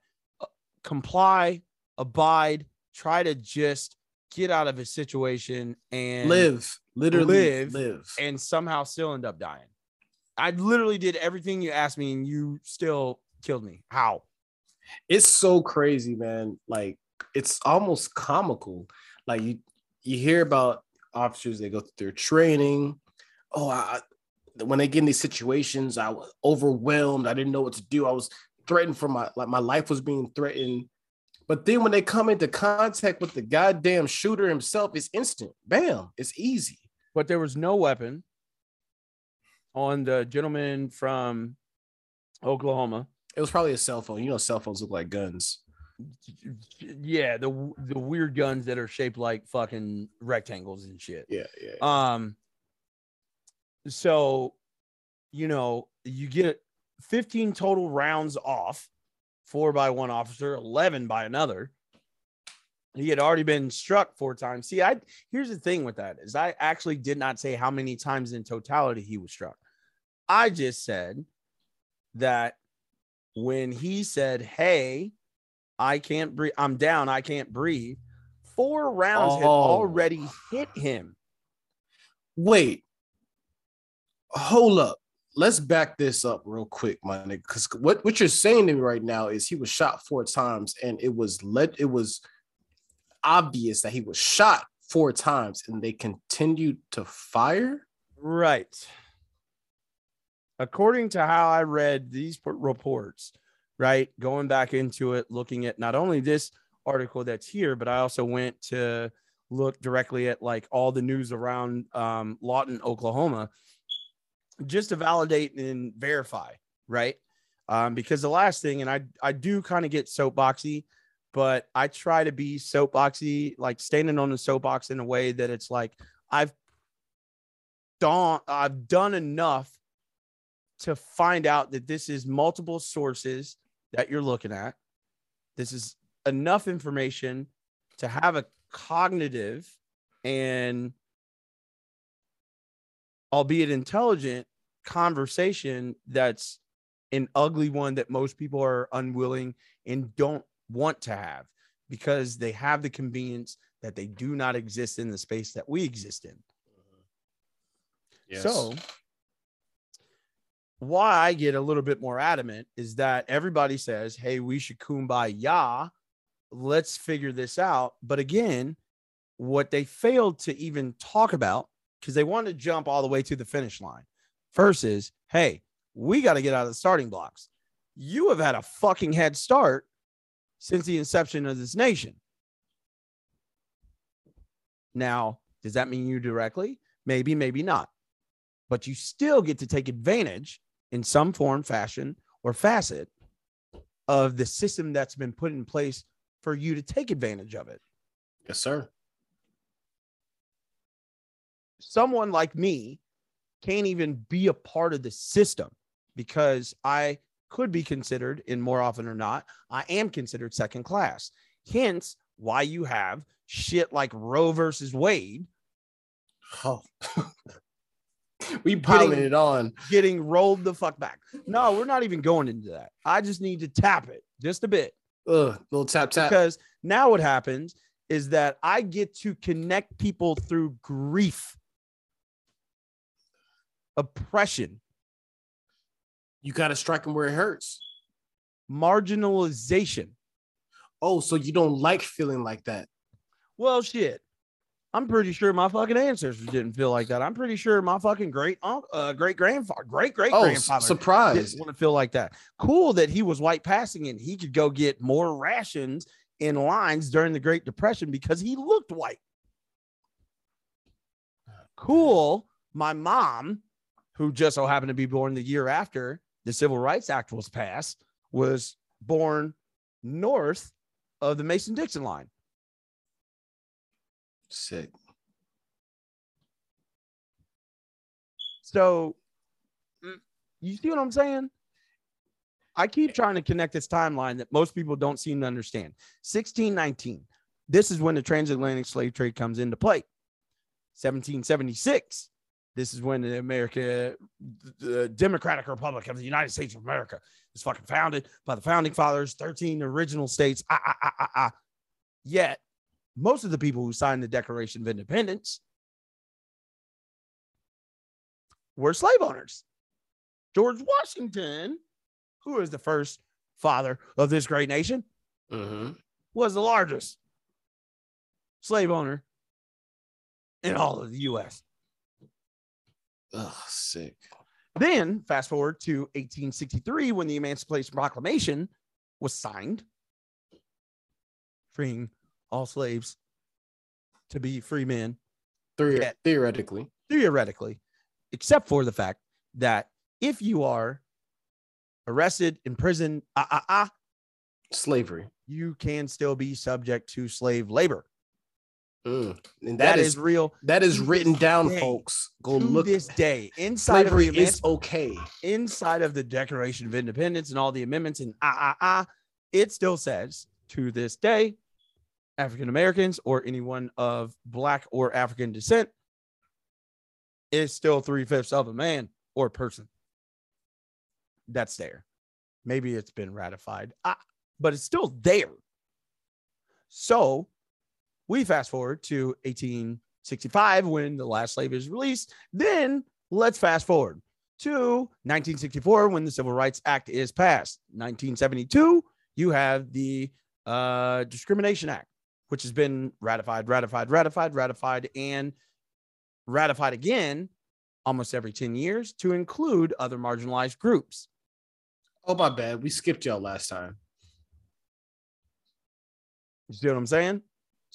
comply, abide, try to just get out of a situation and Live, literally live, live. and somehow still end up dying. I literally did everything you asked me and you still killed me. How? It's so crazy, man. Like it's almost comical. Like you you hear about officers they go through their training. Oh, I when they get in these situations, I was overwhelmed. I didn't know what to do. I was threatened for my like my life was being threatened. But then when they come into contact with the goddamn shooter himself, it's instant. Bam, it's easy. But there was no weapon on the gentleman from Oklahoma. It was probably a cell phone. You know, cell phones look like guns. Yeah, the the weird guns that are shaped like fucking rectangles and shit. Yeah, yeah. Um so you know, you get 15 total rounds off, four by one officer, 11 by another. He had already been struck four times. See, I here's the thing with that is I actually did not say how many times in totality he was struck. I just said that when he said, Hey, I can't breathe, I'm down, I can't breathe, four rounds had Oh. already hit him. Wait, hold up. Let's back this up real quick, my nigga. Because what, what you're saying to me right now is he was shot four times, and it was let it was obvious that he was shot four times, and they continued to fire. Right. According to how I read these reports, right, going back into it, looking at not only this article that's here, but I also went to look directly at like all the news around um, Lawton, Oklahoma, just to validate and verify, right? Um, because the last thing, and I I do kind of get soapboxy, but I try to be soapboxy, like standing on the soapbox in a way that it's like I've done I've done enough to find out that this is multiple sources that you're looking at. This is enough information to have a cognitive and albeit intelligent conversation that's an ugly one that most people are unwilling and don't want to have because they have the convenience that they do not exist in the space that we exist in. So, why I get a little bit more adamant is that everybody says, hey, we should kumbaya. Let's figure this out. But again, what they failed to even talk about, because they wanted to jump all the way to the finish line, is, hey, we got to get out of the starting blocks. You have had a fucking head start since the inception of this nation. Now, does that mean you directly? Maybe, maybe not. But you still get to take advantage in some form, fashion, or facet of the system that's been put in place for you to take advantage of it. Yes, sir. Someone like me can't even be a part of the system because I could be considered, and more often or not, I am considered second class. Hence, why you have shit like Roe versus Wade. Oh. we piling it on. getting rolled the fuck back. No, we're not even going into that. I just need to tap it just a bit. Ugh, little tap tap. Because now what happens is that I get to connect people through grief, oppression, you got to strike him where it hurts. marginalization. Oh, so you don't like feeling like that? Well, shit. I'm pretty sure my fucking ancestors didn't feel like that. I'm pretty sure my fucking great uh, great grandfather, great great Oh, grandfather, s- surprise. didn't want to feel like that. Cool that he was white passing and he could go get more rations in lines during the Great Depression because he looked white. Cool. My mom, who just so happened to be born the year after the Civil Rights Act was passed, was born north of the Mason Dixon line. Sick. So, you see what I'm saying? I keep trying to connect this timeline that most people don't seem to understand. 1619, this is when the transatlantic slave trade comes into play. 1776, this is when the America, the Democratic Republic of the United States of America is fucking founded by the founding fathers, 13 original states. Ah, ah, ah, ah, ah. Yet, most of the people who signed the Declaration of Independence were slave owners. George Washington, who is the first father of this great nation, was the largest slave owner in all of the U.S. Ugh, sick. Then, fast forward to 1863 when the Emancipation Proclamation was signed, freeing all slaves to be free men. Theor- theoretically. theoretically, except for the fact that if you are arrested, imprisoned, ah, ah, ah, slavery, you can still be subject to slave labor. And that is, real. That is written down, day. folks. Go to look. this day inside Slavery of the is okay. inside of the Declaration of Independence and all the amendments and ah ah ah, it still says to this day, African Americans or anyone of black or African descent is still three fifths of a man or person. That's there. Maybe it's been ratified, ah, but it's still there. So we fast forward to 1865 when the last slave is released. Then let's fast forward to 1964 when the Civil Rights Act is passed. 1972, you have the uh, Discrimination Act, which has been ratified, ratified, ratified, ratified, and ratified again almost every 10 years to include other marginalized groups. Oh, my bad. We skipped y'all last time. You see what I'm saying?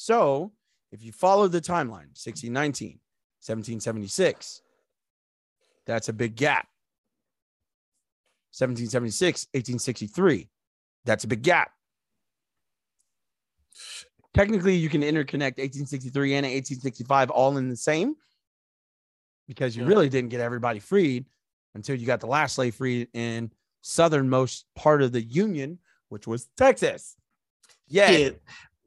So if you follow the timeline, 1619, 1776, that's a big gap. 1776, 1863, that's a big gap. Technically, you can interconnect 1863 and 1865 all in the same because you really didn't get everybody freed until you got the last slave freed in southernmost part of the Union, which was Texas. Yeah.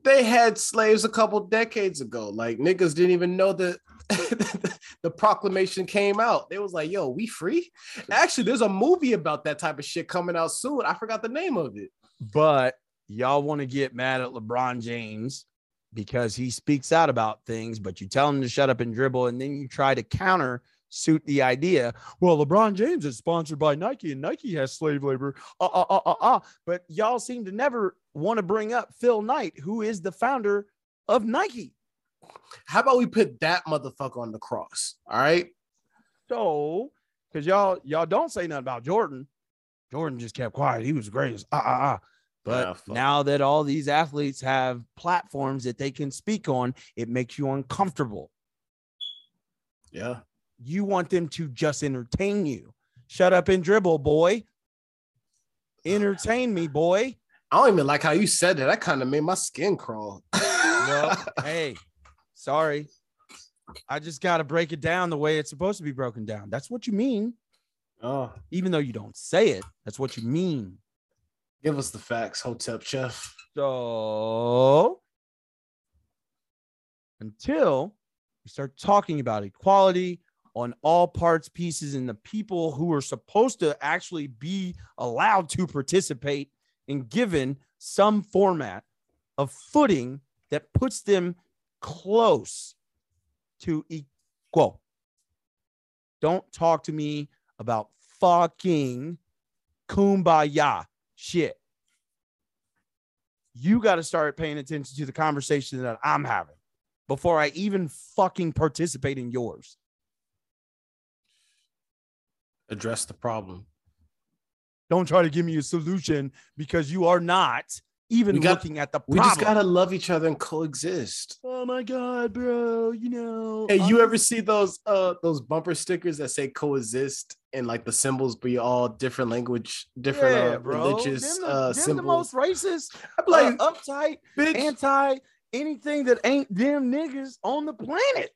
They had slaves a couple decades ago. Like niggas didn't even know that the proclamation came out. They was like, yo, we free? Actually, there's a movie about that type of shit coming out soon. I forgot the name of it. but y'all want to get mad at LeBron James because he speaks out about things, but you tell him to shut up and dribble, and then you try to counter suit the idea. Well, LeBron James is sponsored by Nike, and Nike has slave labor. Uh, uh, uh, uh, uh. But y'all seem to never want to bring up Phil Knight, who is the founder of Nike. How about we put that motherfucker on the cross? All right. So, because y'all y'all don't say nothing about Jordan. Jordan just kept quiet. He was greatest. Ah, ah, ah. But Ah, now that all these athletes have platforms that they can speak on, it makes you uncomfortable. Yeah. You want them to just entertain you. Shut up and dribble, boy. Entertain me, boy. I don't even like how you said that. That kind of made my skin crawl. Well, hey, sorry. I just got to break it down the way it's supposed to be broken down. That's what you mean. Oh, Even though you don't say it, that's what you mean. give us the facts, Hotep Chef. So until we start talking about equality on all parts, pieces, and the people who are supposed to actually be allowed to participate and given some format of footing that puts them close to equal. Don't talk to me about fucking kumbaya shit. you got to start paying attention to the conversation that I'm having before I even fucking participate in yours. Address the problem. Don't try to give me a solution because you are not even got- looking at the problem. We just gotta love each other and coexist. oh my god, bro! You know, Hey, you I'm- ever see those uh those bumper stickers that say coexist and like the symbols be all different language, different Yeah, uh, religious them the, uh them the most racist, I'm like, uh, uptight, bitch, anti anything that ain't them niggas on the planet.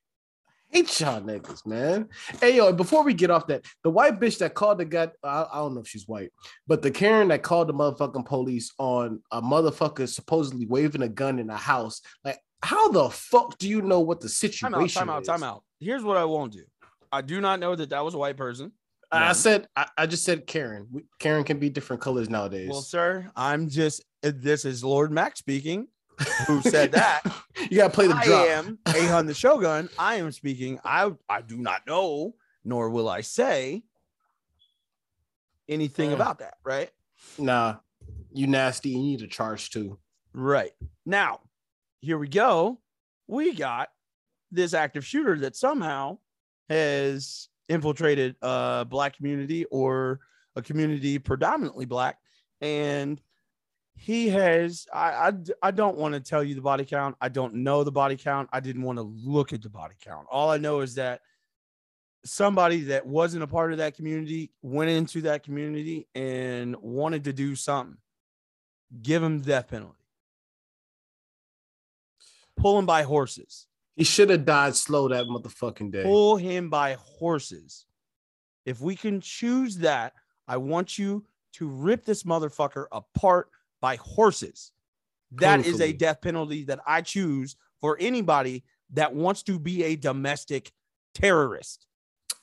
Hate y'all niggas, man. Hey, yo, before we get off that, the white bitch that called the guy, I, I don't know if she's white, but the Karen that called the motherfucking police on a motherfucker supposedly waving a gun in a house, like, how the fuck do you know what the situation Time out, time out, is? time out. Here's what I won't do. I do not know that that was a white person. I said, I, I just said Karen. Karen can be different colors nowadays. Well, sir, I'm just this is Lorde Mac speaking. Who said that? you gotta play the I drop. am A.Hun the Shogun. I am speaking. I I do not know, nor will I say anything Mm. about that. Right. Nah, you nasty. You need a charge too. Right. Now, here we go. We got this active shooter that somehow has infiltrated a black community or a community predominantly black. And he has, I, I, I don't want to tell you the body count. I don't know the body count. I didn't want to look at the body count. All I know is that somebody that wasn't a part of that community went into that community and wanted to do something. Give him the death penalty. Pull him by horses. He should have died slow that motherfucking day. Pull him by horses. If we can choose that, I want you to rip this motherfucker apart by horses. That is a death penalty that I choose for anybody that wants to be a domestic terrorist.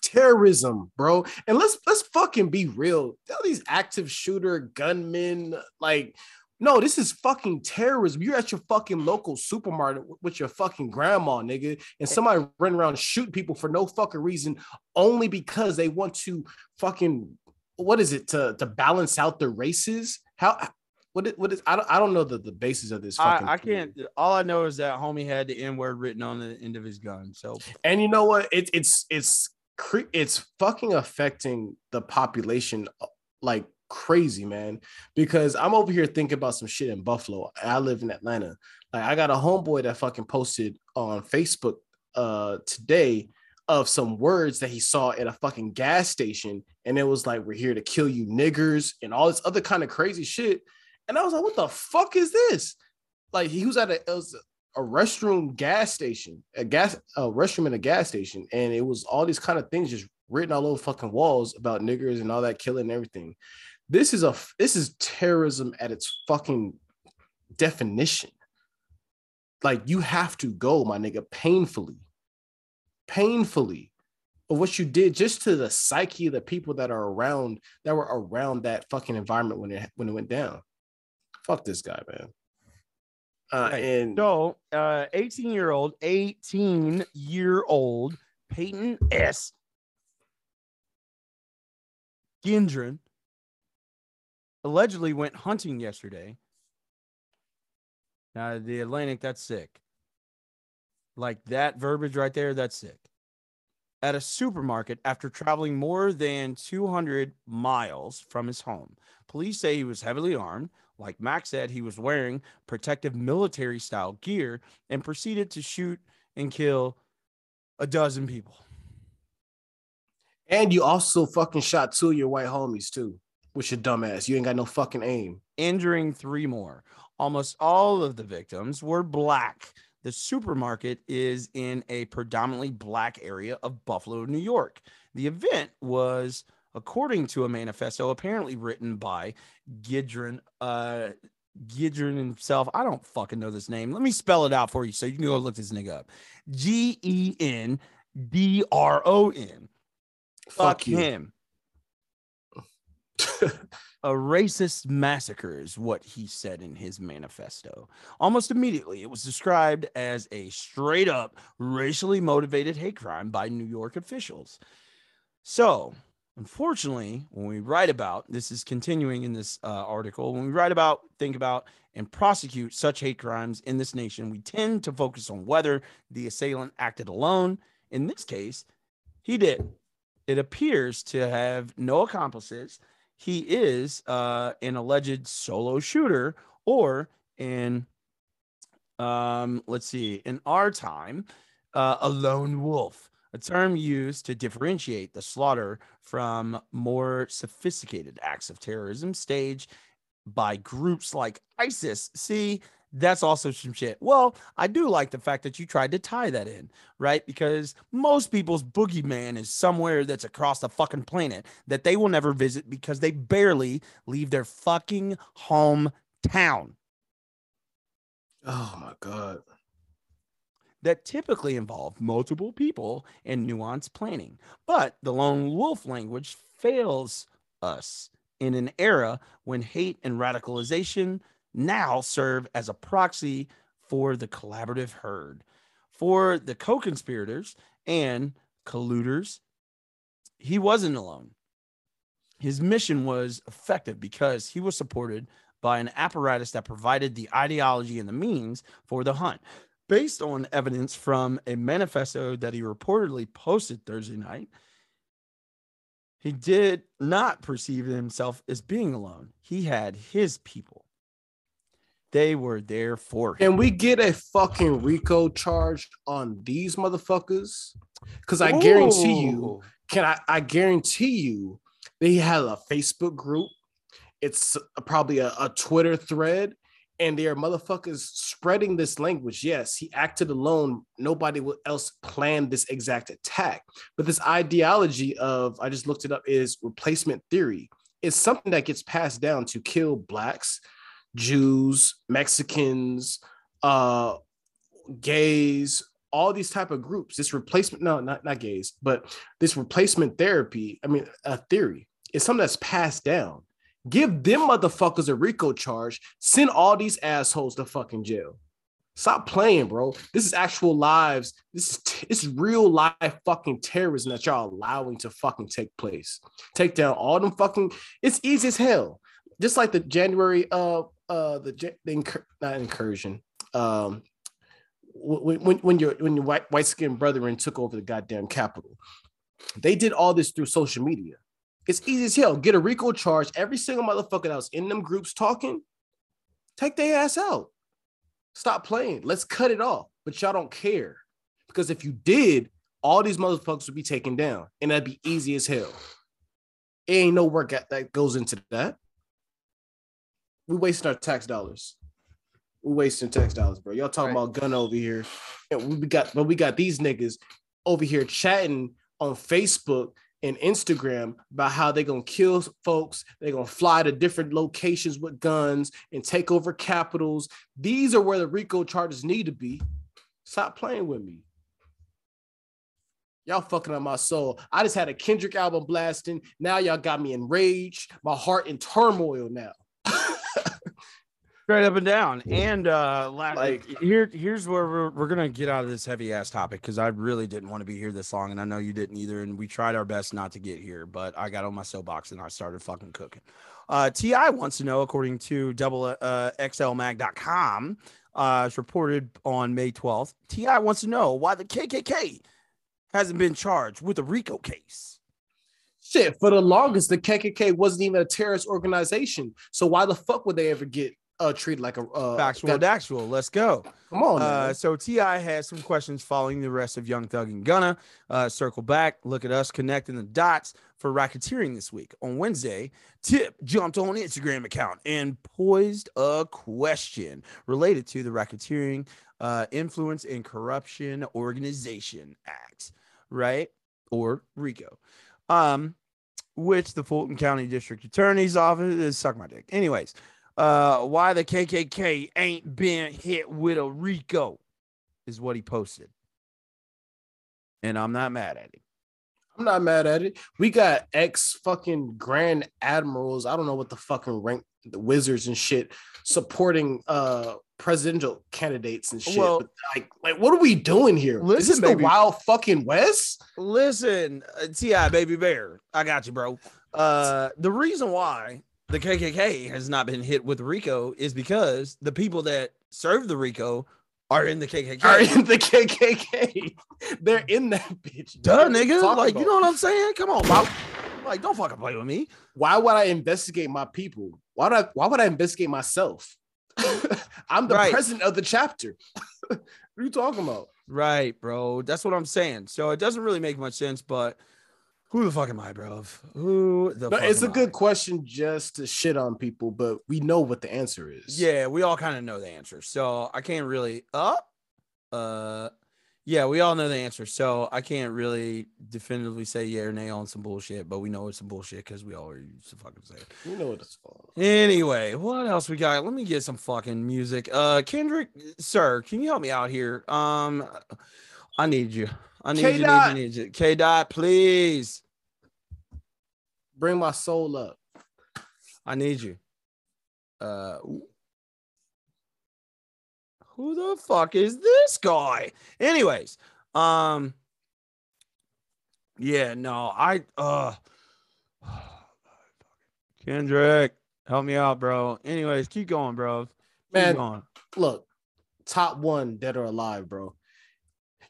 Terrorism, bro. And let's let's fucking be real. All these active shooter gunmen, like, no, this is fucking terrorism. You're at your fucking local supermarket with your fucking grandma, nigga, and somebody running around shooting people for no fucking reason, only because they want to fucking what is it to to balance out the races? How what is, what is I don't I don't know the, the basis of this fucking I, I can't. All I know is that homie had the N word written on the end of his gun. So And you know what? It, it's it's it's fucking affecting the population uh, like crazy, man. Because I'm over here thinking about some shit in Buffalo. I live in Atlanta. Like I got a homeboy that fucking posted on Facebook uh today of some words that he saw at a fucking gas station, and it was like, "We're here to kill you, niggers," and all this other kind of crazy shit. And I was like, "What the fuck is this?" Like he was at a was a restroom gas station, a gas a restroom in a gas station, and it was all these kind of things just written all over fucking walls about niggers and all that killing and everything. This is a this is terrorism at its fucking definition. Like you have to go, my nigga, painfully, painfully of what you did just to the psyche of the people that are around that were around that fucking environment when it when it went down. Fuck this guy, man. Uh, and so, uh, 18 year old, 18 year old Peyton S. Gendron allegedly went hunting yesterday. Now, the Atlantic, that's sick. Like that verbiage right there, that's sick. At a supermarket after traveling more than 200 miles from his home. Police say he was heavily armed. Like Max said, he was wearing protective military style gear and proceeded to shoot and kill a dozen people. And you also fucking shot two of your white homies too, with your dumb ass. You ain't got no fucking aim. injuring three more. Almost all of the victims were black. The supermarket is in a predominantly black area of Buffalo, New York. The event was, according to a manifesto apparently written by Gidron, uh, Gidron himself. I don't fucking know this name. Let me spell it out for you so you can go look this nigga up. G E N D R O N. Fuck Fuck him. a racist massacre is what he said in his manifesto. Almost immediately, it was described as a straight up racially motivated hate crime by New York officials. So, unfortunately, when we write about this, is continuing in this uh, article. When we write about, think about and prosecute such hate crimes in this nation, we tend to focus on whether the assailant acted alone. In this case, he did. It appears to have no accomplices. He is uh, an alleged solo shooter or in um, let's see, in our time, uh, a lone wolf, a term used to differentiate the slaughter from more sophisticated acts of terrorism staged by groups like ISIS. See, that's also some shit. Well, I do like the fact that you tried to tie that in, right? Because most people's boogeyman is somewhere that's across the fucking planet that they will never visit because they barely leave their fucking hometown. Oh my god. That typically involve multiple people and nuanced planning. But the lone wolf language fails us in an era when hate and radicalization now serve as a proxy for the collaborative herd. For the co conspirators and colluders, he wasn't alone. His mission was effective because he was supported by an apparatus that provided the ideology and the means for the hunt. Based on evidence from a manifesto that he reportedly posted Thursday night, he did not perceive himself as being alone. He had his people. They were there for him. Can we get a fucking RICO charge on these motherfuckers? Because I guarantee you, can I? I guarantee you, they had a Facebook group. It's probably a, a Twitter thread, and there are motherfuckers spreading this language. Yes, he acted alone. Nobody else planned this exact attack. But this ideology of I just looked it up is replacement theory. It's something that gets passed down to kill blacks, Jews, Mexicans, uh, gays, all these type of groups. This replacement, no, not not gays, but this replacement therapy. I mean, a theory is something that's passed down. Give them motherfuckers a RICO charge. Send all these assholes to fucking jail. Stop playing, bro. This is actual lives. This is t- is real life fucking terrorism that y'all allowing to fucking take place. Take down all them fucking. It's easy as hell. Just like the January uh uh the, the incur- not incursion um when when when your when your white white skinned brethren took over the goddamn capital. They did all this through social media. It's easy as hell. Get a RICO charge. Every single motherfucker that was in them groups talking, take their ass out. Stop playing. Let's cut it off. But y'all don't care. Because if you did, all these motherfuckers would be taken down. And that'd be easy as hell. It ain't no work that- goes into that. We wasting our tax dollars. We wasting tax dollars, bro. Y'all talking about gun over here. And we got but we got these niggas over here chatting on Facebook and Instagram about how they're gonna kill folks, they're gonna fly to different locations with guns and take over capitals. These are where the RICO charges need to be. Stop playing with me. Y'all fucking up my soul. I just had a Kendrick album blasting. Now y'all got me enraged, my heart in turmoil now. Straight up and down. And uh la- Like- here here's where we're, we're gonna get out of this heavy ass topic because I really didn't want to be here this long, and I know you didn't either. And we tried our best not to get here, but I got on my soapbox and I started fucking cooking. Uh T.I. wants to know, according to double uh xlmag.com, uh it's reported on May 12th. T.I. wants to know why the KKK hasn't been charged with a RICO case. Shit, for the longest, the KKK wasn't even a terrorist organization. So why the fuck would they ever get uh treated like a uh, Factual, got- actual. Let's go. Come on, Uh, so T.I. has some questions following the rest of Young Thug and Gunna. Uh, circle back, look at us connecting the dots for racketeering this week. On Wednesday, Tip jumped on Instagram account and poised a question related to the Racketeering uh, Influence and Corruption Organization Act, right? Or RICO. Um, which the Fulton County District Attorney's Office is suck my dick. Anyways, uh, why the KKK ain't been hit with a RICO is what he posted. And I'm not mad at him. I'm not mad at it. We got ex fucking grand admirals. I don't know what the fucking rank, the wizards and shit, supporting uh presidential candidates and shit. Well- like, like, what are we doing here? Listen, this the wild fucking west? Listen, uh, T.I., baby bear, I got you, bro. Uh, the reason why the KKK has not been hit with RICO is because the people that serve the RICO are in the KKK. Are in the KKK. They're in that bitch. Duh, What are you nigga. Like, you know what I'm saying? Come on, bro. Like, don't fucking play with me. Why would I investigate my people? Why would I, why would I investigate myself? I'm the Right. president of the chapter. what are you talking about? Right, bro. That's what I'm saying. So it doesn't really make much sense, but who the fuck am I, bro? Who the it's a am I? good question just to shit on people, but we know what the answer is. Yeah, we all kind of know the answer. So I can't really up. Uh yeah, we all know the answer. So I can't really definitively say yeah or nay on some bullshit, but we know it's some bullshit because we all used to fucking say it. We know what it's for. Anyway, what else we got? Let me get some fucking music. Uh Kendrick, sir, can you help me out here? Um I need you. I need you, need you, need you. K dot, please. Bring my soul up. I need you. Uh who the fuck is this guy? Anyways, um yeah, no, I uh Kendrick, help me out, bro. Anyways, keep going, bro. Keep Man, going. look, top one dead or alive, bro.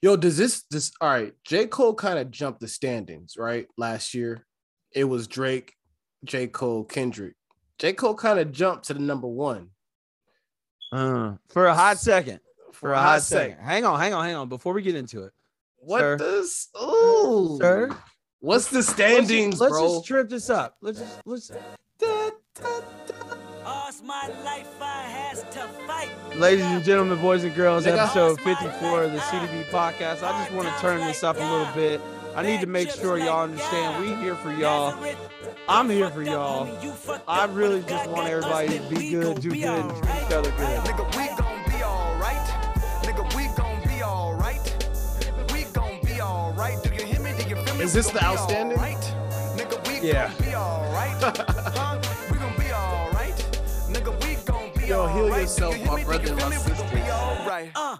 Yo, does this this all right? J. Cole kind of jumped the standings, right? Last year, it was Drake, J. Cole, Kendrick. J. Cole kind of jumped to the number one. Uh, for a hot second. For, a hot, second. second. Hang on, hang on, hang on. Before we get into it. What Sir. does oh Sir? What's the Let's standings, just, let's just trip this up. Let's just let's All's my life I has to fight. Ladies and gentlemen, boys and girls, Nigga. episode 54 of the CDB podcast. I just want to turn this up a little bit. I need to make sure y'all understand we here for y'all. I'm here for y'all. I really just want everybody to be good, do good, and treat each other good. Nigga, we gon' be alright. Nigga, we gon' be alright. We gon' be alright. Do you hear me? Do you feel me? Is this the outstanding? alright. Nigga, we Yeah. gon' be alright. huh? We gon' be alright. Nigga, we gon' be Yo, alright. heal Do you yourself, my brother you and feel my me? We gon' be sister.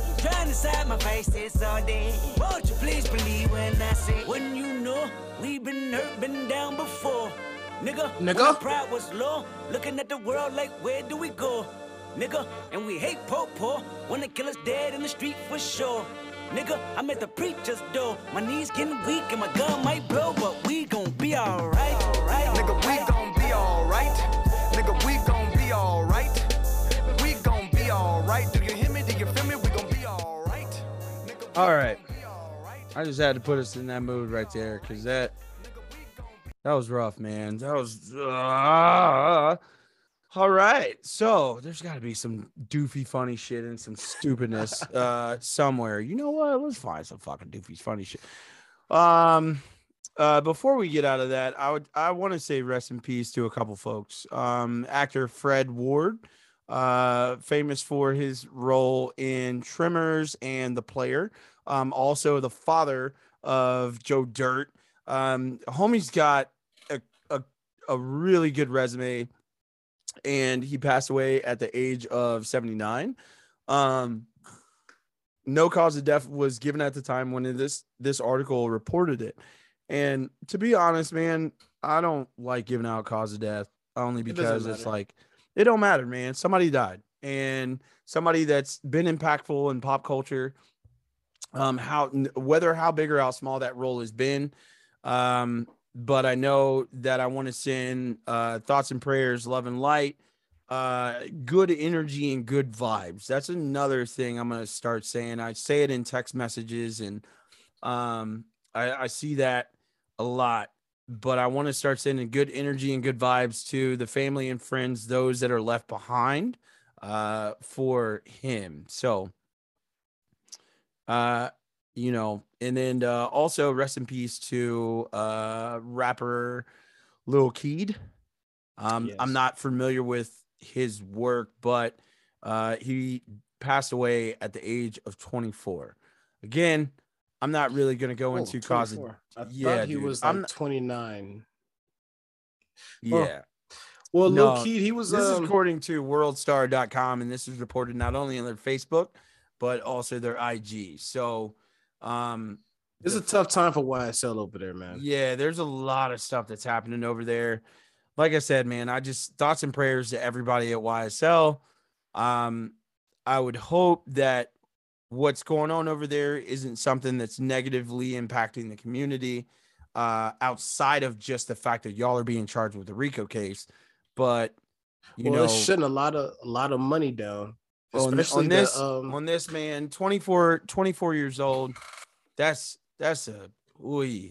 Trying to decide my faces all day. Won't you please believe when I say, when you know we've been hurt, been down before. Nigga, when Nigga. our pride was low, looking at the world like, where do we go? Nigga, and we hate po po when the killer's dead in the street for sure. Nigga, I'm at the preacher's door. My knees getting weak and my gun might blow, but we gon' be alright. Nigga, we gon' be alright. Nigga, we gon' All right. gon' be alright. I just had to put us in that mood right there because that that was rough, man. That was uh, all right. So there's got to be some doofy, funny shit and some stupidness uh, somewhere. You know what? Let's find some fucking doofy, funny shit. Um, uh, before we get out of that, I would I want to say rest in peace to a couple folks. Um, actor Fred Ward, uh, famous for his role in Tremors and The Player. Um, also the father of Joe Dirt. Um, homie's got a, a a really good resume, and he passed away at the age of 79. Um, no cause of death was given at the time when this this article reported it. And to be honest, man, I don't like giving out cause of death only because it's like it don't matter, man. Somebody died, and somebody that's been impactful in pop culture. Um, how whether how big or how small that role has been, um, but I know that I want to send uh, thoughts and prayers, love and light, uh, good energy and good vibes. That's another thing I'm gonna start saying. I say it in text messages, and um, I, I see that a lot. But I want to start sending good energy and good vibes to the family and friends, those that are left behind, uh, for him. So, uh, you know, and then uh, also rest in peace to uh rapper Lil Keed. Um, Yes. I'm not familiar with his work, but uh, he passed away at the age of 24. Again, I'm not really going to go Oh, into cause. 24. I yeah, thought he dude. was I'm like 29. yeah. Well, No, Lil Keed, he was. This is um, according to worldstar.com, and this is reported not only on their Facebook, but also their IG. So, um, It's a tough time for YSL over there, man. yeah, there's a lot of stuff that's happening over there. Like I said, man, I just thoughts and prayers to everybody at YSL. Um, I would hope that what's going on over there isn't something that's negatively impacting the community uh, outside of just the fact that y'all are being charged with the RICO case. But you well, know, it's shutting a lot of a lot of money down, especially on the, this um, on this man 24 24 years old that's that's a ooh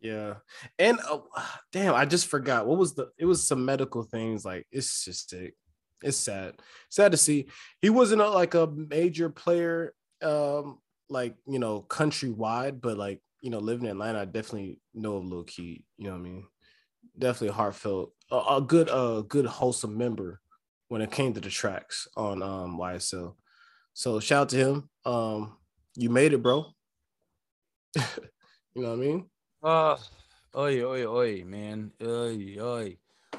Yeah. And uh, damn, I just forgot what was the it was some medical things like it's just sick. It's sad. Sad to see. He wasn't a, like a major player um like, you know, countrywide, but like, you know, living in Atlanta, I definitely know of Lil Keed, you know what I mean? Definitely heartfelt a, a good uh good wholesome member when it came to the tracks on um YSL. So shout out to him. Um you made it, bro. you know what I mean? uh oi oi oi man oi oi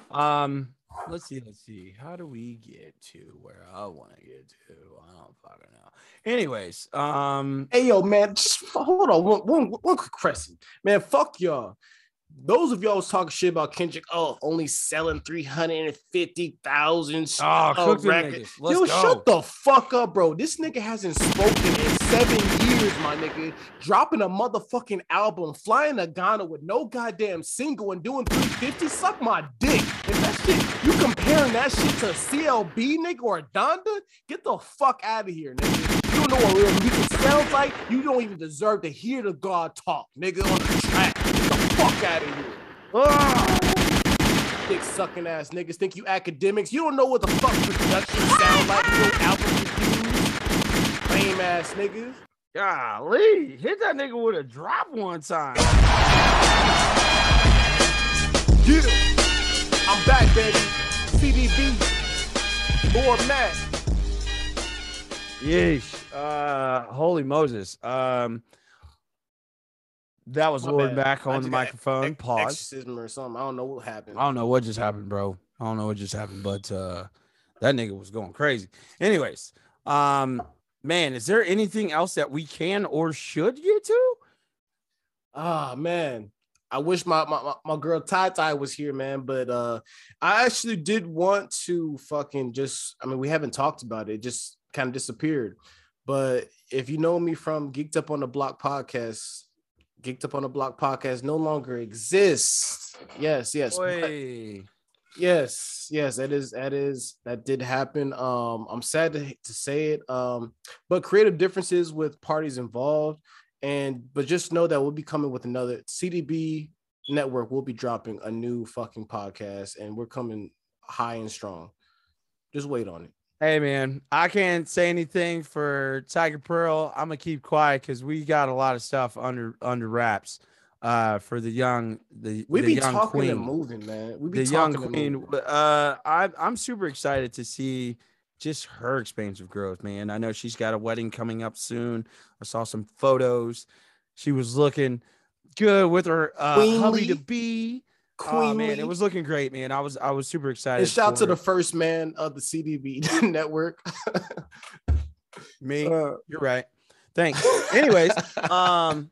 um let's see let's see how do we get to where i want to get to i don't fucking know anyways um Hey yo, man, just hold on one, one, one quick question. Man, fuck y'all. Those of y'all was talking shit about Kendrick, oh, only selling 350,000 Oh, uh, records. Yo, go. shut the fuck up, bro. This nigga hasn't spoken in seven years, my nigga. Dropping a motherfucking album, flying to Ghana with no goddamn single and doing 350. Suck my dick. If that shit, you comparing that shit to CLB, nigga, or Donda, get the fuck out of here, nigga. You don't know what real music sounds like. You don't even deserve to hear the God talk, nigga, on the track. Get the fuck out of here. Ah! Dick sucking ass niggas think you academics. You don't know what the fuck production sound like. You know album reviews. Lame ass niggas. golly hit that nigga with a drop one time Yeah. I'm back, baby. CDB. Lorde Mac. Yeesh. Uh, holy Moses. Um, that was Lorde Mac on the microphone. ex- Pause. Exorcism or something. I don't know what happened. I don't know what just happened, bro. I don't know what just happened, but uh, that nigga was going crazy. Anyways, um, man, is there anything else that we can or should get to? Ah man, I wish my my, my- my girl Ty Ty was here, man. But uh I actually did want to fucking just I mean, we haven't talked about it, it just kind of disappeared. But if you know me from Geeked Up on the Block podcast, Geeked Up on the Block podcast no longer exists. Yes, yes. Yes, yes, that is that is that did happen. Um, I'm sad to, to say it. Um, but creative differences with parties involved, and but just know that we'll be coming with another CDB network. We'll be dropping a new fucking podcast, and we're coming high and strong. Just wait on it. Hey man, I can't say anything for Tiger Pearl. I'm gonna keep quiet because we got a lot of stuff under under wraps. Uh, for the young the We the be young talking queen. and moving, man. We be the young queen. Uh, I, I'm super excited to see just her expansive growth, man. I know she's got a wedding coming up soon. I saw some photos. She was looking good with her uh, hubby to Queenly. Be. Oh man, it was looking great, man. I was I was super excited. And shout out to for the first man of the CDB network. me. Uh, You're right. Thanks. Anyways, um,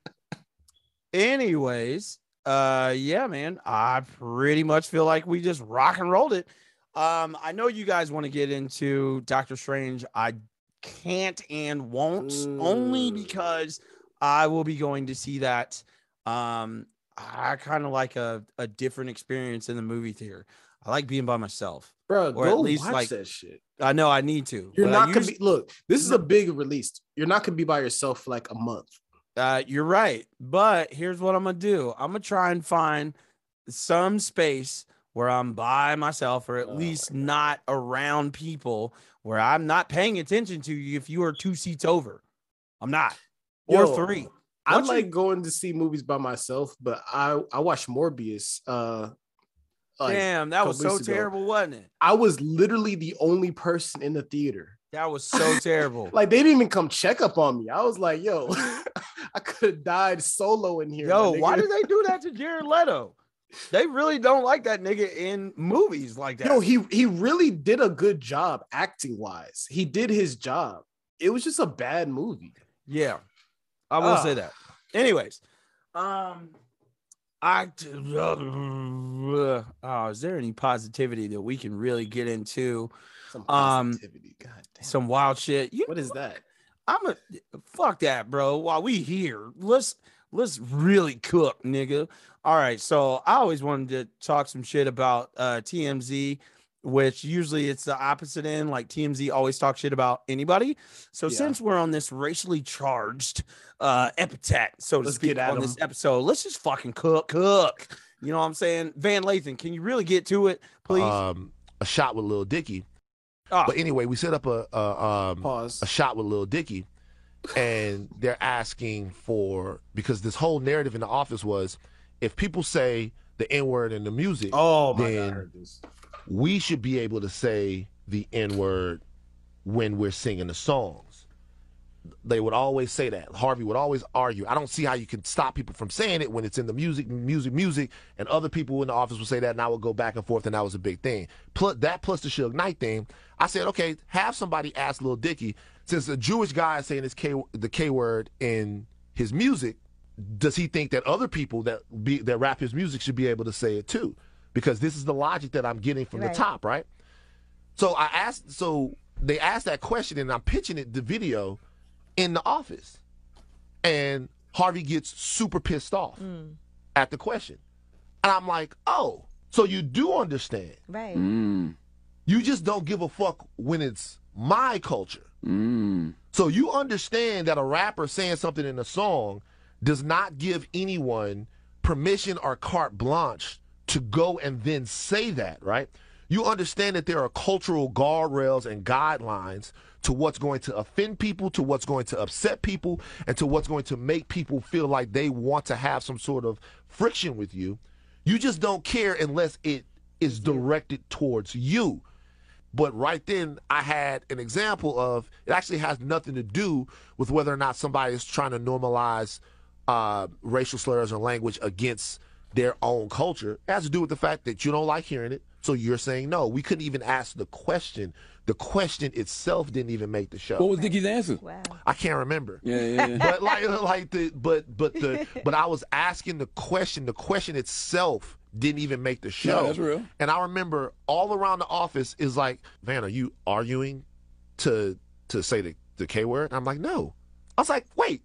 anyways, uh, yeah, man, I pretty much feel like we just rock and rolled it. Um, I know you guys want to get into Doctor Strange. I can't and won't only because I will be going to see that. Um, I kind of like a, a different experience in the movie theater. I like being by myself, Bro, or at least like that shit. I know I need to. You're not gonna be look. This is a big release. You're not gonna be by yourself for like a month. Uh, you're right. But here's what I'm gonna do. I'm gonna try and find some space where I'm by myself, or at Oh least not around people where I'm not paying attention to you if you are two seats over. I'm not. Or Yo, three. I you- like going to see movies by myself, but I I watched Morbius uh like, Damn, that was so ago. terrible, wasn't it? I was literally the only person in the theater. That was so terrible. Like they didn't even come check up on me. I was like, yo, I could have died solo in here. Yo, why did they do that to Jared Leto? They really don't like that nigga in movies like that. Yo, he he really did a good job acting wise. He did his job. It was just a bad movie. Yeah, I will say Ah. that. Anyways, um, I oh, is there any positivity that we can really get into? Some Um, positivity. God damn. Some wild shit. You What is that? I'm a fuck that, bro. While we here, let's let's really cook, nigga. All right. So I always wanted to talk some shit about uh TMZ, which usually it's the opposite end. Like TMZ always talk shit about anybody. So Yeah. since we're on this racially charged uh epithet, so to Let's speak, get at on this 'em. episode, let's just fucking cook, cook. You know what I'm saying? Van Lathan, can you really get to it, please? Um, a shot with Lil Dicky. Ah. But anyway, we set up a a, um, Pause. a shot with Lil Dicky, and they're asking for because this whole narrative in the office was if people say the N word in the music, Oh my god, I then heard this. We should be able to say the N word when we're singing the songs. They would always say that. Harvey would always argue. I don't see how you can stop people from saying it when it's in the music, music, music, and other people in the office would say that, and I would go back and forth, and that was a big thing. Plus that plus the Suge Knight thing. I said, okay, have somebody ask Lil Dicky, since a Jewish guy is saying this K the K word in his music, does he think that other people that be that rap his music should be able to say it too? Because this is the logic that I'm getting from Right. the top, right? So I asked, so they asked that question, and I'm pitching it the video in the office, and Harvey gets super pissed off at the question, and I'm like, oh, so you do understand? Right. You just don't give a fuck when it's my culture. Mm. So you understand that a rapper saying something in a song does not give anyone permission or carte blanche to go and then say that, right? You understand that there are cultural guardrails and guidelines to what's going to offend people, to what's going to upset people, and to what's going to make people feel like they want to have some sort of friction with you. You just don't care unless it is directed towards you. But right then, I had an example of it actually has nothing to do with whether or not somebody is trying to normalize uh, racial slurs or language against their own culture. It has to do with the fact that you don't like hearing it, so you're saying no. We couldn't even ask the question. The question itself didn't even make the show. What was Dicky's answer? Wow. I can't remember. Yeah, yeah, yeah. but like, like the, but, but the, but I was asking the question. The question itself didn't even make the show. that's real. And I remember all around the office is like, Van, are you arguing to to say the the K word? And I'm like, no. I was like, wait.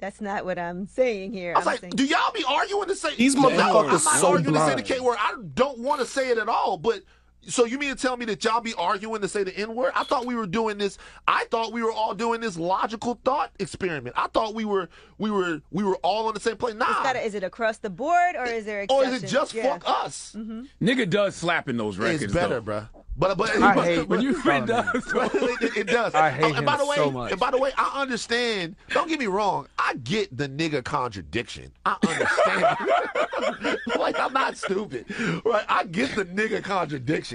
That's not what I'm saying here. I was I'm like, saying- do y'all be arguing to say These No, motherfuckers I'm not so arguing to say the. K word. I don't want to say it at all. But so you mean to tell me that y'all be arguing to say the N word? I thought we were doing this. I thought we were all doing this logical thought experiment. I thought we were we were we were all on the same plane. It's Nah. gotta- is it across the board or is there or is it just Yeah. fuck us? Mm-hmm. Nigga does slapping those records. It's better, though. bruh. But but, I but- hate but- When you Follow it does. it, it does. I hate Oh, and by the way, so much. and by the way, I understand. Don't get me wrong. I get the nigga contradiction. I understand. like I'm not stupid, right? I get the nigga contradiction.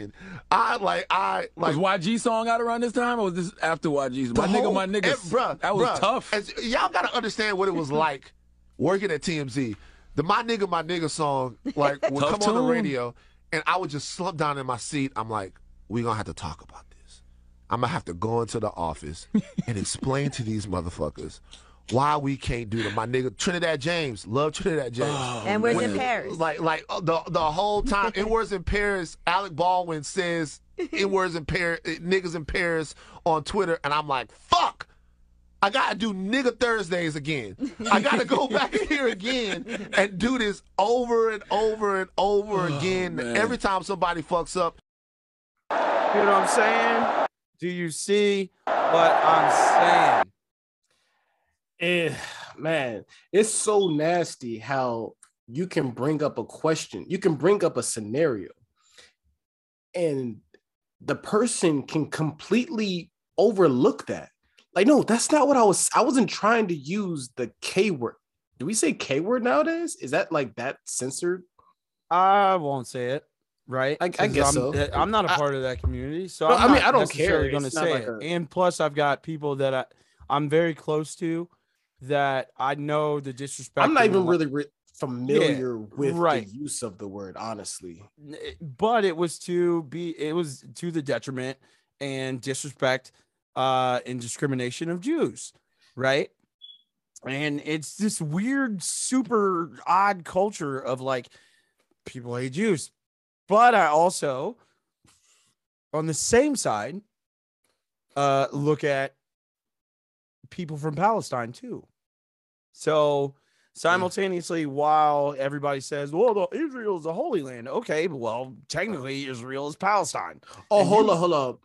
I like I like was YG song out around this time, or was this after YG's? My nigga, my nigga, bruh, that was bruh, tough. as- y'all gotta understand what it was like working at TMZ. The my nigga, my nigga song like would come on the radio, and I would just slump down in my seat. I'm like, we gonna have to talk about this. I'm gonna have to go into the office and explain to these motherfuckers why we can't do them. My nigga Trinidad James, love Trinidad James. And we're in Paris? Like like uh, the the whole time in words in Paris, Alec Baldwin says in words in Paris, niggas in Paris on Twitter, and I'm like, fuck. I gotta do nigga Thursdays again. I gotta go back here again and do this over and over and over again. man. Every time somebody fucks up, You know what I'm saying? Do you see what I'm saying? Eh, man, it's so nasty how you can bring up a question, you can bring up a scenario, and the person can completely overlook that. Like, no, that's not what I was. I wasn't trying to use the K word. Do we say K word nowadays? Is that like that censored? I won't say it. right? I- I guess I'm, so. I'm not a part of that community, so No, I'm mean, I don't care. Going to say like it. a- And plus, I've got people that I I'm very close to that I know the disrespect. I'm not even really re- familiar with right. the use of the word, honestly. but it was to be it was to the detriment and disrespect uh and discrimination of Jews, right? And it's this weird, super odd culture of like people hate Jews. But I also on the same side uh look at people from Palestine too. So hmm. simultaneously, while everybody says, "Well, the, Israel is the Holy Land," okay, well, technically, Israel is Palestine. Oh, And hold you- up, hold up.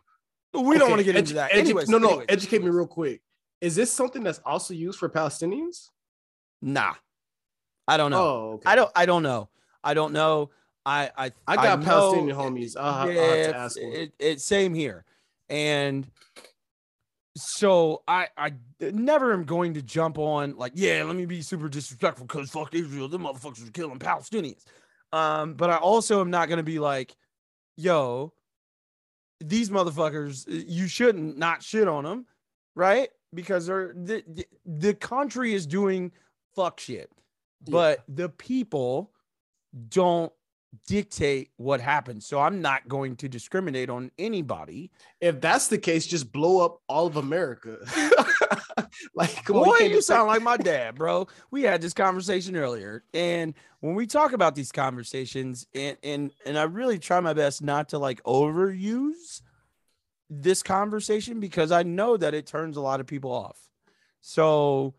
We don't want to get edu- into that. edu- anyways, no, no, anyways. educate me real quick. Is this something that's also used for Palestinians? Nah, I don't know. Oh, okay. I don't. I don't know. I don't know. I I I got know- Palestinian homies. I'll, ha- I'll have Yeah, to ask. It, it same here, and so I I never am going to jump on like yeah let me be super disrespectful because fuck Israel the motherfuckers are killing Palestinians, um but I also am not going to be like yo these motherfuckers you shouldn't not shit on them right? Because they're the, the, the country is doing fuck shit. But the people don't dictate what happens so i'm not going to discriminate on anybody If that's the case, just blow up all of America. like, come on, Boy, can't you sound like my dad, bro. We had this conversation earlier, and when we talk about these conversations, and and and I really try my best not to like overuse this conversation because I know that it turns a lot of people off. So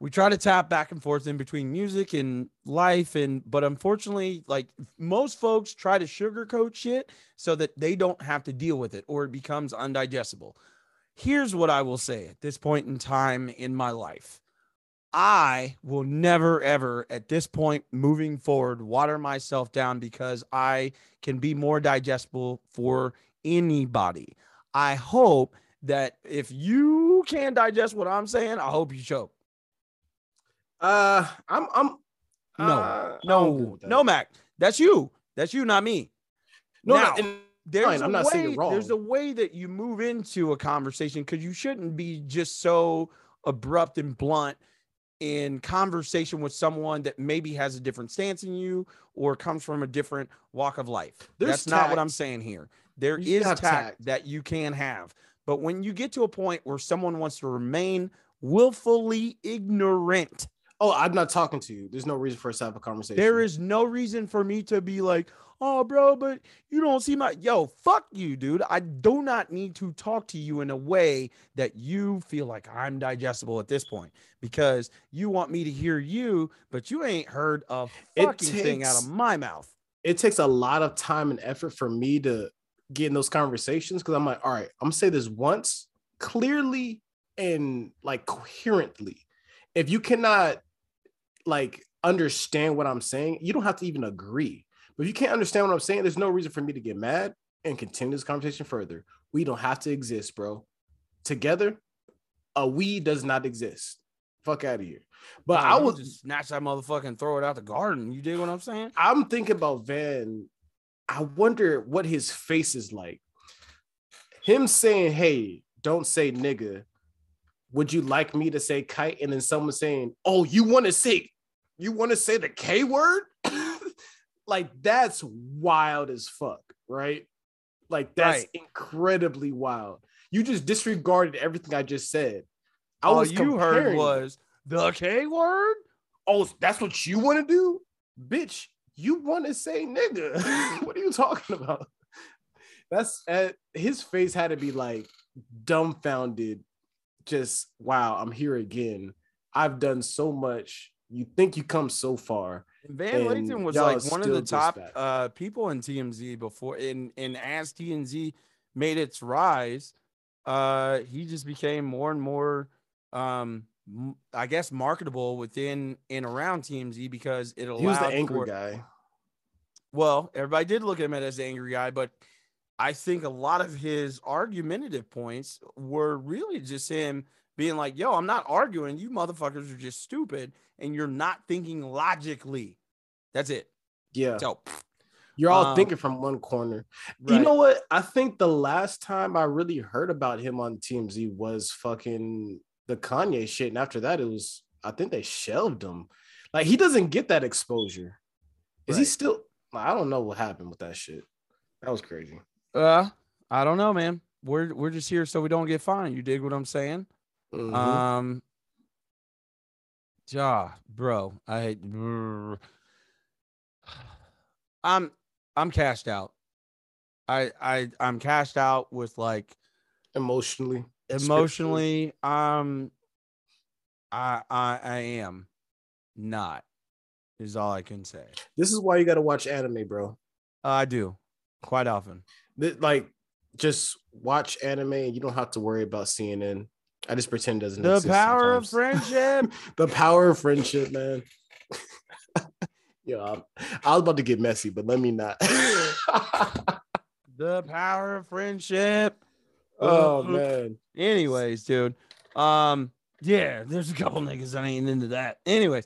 we try to tap back and forth in between music and life, and but unfortunately, like most folks try to sugarcoat shit so that they don't have to deal with it or it becomes undigestible here's what I will say at this point in time in my life. I will never, ever, at this point moving forward, water myself down because I can be more digestible for anybody. I hope that if you can digest what I'm saying, I hope you choke. Uh, I'm, I'm, No, uh, I don't agree no, that. no, Mac. That's you. That's you, not me. No, Now, no, there's fine, a I'm not way, saying you're wrong. There's a way that you move into a conversation because you shouldn't be just so abrupt and blunt in conversation with someone that maybe has a different stance in you or comes from a different walk of life. There's That's not what. I'm saying here. There You is tact, tact. that you can have. But when you get to a point where someone wants to remain willfully ignorant, Oh, I'm not talking to you. There's no reason for us to have a conversation. there is no reason for me to be like, oh, bro, but you don't see my yo, fuck you, dude. I do not need to talk to you in a way that you feel like I'm digestible at this point because you want me to hear you, but you ain't heard a fucking thing out of my mouth. it takes a lot of time and effort for me to get in those conversations because I'm like, all right, I'm gonna say this once clearly and like coherently. If you cannot like understand what I'm saying, you don't have to even agree. But if you can't understand what I'm saying, there's no reason for me to get mad and continue this conversation further. We don't have to exist, bro. Together, a we does not exist. Fuck out of here. But I was just snatch that motherfucker and throw it out the garden. You dig what I'm saying? I'm thinking about Van. I wonder what his face is like. Him saying, "Hey, don't say nigga." Would you like me to say kite? And then someone saying, "Oh, you want to say, you want to say the K word?" like that's wild as fuck, right? Like that's Right. incredibly wild. You just disregarded everything I just said. I All was you heard was the K word. Oh, that's what you want to do? Bitch, you want to say nigga. what are you talking about? That's uh, his face had to be like dumbfounded. Just wow, I'm here again. I've done so much. You think you come so far. Van Lathan was like one of the top uh, people in TMZ before, and and as TMZ made its rise, uh, he just became more and more, um, I guess, marketable within and around TMZ because it allowed. He was the angry for- guy. Well, everybody did look at him as the angry guy, but I think a lot of his argumentative points were really just him being like, yo, I'm not arguing. You motherfuckers are just stupid and you're not thinking logically. That's it. Yeah. So, You're all Um, thinking from one corner. You know what? I think the last time I really heard about him on TMZ was fucking the Kanye shit. And after that, it was, I think they shelved him. Like, he doesn't get that exposure. Is he still, I don't know what happened with that shit. That was crazy. Uh, I don't know, man. We're we're just here so we don't get fined. You dig what I'm saying? Mhm. Um, ja, bro, I, brr. I'm I'm cashed out. I I I'm cashed out with like Emotionally. emotionally. Um, I I I am not is all I can say. This is why you got to watch anime, bro. I do quite often. Like, just watch anime and you don't have to worry about CNN. I just pretend doesn't The exist The power of friendship. the power of friendship, man. Yo, I'm- I was about to get messy, but let me not. the power of friendship. oh man, Anyways, dude. Um, yeah, there's a couple niggas that ain't into that. Anyways.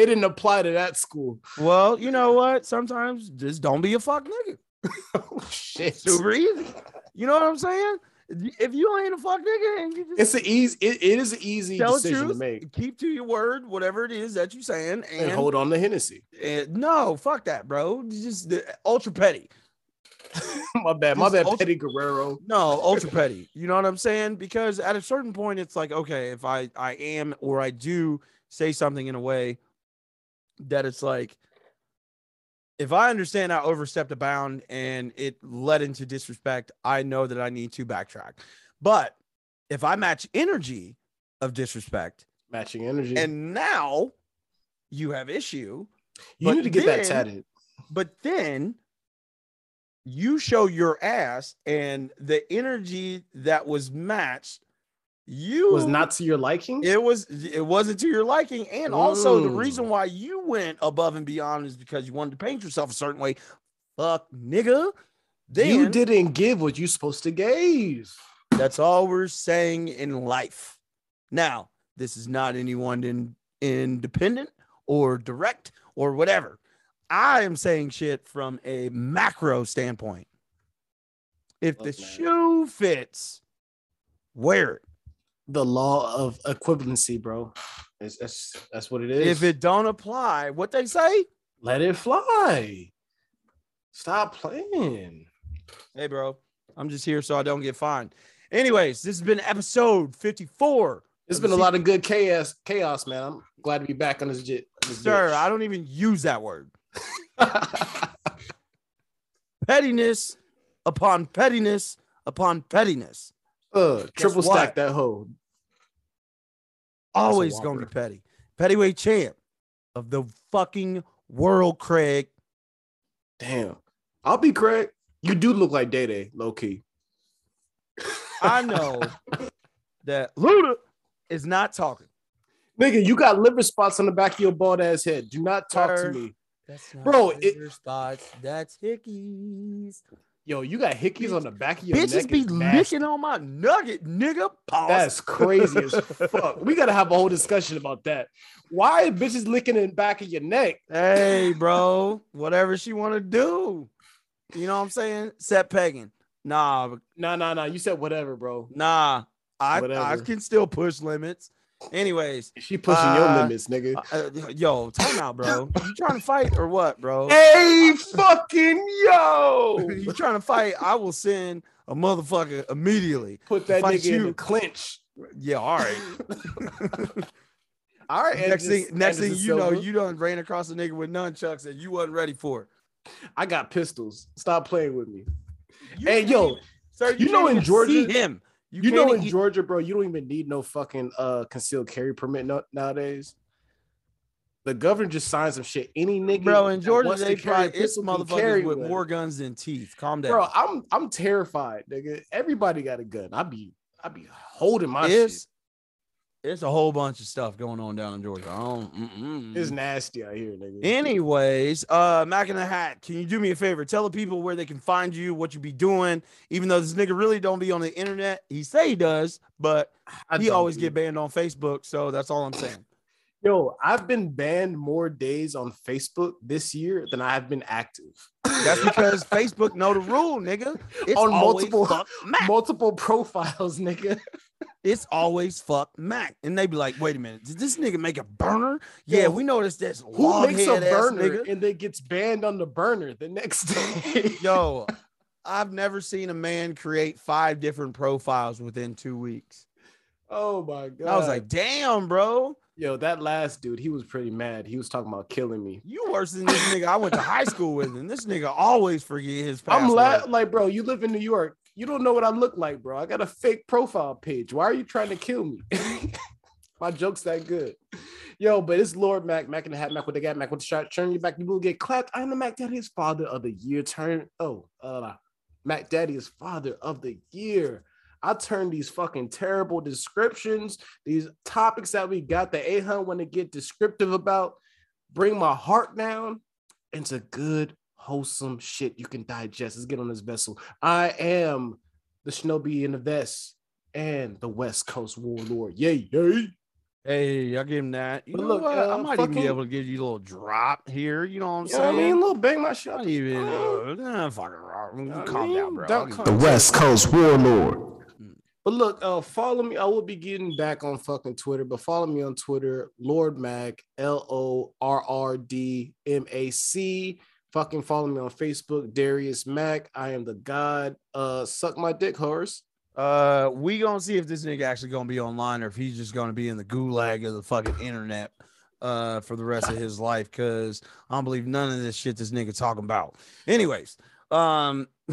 It didn't apply to that school. well, you know what? Sometimes just don't be a fuck nigga. Oh shit, Super easy. You know what I'm saying? If you ain't a fuck nigga and you just it's an easy. It, it is an easy decision to make. keep to your word, whatever it is that you're saying, and, And hold on to Hennessy. and- no, fuck that, bro. Just the, ultra petty. my bad, my bad, ultra- Petty Guerrero. No, ultra petty. You know what I'm saying? Because at a certain point, it's like, okay, if I I am or I do say something in a way that it's like, if I understand I overstepped a bound and it led into disrespect, I know that I need to backtrack. But if I match energy of disrespect, Matching energy. and now you have issue, you need to get that tatted. but then you show your ass and the energy that was matched you Was not to your liking. it was it wasn't to your liking. And also the reason why you went above and beyond is because you wanted to paint yourself a certain way. Fuck nigga. Then you didn't give what you supposed to give. that's all we're saying in life. Now this is not anyone in independent or direct or whatever. I am saying shit from a macro standpoint. If the Look, man. shoe fits wear it The law of equivalency, bro. It's, that's that's what it is. if it don't apply what they say let it fly. Stop playing. hey bro i'm just here so i don't get fined anyways this has been episode 54 It's of been a lot of good chaos, chaos, man. I'm glad to be back on this jet. This Sir, bitch. I don't even use that word. pettiness upon pettiness upon pettiness. uh, triple what? stack that hoe. Always gonna be whopper. petty. Pettyweight champ of the fucking world, Craig. Damn. I'll be Craig. You do look like Day Day, low key. I know that Luda is not talking. Nigga, you got liver spots on the back of your bald ass head. Do not talk Sir. to me. That's not Bro, it- liver spots. That's hickeys. Yo, you got hickeys on the back of your Bitches neck. be licking on my nugget, nigga. Pause. That's crazy as fuck. We gotta have a whole discussion about that. Why are bitches licking in the back of your neck? Hey, bro, whatever she want to do. You know what I'm saying? Set pegging. Nah, Nah, nah, nah. You said whatever, bro. nah. I, I can still push limits. Anyways, She pushing your Uh, limits, nigga. uh, yo, time out, bro. You trying to fight or what, bro? Hey, fucking yo! you trying to fight? I will send a motherfucker immediately. Put that Fight nigga in you. the clinch. Yeah, all right. All right, next thing, Anderson- next thing you know, Silva. you done ran across a nigga with nunchucks and you wasn't ready for it. I got pistols. Stop playing with me. You hey, yo, sir, you know in Georgia- see him. You, You, know, in e- Georgia, bro, you don't even need no fucking uh concealed carry permit no- nowadays. The governor just signs some shit. Any nigga, bro, in Georgia, wants to they carry a probably it's pistol can carry motherfuckers with one. more guns than teeth. Calm down. Bro, I'm I'm terrified, nigga. Everybody got a gun. I be I be holding my it's shit. It's a whole bunch of stuff going on down in Georgia. I don't. It's nasty out here, nigga. Anyways, uh, Mac in the Hat, can you do me a favor? Tell the people where they can find you, what you be doing. Even though this nigga really don't be on the internet, he say he does, but I he always get banned on Facebook. So that's all I'm saying. Yo, I've been banned more days on Facebook this year than I have been active. That's because Facebook know the rule, nigga. It's on multiple multiple profiles, nigga. It's always fuck Mac. And they'd be like, wait a minute, did this nigga make a burner? Yeah, Yo, we noticed this. Who makes a burner nigga. and then gets banned on the burner the next day? Yo, I've never seen a man create five different profiles within two weeks. Oh my god. I was like, damn, bro. Yo, that last dude, he was pretty mad. He was talking about killing me. You worse than this nigga I went to high school with, and this nigga always forget his password. I'm la- like, bro, you live in New York. You don't know what I look like, bro. I got a fake profile page. Why are you trying to kill me? My joke's that good. Yo, but it's Lorde Mac, Mac in the hat, Mac with the gap, Mac with the shot. Turn your back, you will get clapped. I'm the Mac Daddy's father of the year. Turn, oh, uh, Mac Daddy is father of the year. I turn these fucking terrible descriptions, these topics that we got that A.Hun want to get descriptive about, bring my heart down into good, wholesome shit you can digest. Let's get on this vessel. I am the Shinobi in the vest and the West Coast warlord. Yay, yay. Hey, I'll give him that. You But know look, what? uh, I might even be able to give you a little drop here. You know what I'm You know what I mean? A little bang my shot. Even. Uh, nah, Rob. I Calm mean, down, bro. The West Coast Warlord. But look, uh, follow me. I will be getting back on fucking Twitter, but follow me on Twitter, Lorde Mac, L O R R D M A C. Fucking follow me on Facebook, Darius Mac. I am the God. Uh, suck my dick, horse. Uh, we gonna see if this nigga actually gonna be online or if he's just gonna be in the gulag of the fucking internet uh for the rest of his life because I don't believe none of this shit this nigga talking about. Anyways, um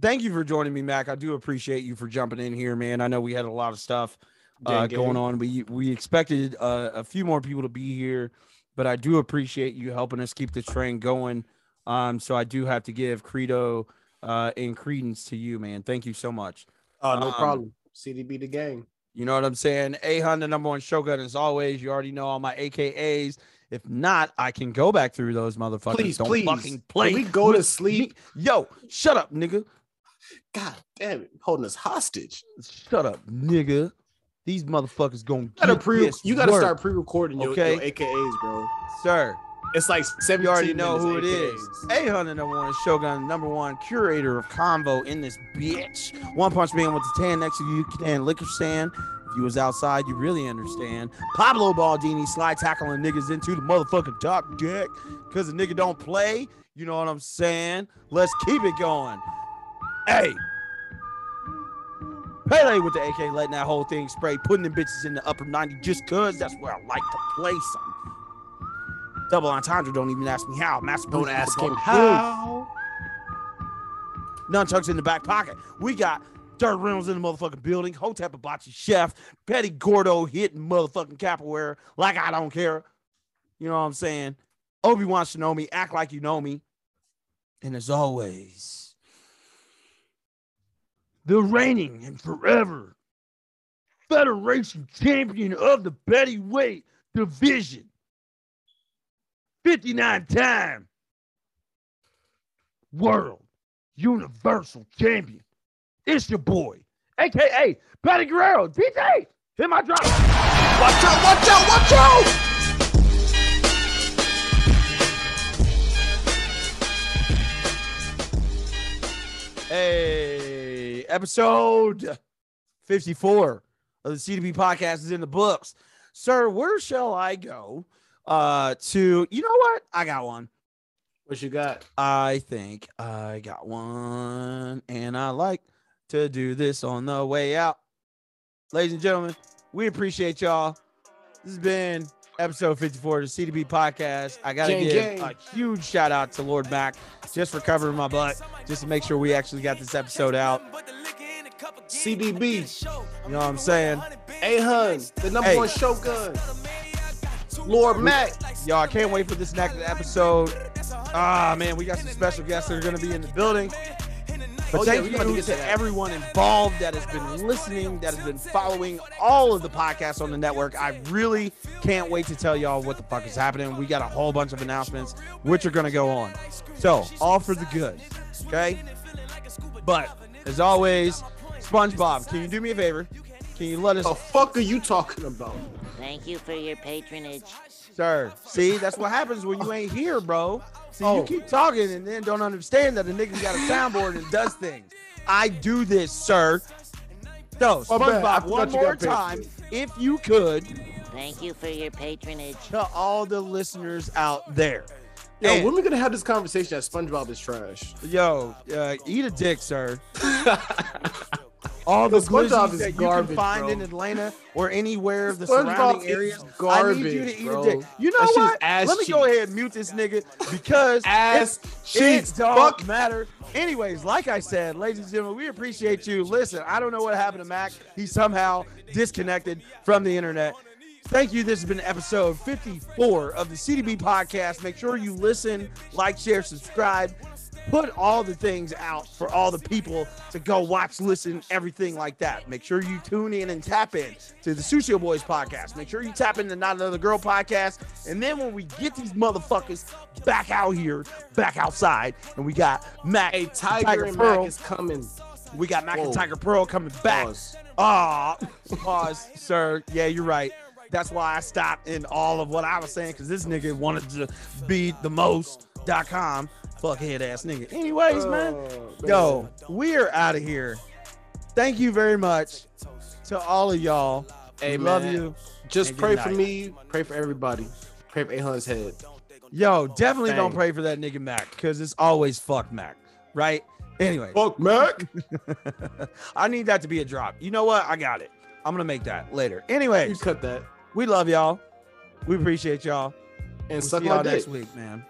thank you for joining me, Mac. I do appreciate you for jumping in here, man. I know we had a lot of stuff uh going on. We we expected uh, a few more people to be here, but I do appreciate you helping us keep the train going. Um, so I do have to give credo uh and credence to you, man. Thank you so much. Oh, no Um, problem. CDB the gang. You know what I'm saying? A the number one Shogun as always. You already know all my AKAs. If not, I can go back through those motherfuckers. Please, Don't please. fucking play. Can we go to sleep? me. Yo, shut up, nigga. God damn it, holding us hostage. Shut up, nigga. These motherfuckers gonna You gotta get pre. You gotta start pre-recording your, Okay. your AKAs, bro. sir. It's like seventeen. You already know who it is. AKAs. is. A Honda number one Shogun, number one curator of convo in this bitch. One punch man with the tan next to you can liquor stand. If you was outside, you really understand. Pablo Baldini slide tackling niggas into the motherfucking top deck because the nigga don't play. You know what I'm saying? Let's keep it going. Hey. Pele with the AK letting that whole thing spray, putting them bitches in the upper 90 just cause that's where I like to play some. Double entendre, don't even ask me how. Master Don't ask him how. Nunchucks in the back pocket. We got Dirt Reynolds in the motherfucking building. Hotep Hibachi Chef. Petty Gordo hitting motherfucking capoeira like I don't care. You know what I'm saying? Obi-Wan Shinobi, act like you know me. And as always, the reigning and forever Federation champion of the Betty Weight division. 59 time world universal champion. It's your boy, aka Petty Guerrero. DJ, hit my drop. Watch out! Watch out! Watch out! Hey, episode 54 of the CDB podcast is in the books. Sir, where shall I go? Uh to you know what? I got one. What you got? I think I got one, and I like to do this on the way out. Ladies and gentlemen, we appreciate y'all. This has been episode 54 of the CDB podcast. I got to give gang. a huge shout out to Lorde Mac just for covering my butt, just to make sure we actually got this episode out. CDB. You know what I'm saying? A.Hun, the number Hey. one Shogun. Lorde Mac. Y'all, I can't wait for this next episode. Ah, man, we got some special guests that are going to be in the building. But Oh, thank gotta you to to everyone involved that has been listening, that has been following all of the podcasts on the network. I really can't wait to tell y'all what the fuck is happening. We got a whole bunch of announcements which are going to go on. So, all for the good. Okay? But as always, SpongeBob, can you do me a favor? Can you let us? The fuck are you talking about? Thank you for your patronage. Sir, see, that's what happens when you ain't here, bro. See, you Oh. keep talking and then don't understand that the nigga's got a soundboard and does things. I do this, sir. So, My bad. I SpongeBob, forgot one you more time, if you could, Thank you for your patronage. to all the listeners out there. Yo, And- when we gonna have this conversation that SpongeBob is trash? Yo, uh, eat a dick, sir. All the SpongeBob is that you garbage, can find bro. in Atlanta or anywhere of the SpongeBob surrounding areas, garbage, I need you to eat bro. a dick. You know what? Let me go ahead and mute this nigga because Ass it, cheeks. don't Fuck. matter. Anyways, like I said, ladies and gentlemen, we appreciate you. Listen, I don't know what happened to Mac. He somehow disconnected from the internet. Thank you. This has been episode 54 of the CDB podcast. Make sure you listen, like, share, subscribe. Put all the things out for all the people to go watch, listen, everything like that. Make sure you tune in and tap in to the Sucio Boys podcast. Make sure you tap into Not Another Girl podcast. And then when we get these motherfuckers back out here, back outside, and we got Mac, Hey, Tiger, Tiger and Pearl. Mac is coming. We got Mac and Tiger Pearl coming back. Pause. Ah, pause, sir. Yeah, you're right. That's why I stopped in all of what I was saying because this nigga wanted to be the most.com. Fuckhead ass nigga. Anyways, oh, man, Oh, yo, we are out of here. Thank you very much to all of y'all. Hey, We love you. Just pray good for me. Pray for everybody. Pray for A.Hun's head. Yo, definitely don't pray for that nigga Mac because it's always fuck Mac, right? Anyway, Fuck Mac. I need that to be a drop. You know what? I got it. I'm gonna make that later. Anyway, You cut that we love y'all. We appreciate y'all. and We'll suck see y'all next week, man.